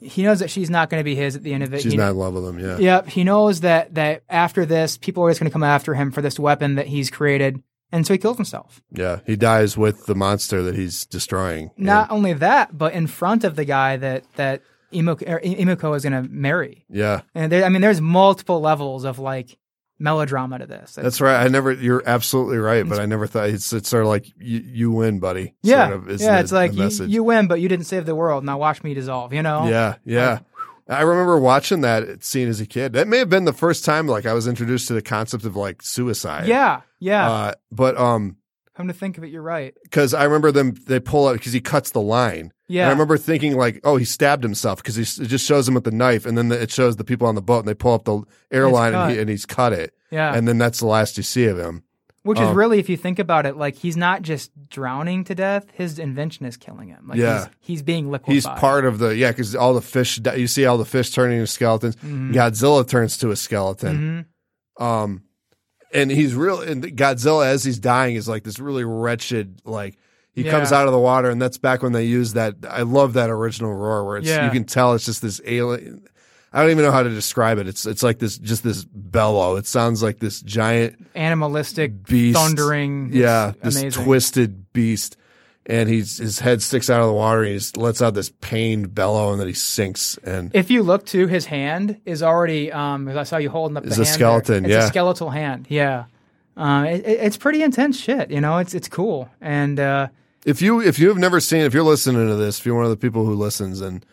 He knows that she's not going to be his at the end of it.
She's
He-
not in love with him. Yeah.
Yep, he knows that that after this, people are just going to come after him for this weapon that he's created, and so he kills himself.
Yeah. He dies with the monster that he's destroying.
Not only that, but in front of the guy that that Imoko, Imoko is going to marry.
Yeah.
And there, I mean, there's multiple levels of like melodrama to this.
That's right. I never. You're absolutely right. But I never thought it's it's sort of like you, you win, buddy.
yeah,
Sort of is
yeah.
the-
it's like
the
you, you win, but you didn't save the world. Now watch me dissolve. You know.
Yeah. Yeah. I remember watching that scene as a kid. That may have been the first time like I was introduced to the concept of like suicide.
Yeah, yeah.
Uh, but um,
Come to think of it, you're right.
because I remember them they pull out because he cuts the line.
Yeah.
And I remember thinking like, oh, he stabbed himself because it just shows him with the knife, and then the, it shows the people on the boat, and they pull up the airline, and, he, and he's cut it,
Yeah.
and then that's the last you see of him.
Which is
Um,
really, if you think about it, like he's not just drowning to death. His invention is killing him. Like
Yeah.
he's, he's being liquefied.
He's part of the yeah, because all the fish you see all the fish turning into skeletons.
Mm-hmm.
Godzilla turns to a skeleton. Um, and he's real. And Godzilla, as he's dying, is like this really wretched. Like he comes out of the water, and that's back when they used that. I love that original roar where it's
Yeah.
you can tell it's just this alien. I don't even know how to describe it. It's it's like this just this bellow. It sounds like this giant
animalistic,
beast,
thundering.
Yeah, this
amazing.
twisted beast. And he's his head sticks out of the water. And he lets out this pained bellow, and then he sinks. And
If you look to his hand is already. Um, I saw you holding up.
It's
the
a skeleton,
there. It's
yeah.
a skeletal hand. Yeah. Um, it, it- it's pretty intense shit. You know, it's it's cool and. uh
if you if you have never seen if you're listening to this if you're one of the people who listens and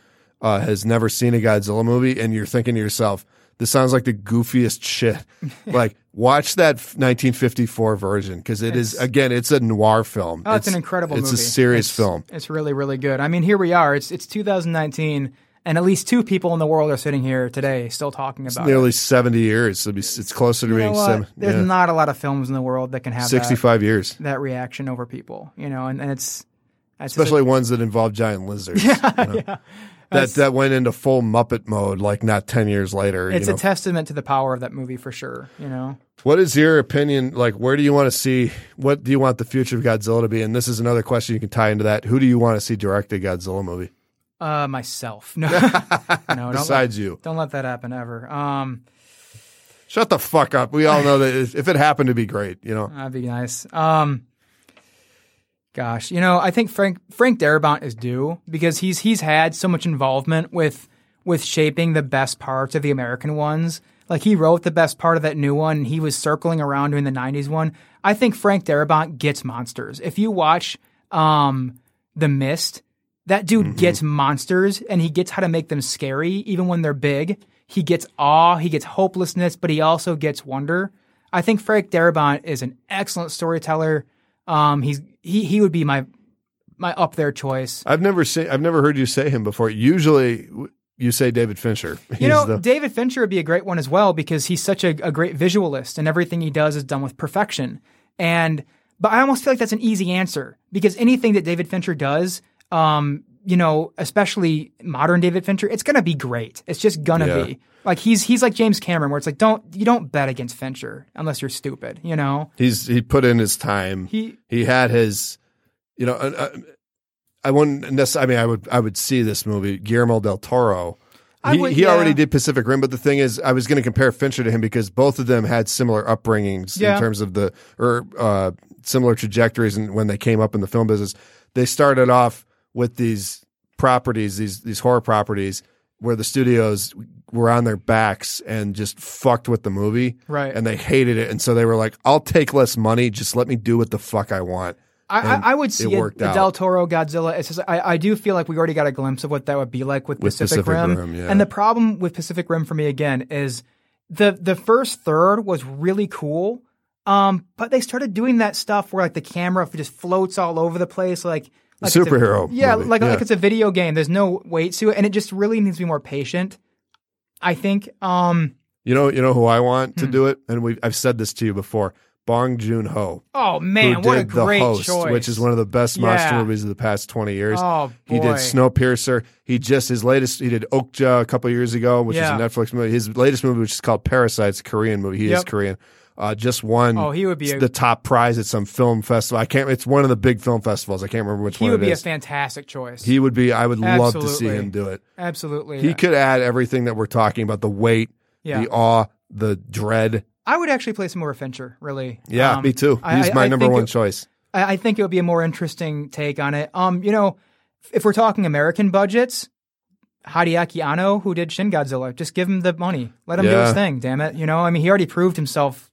uh, has never seen a Godzilla movie and you're thinking to yourself this sounds like the goofiest shit like watch that 1954 version because it is
It's-
again it's a noir film
Oh, it's, an incredible movie.
it's
movie.
a serious
It's-
film
It's really, really good. I mean, here we are. It's it's 2019, and at least two people in the world are sitting here today still talking about it.
nearly
it.
70 years it'd be, it's closer to
You
being seven,
There's
yeah,
not a lot of films in the world that can have that,
65 years
that reaction over people. You know, and, and it's
especially ones that involve giant lizards you know? That that went into full Muppet mode like not 10 years later
it's
you know?
a testament to the power of that movie for sure. You know,
What is your opinion? Like, where do you want to see? What do you want the future of Godzilla to be? And this is another question you can tie into that. Who do you want to see direct a Godzilla movie
uh, myself. No, no,
besides
let,
you?
don't let that happen ever. Um,
Shut the fuck up. We all know that if if it happened to be great, you know.
That'd be nice. Um, gosh, you know, I think Frank Frank Darabont is due because he's he's had so much involvement with with shaping the best parts of the American ones. Like he wrote the best part of that new one. And he was circling around doing the '90s one. I think Frank Darabont gets monsters. If you watch um, The Mist, that dude gets monsters and he gets how to make them scary, even when they're big. He gets awe, he gets hopelessness, but he also gets wonder. I think Frank Darabont is an excellent storyteller. Um, he's he he would be my my up there choice.
I've never seen. I've never heard you say him before. Usually, you say David Fincher. He's
You know,
the-
David Fincher would be a great one as well because he's such a, a great visualist and everything he does is done with perfection. And but I almost feel like that's an easy answer because anything that David Fincher does, um, you know, especially modern David Fincher, it's gonna be great. It's just gonna
Yeah.
be. Like he's he's like James Cameron, where it's like don't you don't bet against Fincher unless you're stupid, you know.
he's he put in his time.
He
he had his, you know, uh, uh, I wouldn't necessarily. I mean, I would I would see this movie Guillermo del Toro. He,
would-
he already did Pacific Rim, but the thing is, I was going to compare Fincher to him because both of them had similar upbringings
Yeah.
in terms of the or uh, similar trajectories. And when they came up in the film business, they started off with these properties, these these horror properties, where the studios were on their backs and just fucked with the movie,
Right.
And they hated it, and so they were like, "I'll take less money, just let me do what the fuck I want."
I, I, I would see
it
a. Del Toro Godzilla. It's just, I, I do feel like we already got a glimpse of what that would be like with,
With
Pacific,
Pacific
Rim.
Rim, yeah.
And the problem with Pacific Rim for me again is the the first third was really cool, um, but they started doing that stuff where like the camera just floats all over the place, like. Like it's a-
Superhero
yeah,
movie,
like
yeah.
like it's a video game. There's no weight to it, and it just really needs to be more patient. I think. Um.
You know, you know who I want
Hmm.
to do it, and we I've said this to you before. Bong Joon Ho.
Oh man, what a
did The
great
Host,
choice!
which is one of the best monster movies of the past 20 years.
Oh boy.
He did Snowpiercer. He just, his latest, he did Okja a couple years ago, which
Yeah.
is a Netflix movie. His latest movie, which is called Parasites, a Korean movie. He is Korean. Uh, just won
Oh, he would be a-
the top prize at some film festival. I can't, it's one of the big film festivals. I can't remember which one.
He
would
be a fantastic choice.
he would be, I would love to see him do it.
Absolutely.
He could add everything that we're talking about the weight,
Yeah.
the awe, the dread.
I would actually place him over Fincher, really.
Yeah,
Um,
me too. He's
I-
my
I
number one
it-
choice.
I, I think it would be a more interesting take on it. Um, you know, if we're talking American budgets, Hideaki Anno, who did Shin Godzilla, just give him the money. Let him do his thing. Damn it. You know, I mean, he already proved himself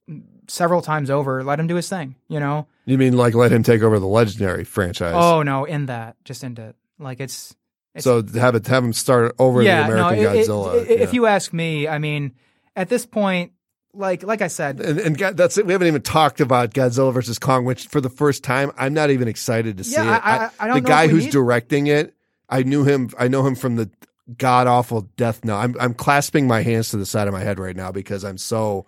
several times over. Let him do his thing. You know.
You mean like let him take over the legendary franchise?
Oh no, in that, just into it. Like it's
So have it have him start over the American
no, it- it-
Godzilla.
it- if
yeah.
you ask me, I mean, at this point, like like I said,
and, and God, that's it. We haven't even talked about Godzilla versus Kong, which for the first time, I'm not even excited to see
Yeah,
it.
I- I- I
the guy who's
need-
directing it, I knew him. I know him from the god awful Death Note. I'm I'm clasping my hands to the side of my head right now because I'm so.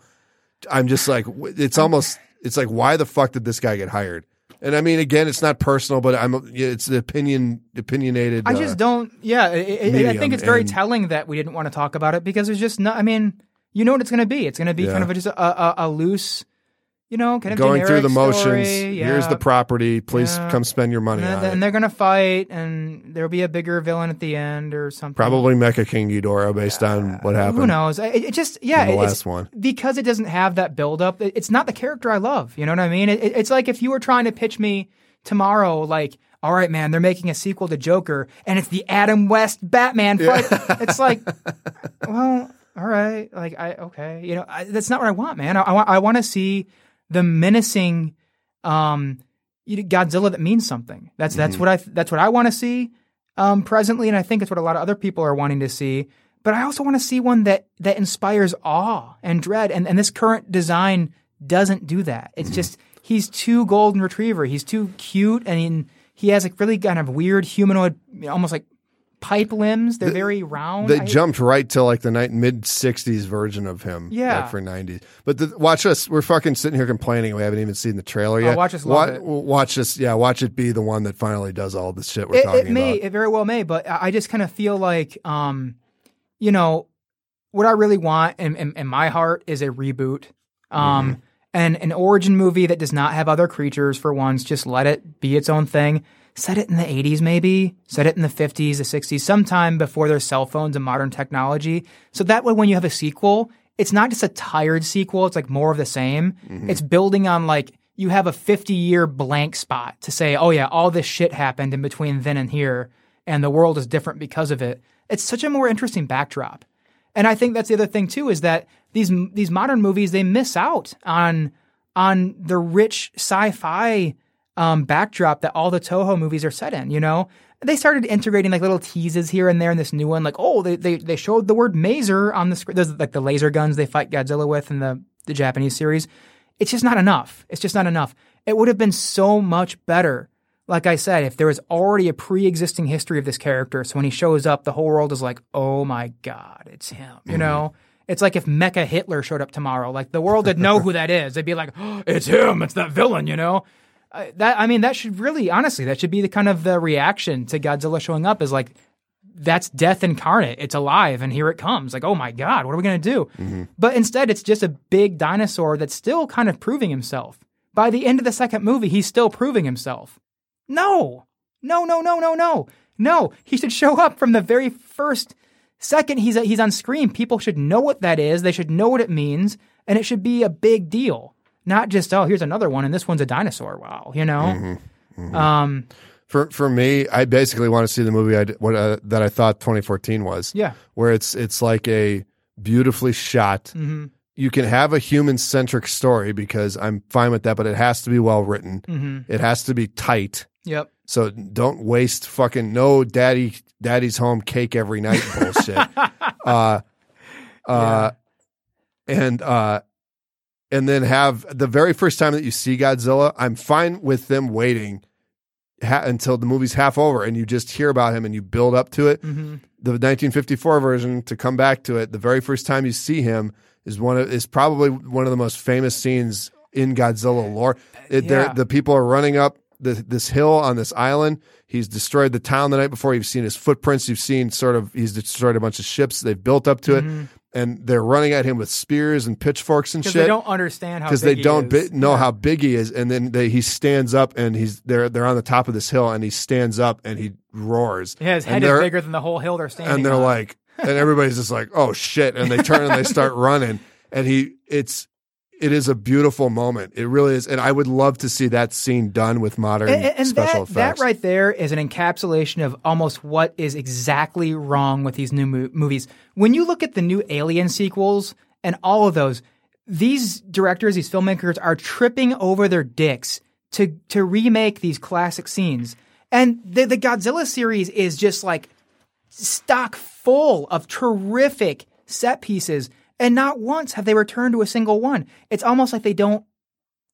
I'm just like it's almost. It's like why the fuck did this guy get hired? And I mean, again, it's not personal, but I'm. It's the opinion opinionated.
I
uh,
just don't. Yeah, it, it, I think it's very
and-
telling that we didn't want to talk about it because it's just not. I mean, you know what it's going to be. It's going to be
Yeah.
kind of a, just a, a, a loose, you know, kind of
going through the
generic
motions.
story.
Here's the property. Please
Yeah.
come spend your money
And,
on
then-
it.
and they're going to fight, and there'll be a bigger villain at the end or something.
Probably Mecha King Ghidorah based on what happened.
Who knows? It, it just yeah,
the
it's,
last one.
because it doesn't have that build up. it- It's not the character I love. You know what I mean? It, it- it's like if you were trying to pitch me tomorrow, like, all right, man, they're making a sequel to Joker, and it's the Adam West Batman fight. it's like, well, all right, like I okay, you know, I, that's not what I want, man. I, I want I want to see the menacing, um, Godzilla that means something. That's that's
Mm-hmm.
what I that's what I want to see um, presently, and I think it's what a lot of other people are wanting to see. But I also want to see one that that inspires awe and dread, and and this current design doesn't do that.
Mm-hmm.
It's just he's too golden retriever. He's too cute, and he, he has like really kind of weird humanoid, almost like pipe limbs. They're very round.
They
I-
jumped right to like the night mid '60s version of him,
Yeah.
like for '90s. But the, watch us. We're fucking sitting here complaining. We haven't even seen the trailer yet.
Oh, watch us love
Wa-
it.
Watch us. Yeah, watch it be the one that finally does all this shit we're
it,
talking
it may,
about.
it very well may, but I I just kind of feel like, um, you know, what I really want in, in, in my heart is a reboot, um,
Mm-hmm.
and an origin movie that does not have other creatures for once. Just let it be its own thing. Set it in the 80s, maybe. Set it in the 50s, the 60s, sometime before there's cell phones and modern technology. So that way, when you have a sequel, it's not just a tired sequel. It's like more of the same.
Mm-hmm.
It's building on like you have a 50 year blank spot to say, oh yeah, all this shit happened in between then and here, and the world is different because of it. It's such a more interesting backdrop. And I think that's the other thing too is that these these modern movies they miss out on on the rich sci-fi um, backdrop that all the Toho movies are set in. You know, they started integrating like little teases here and there in this new one. Like, oh, they they, they showed the word Maser on the screen. Those like the laser guns they fight Godzilla with in the the Japanese series. It's just not enough. It's just not enough. It would have been so much better. Like I said, if there was already a pre-existing history of this character, so when he shows up, the whole world is like, "Oh my god, it's him!" You know, it's like if Mecha Hitler showed up tomorrow. Like the world would know who that is. They'd be like, oh, "It's him! It's that villain!" You know, uh, that I mean, that should really, honestly, that should be the kind of the reaction to Godzilla showing up is like, that's death incarnate. It's alive, and here it comes. Like, oh my god, what are we gonna do? But instead, it's just a big dinosaur that's still kind of proving himself. By the end of the second movie, he's still proving himself. No, no, no, no, no, no, no. He should show up from the very first second he's he's on screen. People should know what that is. They should know what it means, and it should be a big deal. Not just oh, here's another one, and this one's a dinosaur. Wow, you know. Um,
For for me, I basically want to see the movie I what uh, that I thought 2014 was.
Yeah.
where it's it's like a beautifully shot.
Mm-hmm.
You can have a human centric story because I'm fine with that, but it has to be well written.
Mm-hmm.
It has to be tight.
yep.
So don't waste fucking no daddy daddy's home cake every night bullshit. uh uh and uh and then have the very first time that you see Godzilla, I'm fine with them waiting ha- until the movie's half over and you just hear about him and you build up to it.
Mm-hmm.
The 1954 version to come back to it, the very first time you see him is one of is probably one of the most famous scenes in Godzilla lore. It,
Yeah.
The people are running up the, this hill on this island. He's destroyed the town the night before. You've seen his footprints. You've seen sort of he's destroyed a bunch of ships. They've built up to it, and they're running at him with spears and pitchforks and shit
they don't understand how
because they don't
is.
bi- know
Yeah.
how big he is. And then they, he stands up and he's they're they're on the top of this hill and he stands up and he roars.
Yeah, his head is bigger than the whole hill they're standing.
and they're
on.
like, and everybody's just like, oh shit, and they turn and they start running, and he, it's, it is a beautiful moment. It really is, and I would love to see that scene done with modern
and, and
special
that, that right there is an encapsulation of almost what is exactly wrong with these new mo- movies. When you look at the new Alien sequels and all of those, these directors, these filmmakers are tripping over their dicks to to remake these classic scenes. And the, the Godzilla series is just like stock full of terrific set pieces, and not once have they returned to a single one. It's almost like they don't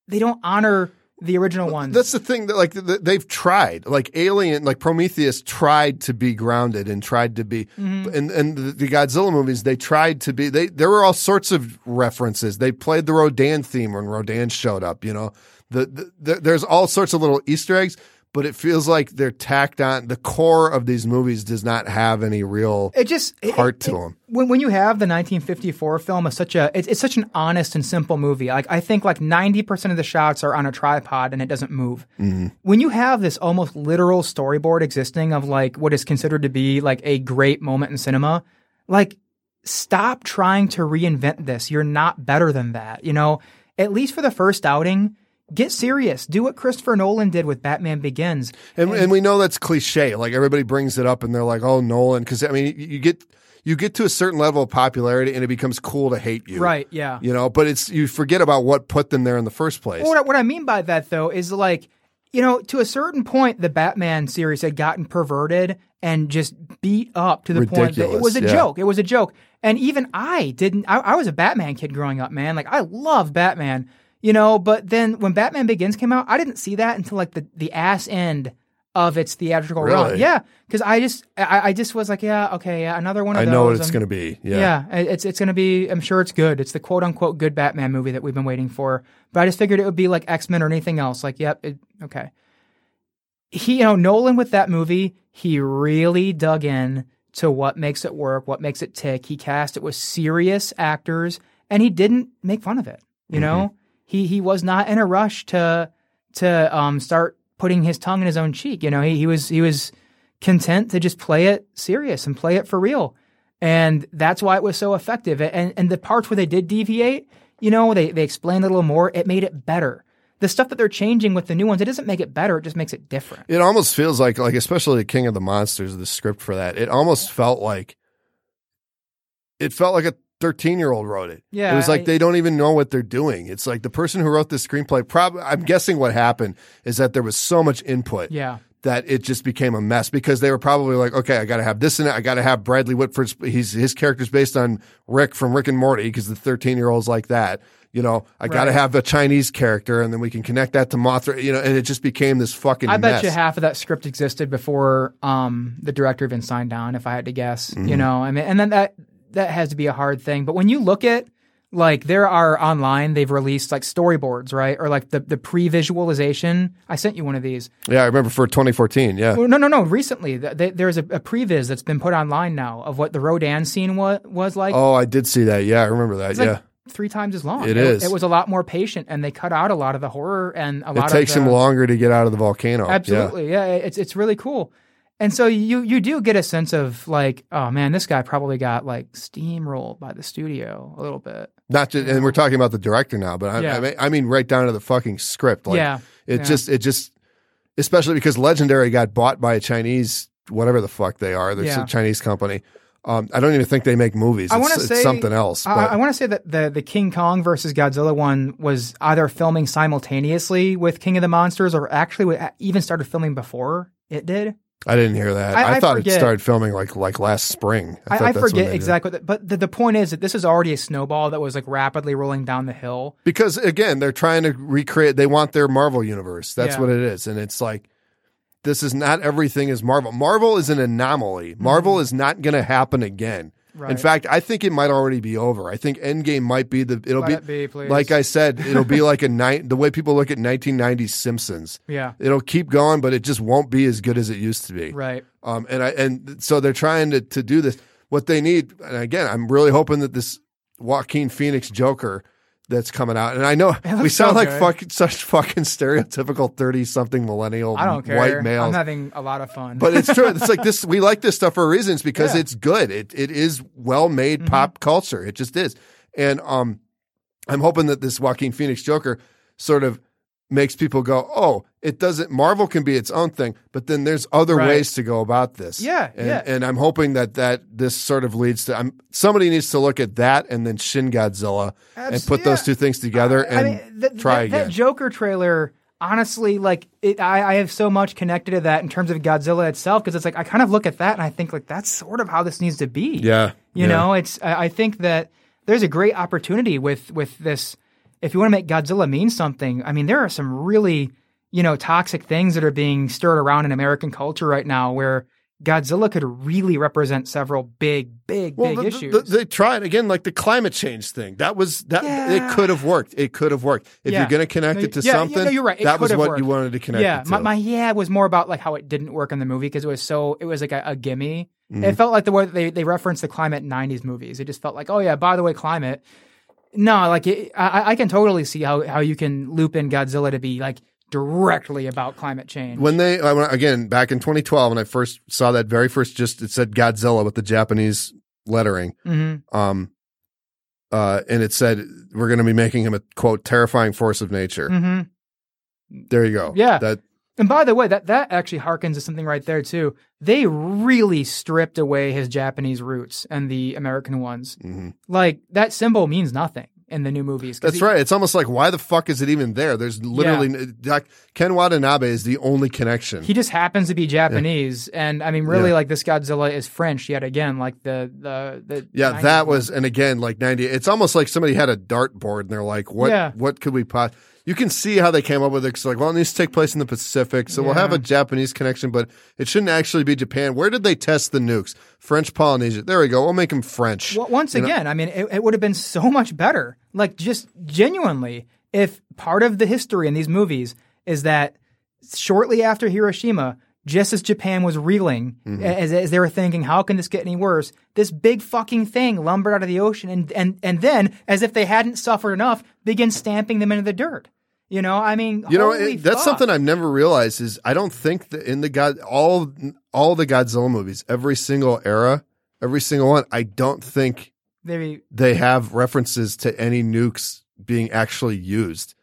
they don't honor the original ones.
That's the thing that like they've tried. Like Alien, like Prometheus tried to be grounded and tried to be
Mm-hmm.
and and the, the Godzilla movies they tried to be they there were all sorts of references. They played the Rodan theme when Rodan showed up, you know. The, the, the there's all sorts of little Easter eggs, but it feels like they're tacked on the core of these movies does not have any real
it just
heart
it-
to
it-
them.
When when you have the 1954 film, is such a it's, it's such an honest and simple movie. Like I think like 90 percent of the shots are on a tripod and it doesn't move.
Mm-hmm.
When you have this almost literal storyboard existing of like what is considered to be like a great moment in cinema, like stop trying to reinvent this. You're not better than that. You know, at least for the first outing. Get serious. Do what Christopher Nolan did with Batman Begins.
And, and we know that's cliche. Like everybody brings it up and they're like, "Oh, Nolan," because I mean, you- get you get to a certain level of popularity and it becomes cool to hate you,
Right, yeah.
You know, but it's you forget about what put them there in the first place.
Well, what, I, what I mean by that, though, is like, you know, to a certain point, the Batman series had gotten perverted and just beat up to the point that it was a
yeah.
joke. It was a joke. And even I didn't, I, I was a Batman kid growing up, man. Like, I love Batman, you know, but then when Batman Begins came out, I didn't see that until like the, the ass end of its theatrical run. Yeah. Cause I just, I, I just was like, yeah, okay, yeah, another one of
I
those.
know what it's going to be. Yeah.
yeah, it's it's going to be. I'm sure it's good. It's the quote unquote good Batman movie that we've been waiting for. But I just figured it would be like X Men or anything else. Like, yep, it, okay. He, you know, Nolan with that movie, he really dug in to what makes it work, what makes it tick. He cast it with serious actors, and he didn't make fun of it. You mm-hmm. know, he he was not in a rush to to um start putting his tongue in his own cheek. You know, he he was he was content to just play it serious and play it for real. And that's why it was so effective. And and the parts where they did deviate, you know, they, they explained a little more, it made it better. The stuff that they're changing with the new ones, it doesn't make it better, it just makes it different.
It almost feels like, like especially the King of the Monsters, the script for that. It almost felt like, it felt like a 13 year old wrote it.
Yeah,
It was like
I-
they don't even know what they're doing. It's like the person who wrote the screenplay, probably, I'm guessing what happened is that there was so much input.
Yeah.
that it just became a mess because they were probably like, okay, I got to have this in it. I got to have Bradley Whitford's. He's his character's based on Rick from Rick and Morty because the thirteen year olds like that. You know, I got to have a Chinese character, and then we can connect that to Mothra. You know, and it just became this fucking.
I bet
mess.
you half of that script existed before um, the director even signed on, if I had to guess.
Mm-hmm.
You know, I mean, and then that that has to be a hard thing. But when you look at like there are online, they've released like storyboards, right, or like the the pre visualization. I sent you one of these.
Yeah, I remember for 2014. Yeah,
Well, no, no, no. Recently, th- th- there's a, a previs that's been put online now of what the Rodan scene wa- was like.
Oh, I did see that. Yeah, I remember that.
It's like
yeah,
three times as long.
It
it,
is.
It was a lot more patient, and they cut out a lot of the horror and a lot
it takes
of the,
him longer to get out of the volcano. Yeah.
Absolutely, yeah. It's it's really cool. And so you you do get a sense of like, oh man, this guy probably got like steamrolled by the studio a little bit.
Not just, and we're talking about the director now, but I,
Yeah.
I, mean, I mean right down to the fucking script. Like,
Yeah,
it
yeah.
just, it just, especially because Legendary got bought by a Chinese, whatever the fuck they are. There's
Yeah.
a Chinese company. Um, I don't even think they make movies.
I
It's,
want to say
something else.
I, I want to say that the the King Kong versus Godzilla one was either filming simultaneously with King of the Monsters, or actually even started filming before it did.
I didn't hear that.
I-
I,
I
thought
forget.
it started filming like like last spring.
I, I forget
did.
exactly, but the, the point is that this is already a snowball that was like rapidly rolling down the hill.
because again they're trying to recreate they want their marvel universe that's
Yeah.
what it is and it's like this is not everything is marvel marvel is an anomaly marvel mm-hmm. is not going to happen again in
Mm-hmm.
Fact i think it might already be over i think endgame might be the it'll
Let
be,
it be,
like i said it'll be like a night the way people look at 1990s simpsons
Yeah,
it'll keep going but it just won't be as good as it used to be
right.
um, and I and so they're trying to to do this. What they need, and again, I'm really hoping that this Joaquin Phoenix Joker that's coming out, and I know we sound
so
like fucking such fucking stereotypical thirty something millennial
I don't care.
white males.
I'm having a lot of fun.
but it's true. It's like this. We like this stuff for reasons because
Yeah.
it's good. It it is well made
Mm-hmm.
pop culture. It just is. And um, I'm hoping that this Joaquin Phoenix Joker sort of makes people go, oh, it doesn't. Marvel can be its own thing, but then there's other
Right.
ways to go about this.
Yeah,
and,
yeah.
And I'm hoping that that this sort of leads to. I'm somebody needs to look at that and then Shin Godzilla and
Abs-
put those two things together and
I mean, th-
try
that,
again.
That Joker trailer, honestly, like it, I, I have so much connected to that in terms of Godzilla itself because it's like I kind of look at that and I think like that's sort of how this needs to be.
Yeah.
You
yeah.
know, it's I I think that there's a great opportunity with with this. If you want to make Godzilla mean something, I mean, there are some really you know toxic things that are being stirred around in American culture right now where Godzilla could really represent several big, big,
Well,
big
the-
issues.
the- they tried again, like the climate change thing. That was that.
Yeah.
It could have worked. It could have worked. If
Yeah.
you're going to connect
No,
it to
yeah, yeah,
something,
no, you're right. It
that was what
worked.
you wanted to connect
yeah,
it to.
my, my yeah was more about like how it didn't work in the movie because it was so it was like a, a gimme.
Mm-hmm.
It felt like the way that they they referenced the climate in '90s movies. It just felt like, oh yeah, by the way, climate. No, like it, I, I can totally see how how you can loop in Godzilla to be like directly about climate change.
when they again back in 2012 when I first saw that very first just it said Godzilla with the Japanese lettering
hmm
um uh and it said we're going to be making him a quote terrifying force of nature.
hmm
There you go.
Yeah.
That
And by the way, that that actually harkens to something right there too. They really stripped away his Japanese roots and the American ones.
mhm.
Like that symbol means nothing in the new movies.
That's
he-
right. It's almost like why the fuck is it even there? There's literally like, Ken Watanabe is the only connection.
He just happens to be Japanese, and I mean, really,
Yeah.
like this Godzilla is French yet again. Like the the the
yeah,
90s
that
one.
was and again like 90 it's almost like somebody had a dartboard and they're like what
Yeah.
what could we pot you can see how they came up with it. It's like, well, it needs to take place in the Pacific, so we'll have a Japanese connection, but it shouldn't actually be Japan. Where did they test the nukes? French Polynesia. There we go. We'll make them French.
Well, once
You know?
again, I mean, it, it would have been so much better. Like, just genuinely, if part of the history in these movies is that shortly after Hiroshima, just as Japan was reeling,
Mm-hmm.
as, as they were thinking, how can this get any worse? This big fucking thing lumbered out of the ocean, and and and then, as if they hadn't suffered enough, begin stamping them into the dirt. You know, I mean,
You know, it, that's something I've never realized is I don't think that in the God all all the Godzilla movies, every single era, every single one, I don't think
They,
they have references to any nukes being actually used.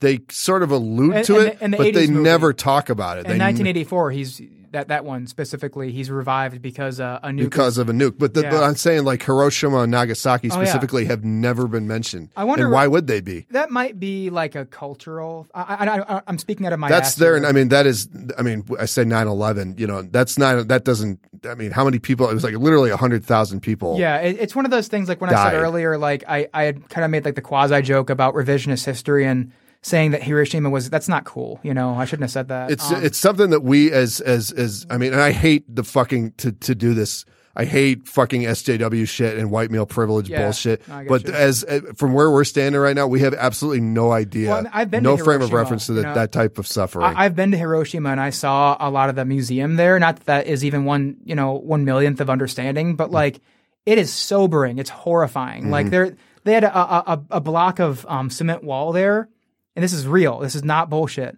They sort of allude
And-
to
and
it,
the- the
but they
movie.
never talk about it.
in
They
1984, he's that that one specifically, he's revived because uh, a nuke.
because of a nuke. But, the,
Yeah.
but I'm saying like Hiroshima and Nagasaki
Oh, yeah.
specifically have never been mentioned.
I wonder
and why would they be?
that might be like a cultural. I, I'm speaking out of my.
That's there.
and
I mean, that is. I mean, I say 9/11. You know, that's not. That doesn't. I mean, how many people? It was like literally hundred thousand people.
Yeah, it, it's one of those things. Like when I said earlier, like I, I had kind of made like the quasi joke about revisionist history and saying that Hiroshima was that's not cool. You know, I shouldn't have said that.
It's
Um,
it's something that we as as as I mean, and I hate the fucking to to do this. I hate fucking SJW shit and white male privilege
Yeah.
bullshit.
No, I get
but
you.
as uh, from where we're standing right now, we have absolutely no idea,
Well, I've been
no frame of reference to
you
that
know.
that type of suffering.
I, I've been to Hiroshima and I saw a lot of the museum there. Not that that is even one, you know, one millionth of understanding, but like it is sobering. It's horrifying. Like there, they had a, a, a- a block of um, cement wall there, and this is real. This is not bullshit.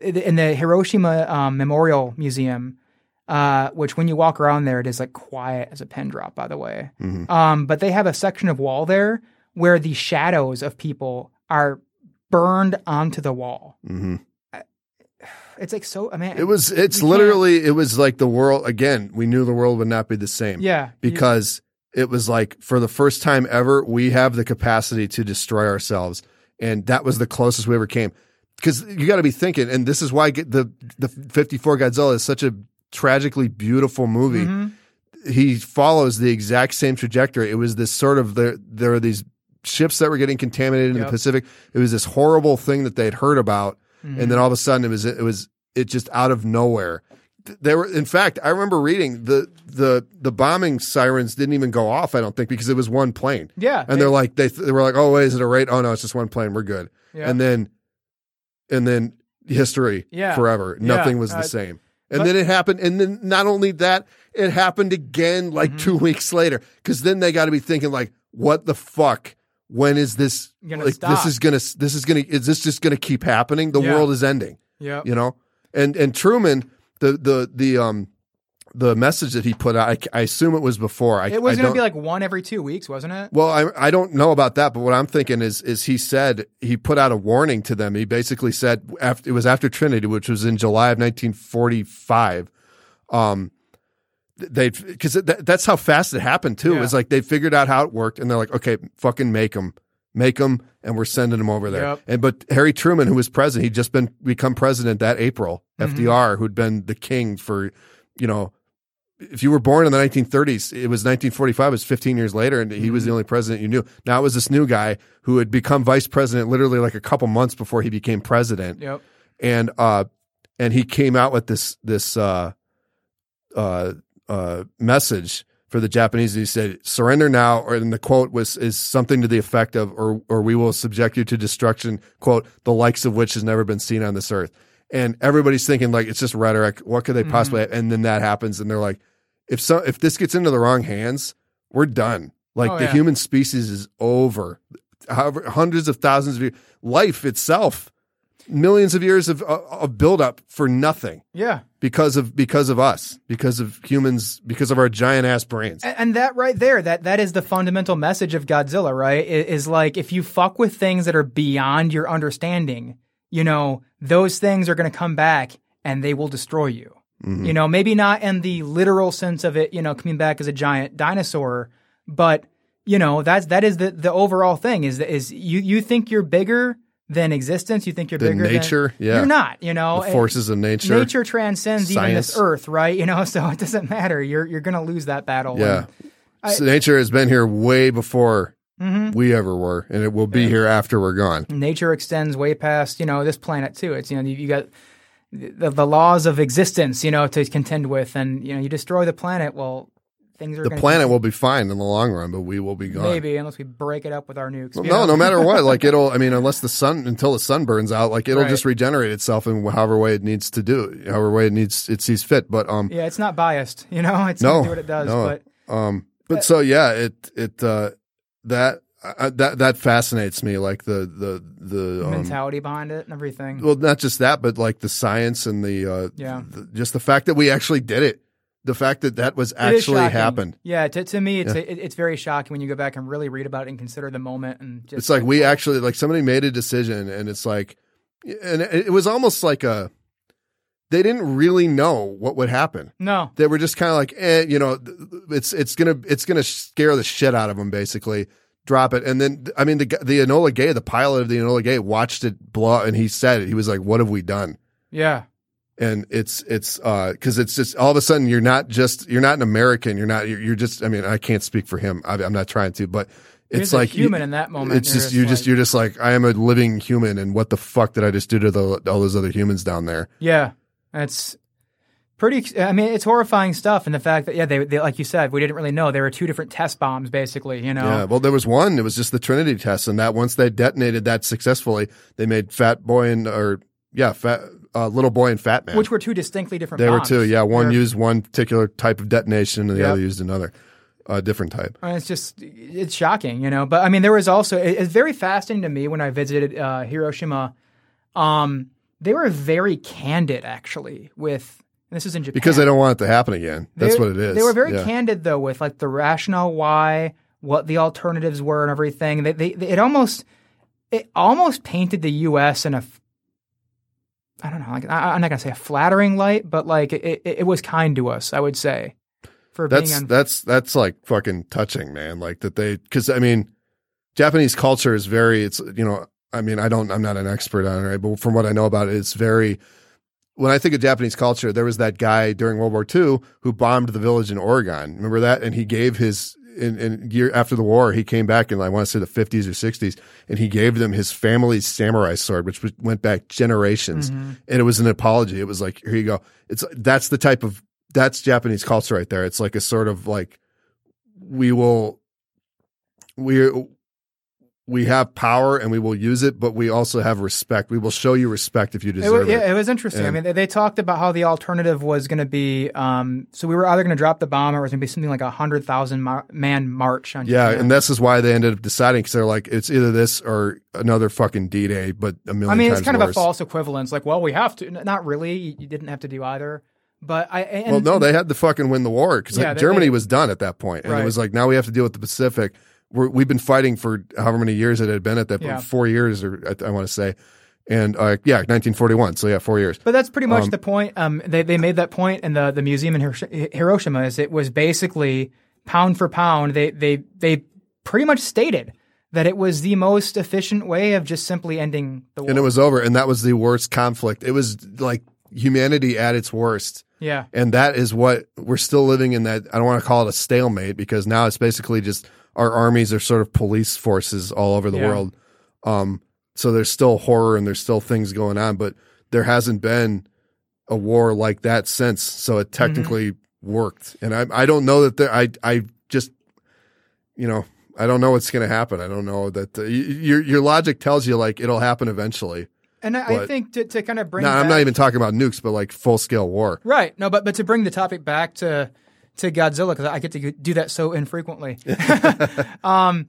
In the Hiroshima um, Memorial Museum, uh, which when you walk around there, it is like quiet as a pin drop. By the way, um, but they have a section of wall there where the shadows of people are burned onto the wall. It's like so. I mean,
it was. It's literally. It was like the world again. We knew the world would not be the same.
Yeah, you-
because it was like for the first time ever, we have the capacity to destroy ourselves, and that was the closest we ever came. Because you got to be thinking, and this is why the the fifty four Godzilla is such a tragically beautiful movie.
Mhm.
He follows the exact same trajectory. It was this sort of there. There are these ships that were getting contaminated in
Yep.
the Pacific. It was this horrible thing that they'd heard about,
Mm-hmm.
and then all of a sudden it was it was it just out of nowhere. They were, in fact, I remember reading the the the bombing sirens didn't even go off. I don't think because it was one plane.
Yeah,
and they're like they they were like, oh wait, is it a raid? Oh no, it's just one plane. We're good.
Yeah.
And then and then history
Yeah.
forever.
Yeah.
Nothing was the
Uh,
same. And
but-
then it happened. And then not only that, it happened again like
Mm-hmm.
two weeks later. Because then they got to be thinking like, what the fuck? When is this? Like
stop.
this is gonna this is gonna is this just gonna keep happening? The
Yeah.
world is ending.
yeah,
You know. And and Truman, the the the um the message that he put out, I, I assume it was before. I,
It was going to be like one every two weeks, wasn't it?
well, I I don't know about that, but what I'm thinking is is he said he put out a warning to them. He basically said after it was after Trinity, which was in July of 1945. Um, they because that, that's how fast it happened too. It
Yeah.
was like they figured out how it worked, and they're like, okay, fucking make them, make them, and we're sending them over there.
Yep.
And but Harry Truman, who was president, he'd just been become president that April.
Mm-hmm.
FDR, who'd been the king for, you know, if you were born in the 1930s, it was 1945. It was 15 years later, and he
Mm-hmm.
was the only president you knew. Now it was this new guy who had become vice president literally like a couple months before he became president
Yep.
and uh and he came out with this this uh uh uh message for the Japanese. He said, "Surrender now," or and the quote was is something to the effect of, "or or we will subject you to destruction." Quote, the likes of which has never been seen on this earth. And everybody's thinking like it's just rhetoric. What could they possibly? Mm-hmm. And then that happens, and they're like, if so, if this gets into the wrong hands, we're done. Like
Oh,
the
yeah.
human species is over. However, hundreds of thousands of years, life itself, millions of years of of buildup for nothing
Yeah.
Because of because of us, because of humans, because of our giant ass brains.
And, and that right there, that that is the fundamental message of Godzilla, right? I- Is, like if you fuck with things that are beyond your understanding, you know, those things are going to come back and they will destroy you.
Mm-hmm.
You know, maybe not in the literal sense of it, you know, coming back as a giant dinosaur, but you know, that's that is the the overall thing is is you you think you're bigger than existence, you think you're
Than
bigger
nature,
than
yeah.
You're not, you know.
The forces of nature.
Nature transcends even this earth, right? You know, so it doesn't matter. You're you're going to lose that battle.
Yeah.
And
so nature has been here way before
Mm-hmm.
we ever were, and it will be here after we're gone.
nature extends way past you know this planet too. It's you know you, you got the, the laws of existence you know to contend with, and you know you destroy the planet. Well, things are
The planet will be fine in the long run, but we will be gone.
maybe unless we break it up with our nukes.
Well, no, no matter what, like it'll. I mean, unless the sun, until the sun burns out, like it'll
Right.
just regenerate itself in however way it needs to do, however way it needs it sees fit. But um,
yeah, it's not biased. You know, it's
no,
do what it does.
no.
But
um, but so yeah, it it uh that uh, that that fascinates me, like the the the um,
mentality behind it and everything.
well, not just that, but like the science and the uh,
Yeah.
the, just the fact that we actually did it, the fact that that was actually happened.
Yeah, to, to me, it's it, it's very shocking when you go back and really read about it and consider the moment and just
It's like we actually like somebody made a decision, and it's like, and it, was almost like a. They didn't really know what would happen.
no,
They were just kind of like, eh, you know, it's it's gonna it's gonna scare the shit out of them, basically. Drop it, and then I mean the the Enola Gay, the pilot of the Enola Gay, watched it blow, and he said it. He was like, "What have we done?"
yeah,
and it's it's uh because it's just all of a sudden you're not just you're not an American you're not you're, you're just I mean I can't speak for him I, I'm not trying to but
You're
it's like
human
you,
in that moment.
it's just you're just you're just like I am a living human and what the fuck did I just do to the, all those other humans down there
Yeah, it's pretty. I mean, it's horrifying stuff, and the fact that yeah, they, they like you said, we didn't really know there were two different test bombs, basically. You know,
yeah well there was one it was just the Trinity test and that once they detonated that successfully they made Fat Boy and or yeah Fat uh, Little Boy and Fat Man
which were two distinctly different.
they were two yeah one
They're-
used one particular type of detonation and the
Yep.
other used another uh, different type
And it's just it's shocking, you know. But I mean, there was also it- it's very fascinating to me when I visited uh, Hiroshima. Um, they were very candid, actually, with this is in Japan
because they don't want it to happen again that's
They-
what it is
They were very
Yeah.
candid though with like the rationale why, what the alternatives were, and everything. They, they, they- it almost it almost painted the U.S. in a f- I don't know, like I, I'm not gonna say a flattering light, but like it, it, it was kind to us. I would say for
that's
being on.
that's that's like fucking touching, man. Like that they because I mean, Japanese culture is very. It's you know, I mean, I don't. I'm not an expert on it, right? But from what I know about it, it's very. When I think of Japanese culture, there was that guy during World War II who bombed the village in Oregon. Remember that? And he gave his in, in year after the war, he came back in I want to say the 50s or 60s, and he gave them his family's samurai sword, which went back generations, mm-hmm. and it was an apology. It was like, here you go. It's that's the type of that's Japanese culture right there. It's like a sort of like we will we we have power and we will use it, but we also have respect. We will show you respect if you
It
deserve
was,
it.
yeah, it was interesting. I mean, they, they talked about how the alternative was going to be. Um, so we were either going to drop the bomb or it was going to be something like a hundred thousand mar- man march on.
Yeah,
Japan.
and this is why they ended up deciding because they're like, it's either this or another fucking D Day, but a million.
I mean, it's kind of a false equivalence. Like, well, we have to. Not really. You, didn't have to do either. But I. And,
Well, no, they had to fucking win the war because
Yeah, they-
Germany
they-
was done at that point, and
Right.
it was like now we have to deal with the Pacific. We're, we've been fighting for however many years it had been at that
Yeah.
four years, or I, I want to say, and uh, yeah, 1941. So yeah, four years.
But that's pretty much
Um,
the point. Um, they they made that point in the the museum in Hiroshima. Is it was basically pound for pound. They they they pretty much stated that it was the most efficient way of just simply ending the war.
and it was over, and that was the worst conflict. It was like humanity at its worst.
yeah,
And that is what we're still living in that. I don't want to call it a stalemate because now it's basically just our armies are sort of police forces all over the
Yeah.
world. Um, so there's still horror and there's still things going on, but there hasn't been a war like that since. So it technically worked. And I, I don't know that there, I, I just, you know, I don't know what's going to happen. I don't know that y- your, your logic tells you like it'll happen eventually.
and I, I think to, to kind of bring
Now, I'm not even talking about nukes, but like full scale war.
Right. No, but but to bring the topic back to to Godzilla because I get to do that so infrequently. um,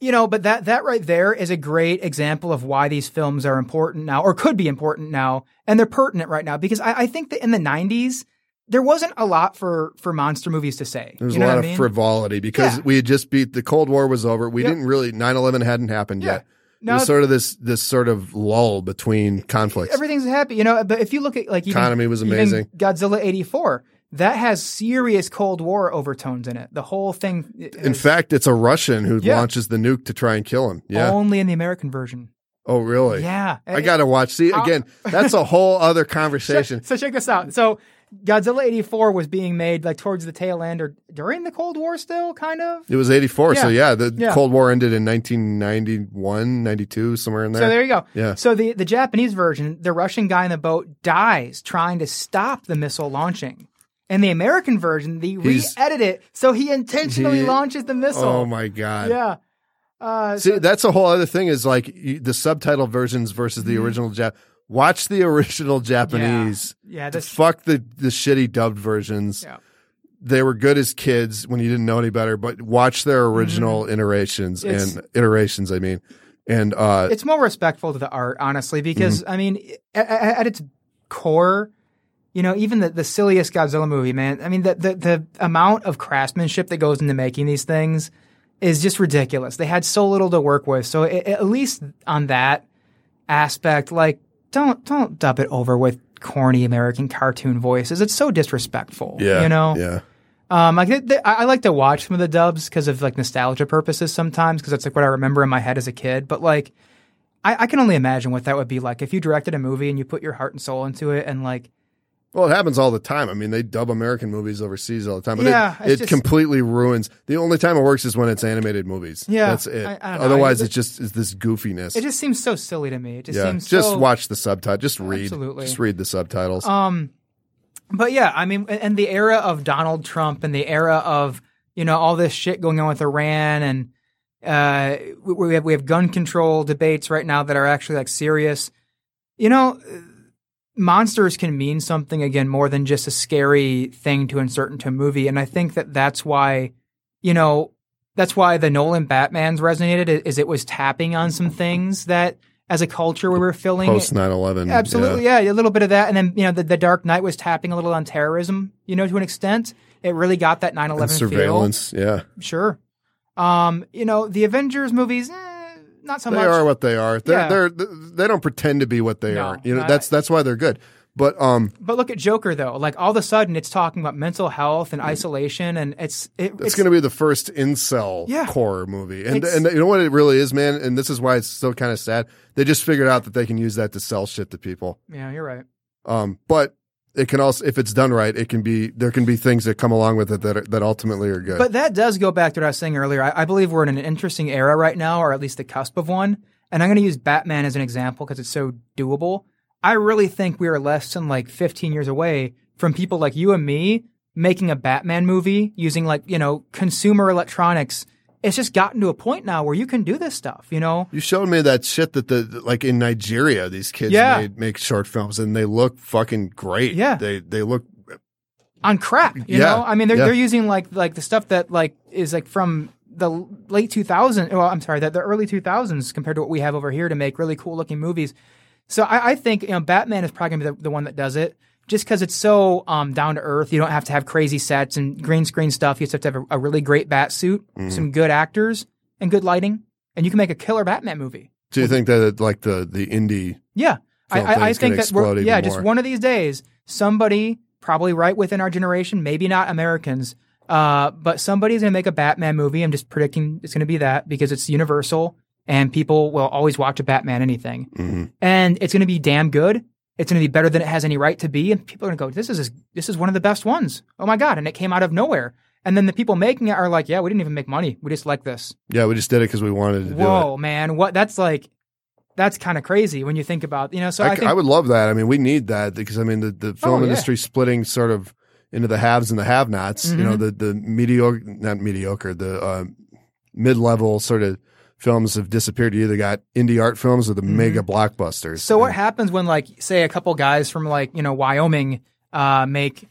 you know, but that that right there is a great example of why these films are important now, or could be important now, and they're pertinent right now because I, I think that in the '90s there wasn't a lot for for monster movies to say.
There was
you know
a lot of
I mean?
frivolity because
Yeah.
we had just beat the Cold War was over. We
Yep.
didn't really 9/11 hadn't happened
Yeah.
yet. It
Now
was sort of this this sort of lull between conflicts.
everything's happy, you know. But if you look at like even,
Economy was amazing.
Godzilla '84. That has serious Cold War overtones in it. The whole thing.
In fact, it's a Russian who
Yeah.
launches the nuke to try and kill him. Yeah.
only in the American version.
oh, really?
Yeah,
I got to watch. See,
uh,
again, that's a whole other conversation.
So check this out. So Godzilla 84 was being made like towards the tail end or during the Cold War still kind of.
It was 84. So
Yeah.
yeah, the
Yeah.
Cold War ended in 1991, 92, somewhere in there.
So there you go.
Yeah.
So the, the Japanese version, the Russian guy in the boat dies trying to stop the missile launching. And the American version, they
He's-
re-edit it so he intentionally
He-
launches the missile.
oh my God.
Yeah. Uh,
See, that's a whole other thing is like you- the subtitle versions versus the original Jap. Watch the original Japanese.
Mm-hmm. yeah, this
Fuck the, the shitty dubbed versions.
Yeah.
They were good as kids when you didn't know any better, but watch their original iterations
Mm-hmm. It's-
and iterations, I mean. And uh
it's more respectful to the art, honestly, because
Mm-hmm.
I mean, at at its core, you know, even the, the silliest Godzilla movie, man. I mean, the, the the amount of craftsmanship that goes into making these things is just ridiculous. They had so little to work with, so a- at least on that aspect, like don't don't dub it over with corny American cartoon voices. It's so disrespectful.
yeah.
you know.
Yeah.
Um, like th- th- I I like to watch some of the dubs because of like nostalgia purposes sometimes because that's like what I remember in my head as a kid. But like, I, I can only imagine what that would be like if you directed a movie and you put your heart and soul into it and like,
Well, it happens all the time. I mean, they dub American movies overseas all the time, but
Yeah,
it, it
just-
completely ruins. The only time it works is when it's animated movies.
Yeah,
that's it.
I- I.
Otherwise, it's just it's this goofiness.
it just seems so silly to me. It just
yeah,
seems
just
so,
watch the subtitle. Just read.
Absolutely.
Just read the subtitles.
Um, but yeah, I mean, and the era of Donald Trump and the era of you know all this shit going on with Iran and uh, we, we have we have gun control debates right now that are actually like serious. You know, monsters can mean something again more than just a scary thing to insert into a movie, and I think that that's why, you know, that's why the Nolan Batman's resonated is- it was tapping on some things that as a culture we were filling
Post 9-11.
Absolutely, yeah. a little bit of that, and then you know the, the Dark Knight was tapping a little on terrorism, you know, to an extent. It really got that 9-11
And surveillance. Yeah.
Sure. Um, you know, the Avengers movies, eh, not so
They
much.
are what they are. They're,
Yeah.
they're they don't pretend to be what they
No,
are. You know, that's that's why they're good. But um,
but look at Joker though. Like all of a sudden, it's talking about mental health and isolation, and it's it,
it's, going to be the first incel
Yeah.
horror movie. And
It's-
and you know what it really is, man. And this is why it's so kind of sad. They just figured out that they can use that to sell shit to people.
Yeah, you're right.
Um, but it can also, if it's done right, it can be there can be things that come along with it that are, that ultimately are good.
But that does go back to what I was saying earlier. I, I believe we're in an interesting era right now, or at least the cusp of one. And I'm going to use Batman as an example because it's so doable. I really think we are less than like 15 years away from people like you and me making a Batman movie using like, you know, consumer electronics. It's just gotten to a point now where you can do this stuff, you know?
you showed me that shit that the like in Nigeria, these kids
Yeah.
made make short films and they look fucking great.
Yeah.
they they look
on crap. You
Yeah,
know, I mean, they're
yeah.
they're using like like the stuff that like is like from the late 2000s. Well, I'm sorry, the, the early 2000s compared to what we have over here to make really cool looking movies. So I, I think you know Batman is probably gonna be the, the one that does it. Just because it's so um, down to earth, you don't have to have crazy sets and green screen stuff. You just have to have a, a really great bat suit,
Mm-hmm.
some good actors, and good lighting, and you can make a killer Batman movie.
Do you think that like the the indie?
Yeah, I, I, I think
gonna
that we're, yeah, just one of these days, somebody probably right within our generation, maybe not Americans, uh, but somebody's gonna make a Batman movie. I'm just predicting it's gonna be that because it's Universal and people will always watch a Batman anything,
hmm
and it's going to be damn good. It's going to be better than it has any right to be, and people are going to go, "This is this is one of the best ones." Oh my god! And it came out of nowhere. And then the people making it are like, "Yeah, we didn't even make money. We just like this."
Yeah, we just did it because we wanted to do it.
Whoa, man! What? That's like, that's kind of crazy when you think about, you know. So I,
I,
think
I would love that. I mean, we need that because I mean, the, the film
Oh, yeah.
industry splitting sort of into the haves and the have-nots. You
Mm-hmm.
know, the the mediocre, not mediocre, the uh, mid-level sort of films have disappeared. You either got indie art films or the mega blockbusters.
Mm-hmm. So what happens when like say a couple guys from like, you know, Wyoming uh make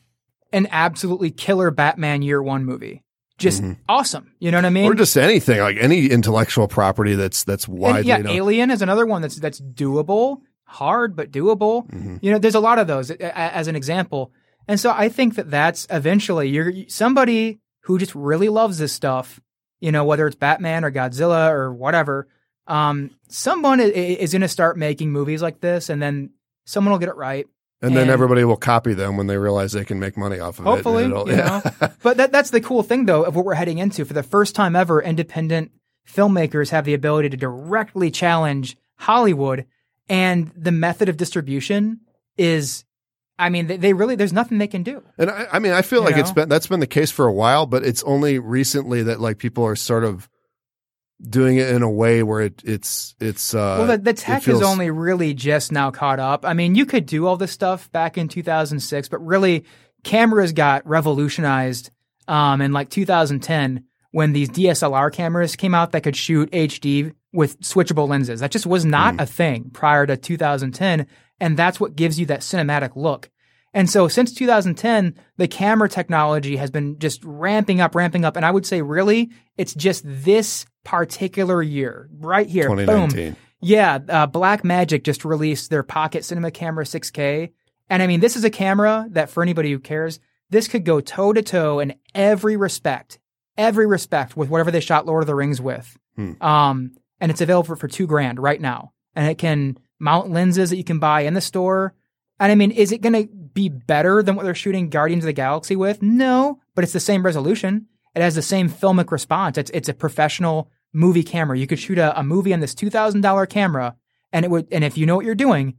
an absolutely killer Batman year 1 movie? Just awesome. You know what I mean?
Mm-hmm. or just anything like any intellectual property that's that's
And, yeah,
known.
Alien is another one that's that's doable, hard but doable.
Mm-hmm.
You know, there's a lot of those as an example. And so I think that that's eventually you're somebody who just really loves this stuff, you know, whether it's Batman or Godzilla or whatever. Um, someone is going to start making movies like this, and then someone will get it right.
and then everybody will copy them when they realize they can make money off of
Hopefully,
it. and yeah.
know. but that, that's the cool thing, though, of what we're heading into. For the first time ever, independent filmmakers have the ability to directly challenge Hollywood, and the method of distribution is, I mean, they, they really there's nothing they can do.
And I, I mean, I feel
You
like it's been that's been the case for a while, but it's only recently that like people are sort of doing it in a way where it it's it's uh
well, the, the tech
feels-
is only really just now caught up. I mean, you could do all this stuff back in 2006, but really, cameras got revolutionized um, in like 2010 when these DSLR cameras came out that could shoot HD with switchable lenses. That just was not a thing prior to 2010, and that's what gives you that cinematic look. And so since 2010, the camera technology has been just ramping up, ramping up. And I would say, really, it's just this particular year, right here. Boom. Yeah, uh, Blackmagic just released their Pocket Cinema Camera 6K, and I mean, this is a camera that for anybody who cares, this could go toe to toe in every respect, every respect with whatever they shot Lord of the Rings with.
Hmm.
Um, and it's available for, for two grand right now, and it can mount lenses that you can buy in the store. And I mean, is it going to be better than what they're shooting Guardians of the Galaxy with? No, but it's the same resolution. It has the same filmic response. It's it's a professional movie camera. You could shoot a, a movie on this two thousand dollar camera, and it would. And if you know what you're doing,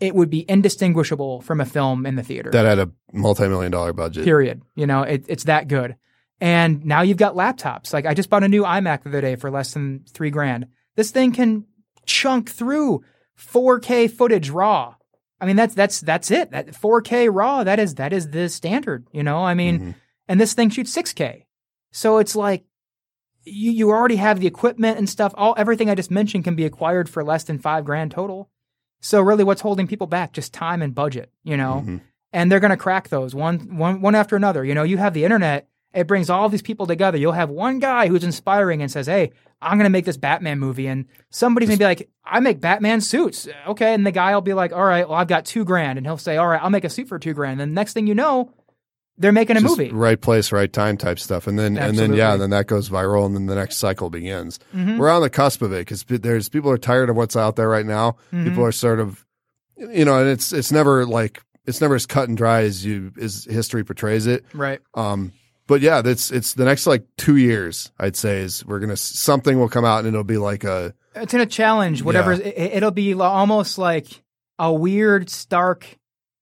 it would be indistinguishable from a film in the theater.
That had a multi-million dollar budget.
period. You know, it, it's that good. And now you've got laptops. Like I just bought a new iMac the other day for less than three grand. This thing can chunk through 4K footage raw. I mean, that's that's that's it. That 4K raw. That is that is the standard. You know, I mean,
Mhm.
and this thing shoots 6K. So it's like you you already have the equipment and stuff. All everything I just mentioned can be acquired for less than five grand total. So really, what's holding people back? Just time and budget. You know
Mhm.
and they're going to crack those one, one, one after another. You know, you have the internet; it brings all these people together. You'll have one guy who's inspiring and says, "Hey, I'm going to make this Batman movie," and somebody's going to be like, "I make Batman suits." Okay, and the guy will be like, "All right, well, I've got two grand," and he'll say, "All right, I'll make a suit for two grand." And the next thing you know, they're making a
Just
movie.
right place, right time type stuff, and then and then yeah,
Absolutely.
then that goes viral, and then the next cycle begins.
Mhm.
We're on the cusp of it because there's people are tired of what's out there right now.
Mhm.
People are sort of, you know, and it's it's never like it's never as cut and dry as you as history portrays it.
Right.
Um, but yeah, that's it's the next like two years. I'd say is we're gonna something will come out and it'll be like a
It's going to challenge whatever.
Yeah.
It, it'll be almost like a weird, stark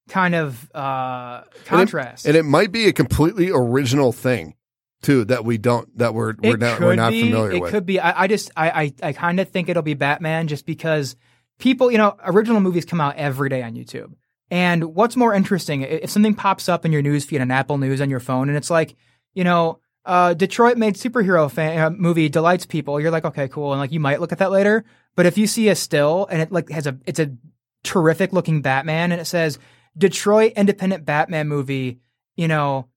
kind of uh, contrast.
and it might be a completely original thing too that we don't that we're we're
it
not we're not
be,
familiar
it
with.
It could be. I, I just I I, I kind of think it'll be Batman just because people, you know, original movies come out every day on YouTube. And what's more interesting, if something pops up in your news feed on Apple News on your phone, and it's like, you know, uh, Detroit made superhero fan, uh, movie delights people. You're like, okay, cool, and like you might look at that later. But if you see a still and it like has a, it's a terrific looking Batman, and it says Detroit independent Batman movie, you know,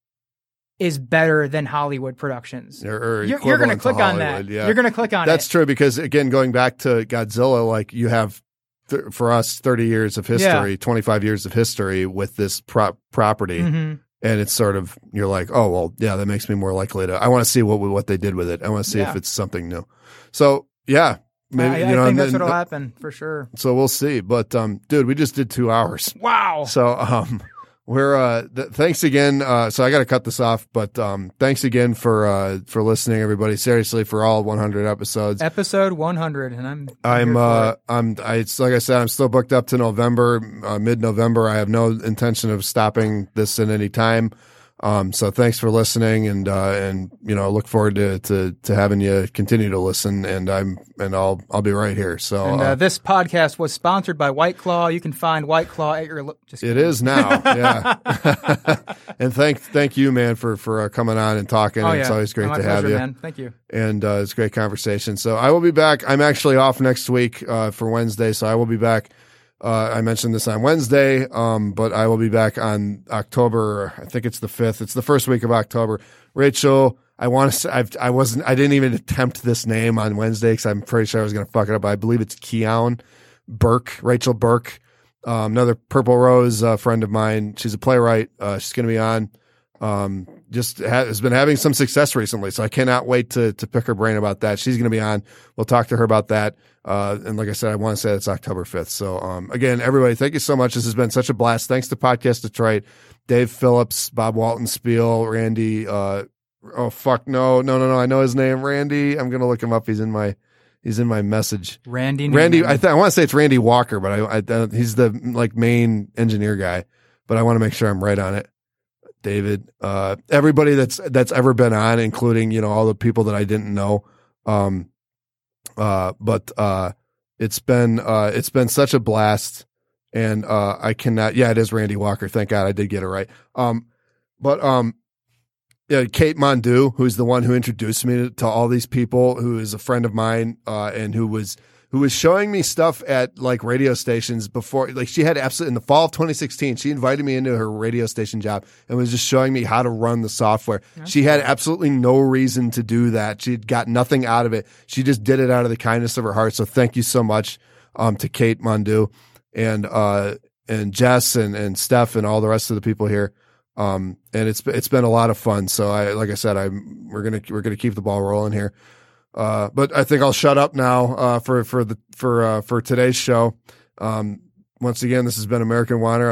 is better than Hollywood productions.
Or- or
You're, you're going to click on that.
Yeah.
You're going to click on
That's
it.
true because again, going back to Godzilla, like you have th- for us thirty years of history, twenty five years of history with this prop property,
Mhm.
And it's sort of you're like, oh well, yeah, that makes me more likely to. I want to see what what they did with it. I want to see if it's something new. So yeah, maybe
I,
you
I
know,
think
and
that's
then-
what'll happen for sure.
so we'll see. But um, dude, we just did two hours.
Wow.
So um, we're uh th- thanks again uh so i gotta cut this off but um thanks again for uh for listening everybody. Seriously for all 100 episodes.
Episode 100, and I'm
i'm uh i'm I, it's like i said i'm still booked up to november uh, mid-november. I have no intention of stopping this at any time um so thanks for listening and uh and you know look forward to to to having you continue to listen and i'm and i'll i'll be right here so
And uh,
uh,
this podcast was sponsored by White Claw. You can find White Claw at your. Lo- just
It is now, yeah. and thank thank you, man, for for uh, coming on and talking.
Oh, yeah.
It's always great
My
to have you,
man. Thank you.
and uh, it's a great conversation. So I will be back. I'm actually off next week uh, for Wednesday, so I will be back. Uh, I mentioned this on Wednesday, um, but I will be back on October. I think it's the fifth. It's the first week of October. Rachel, I want to. I've, I wasn't. I didn't even attempt this name on Wednesday because I'm pretty sure I was going to fuck it up. I believe it's Keown Burke, Rachel Burke, um, another Purple Rose uh, friend of mine. She's a playwright. Uh, she's going to be on. Um, just ha- has been having some success recently, so I cannot wait to to pick her brain about that. She's going to be on. We'll talk to her about that. Uh, and like I said, I want to say it's October fifth. So um, again, everybody, thank you so much. This has been such a blast. Thanks to Podcast Detroit, Dave Phillips, Bob Walton Spiel, Randy. Uh, oh fuck, no, no, no, no. I know his name, Randy. I'm gonna look him up. He's in my he's in my message.
Randy.
Randy, I, th- I want to say it's Randy Walker, but I, I he's the like main engineer guy. But I want to make sure I'm right on it. David, uh, everybody that's that's ever been on, including you know all the people that I didn't know. Um, uh, but uh, it's been uh, it's been such a blast, and uh, I cannot. Yeah, it is Randy Walker. Thank God I did get it right. Um, but um, yeah, Kate Mondu, who's the one who introduced me to, to all these people, who is a friend of mine, uh, and who was who was showing me stuff at like radio stations before. Like she had absolutely in the fall of 2016, she invited me into her radio station job and was just showing me how to run the software. she had absolutely no reason to do that. She got nothing out of it. She just did it out of the kindness of her heart. So thank you so much um, to Kate Mundu and uh, and Jess and and Steph and all the rest of the people here. Um, and it's it's been a lot of fun. So I like I said, I'm we're gonna we're gonna keep the ball rolling here. Uh, but I think I'll shut up now uh, for for the for uh, for today's show. Um, once again, this has been American Whiner.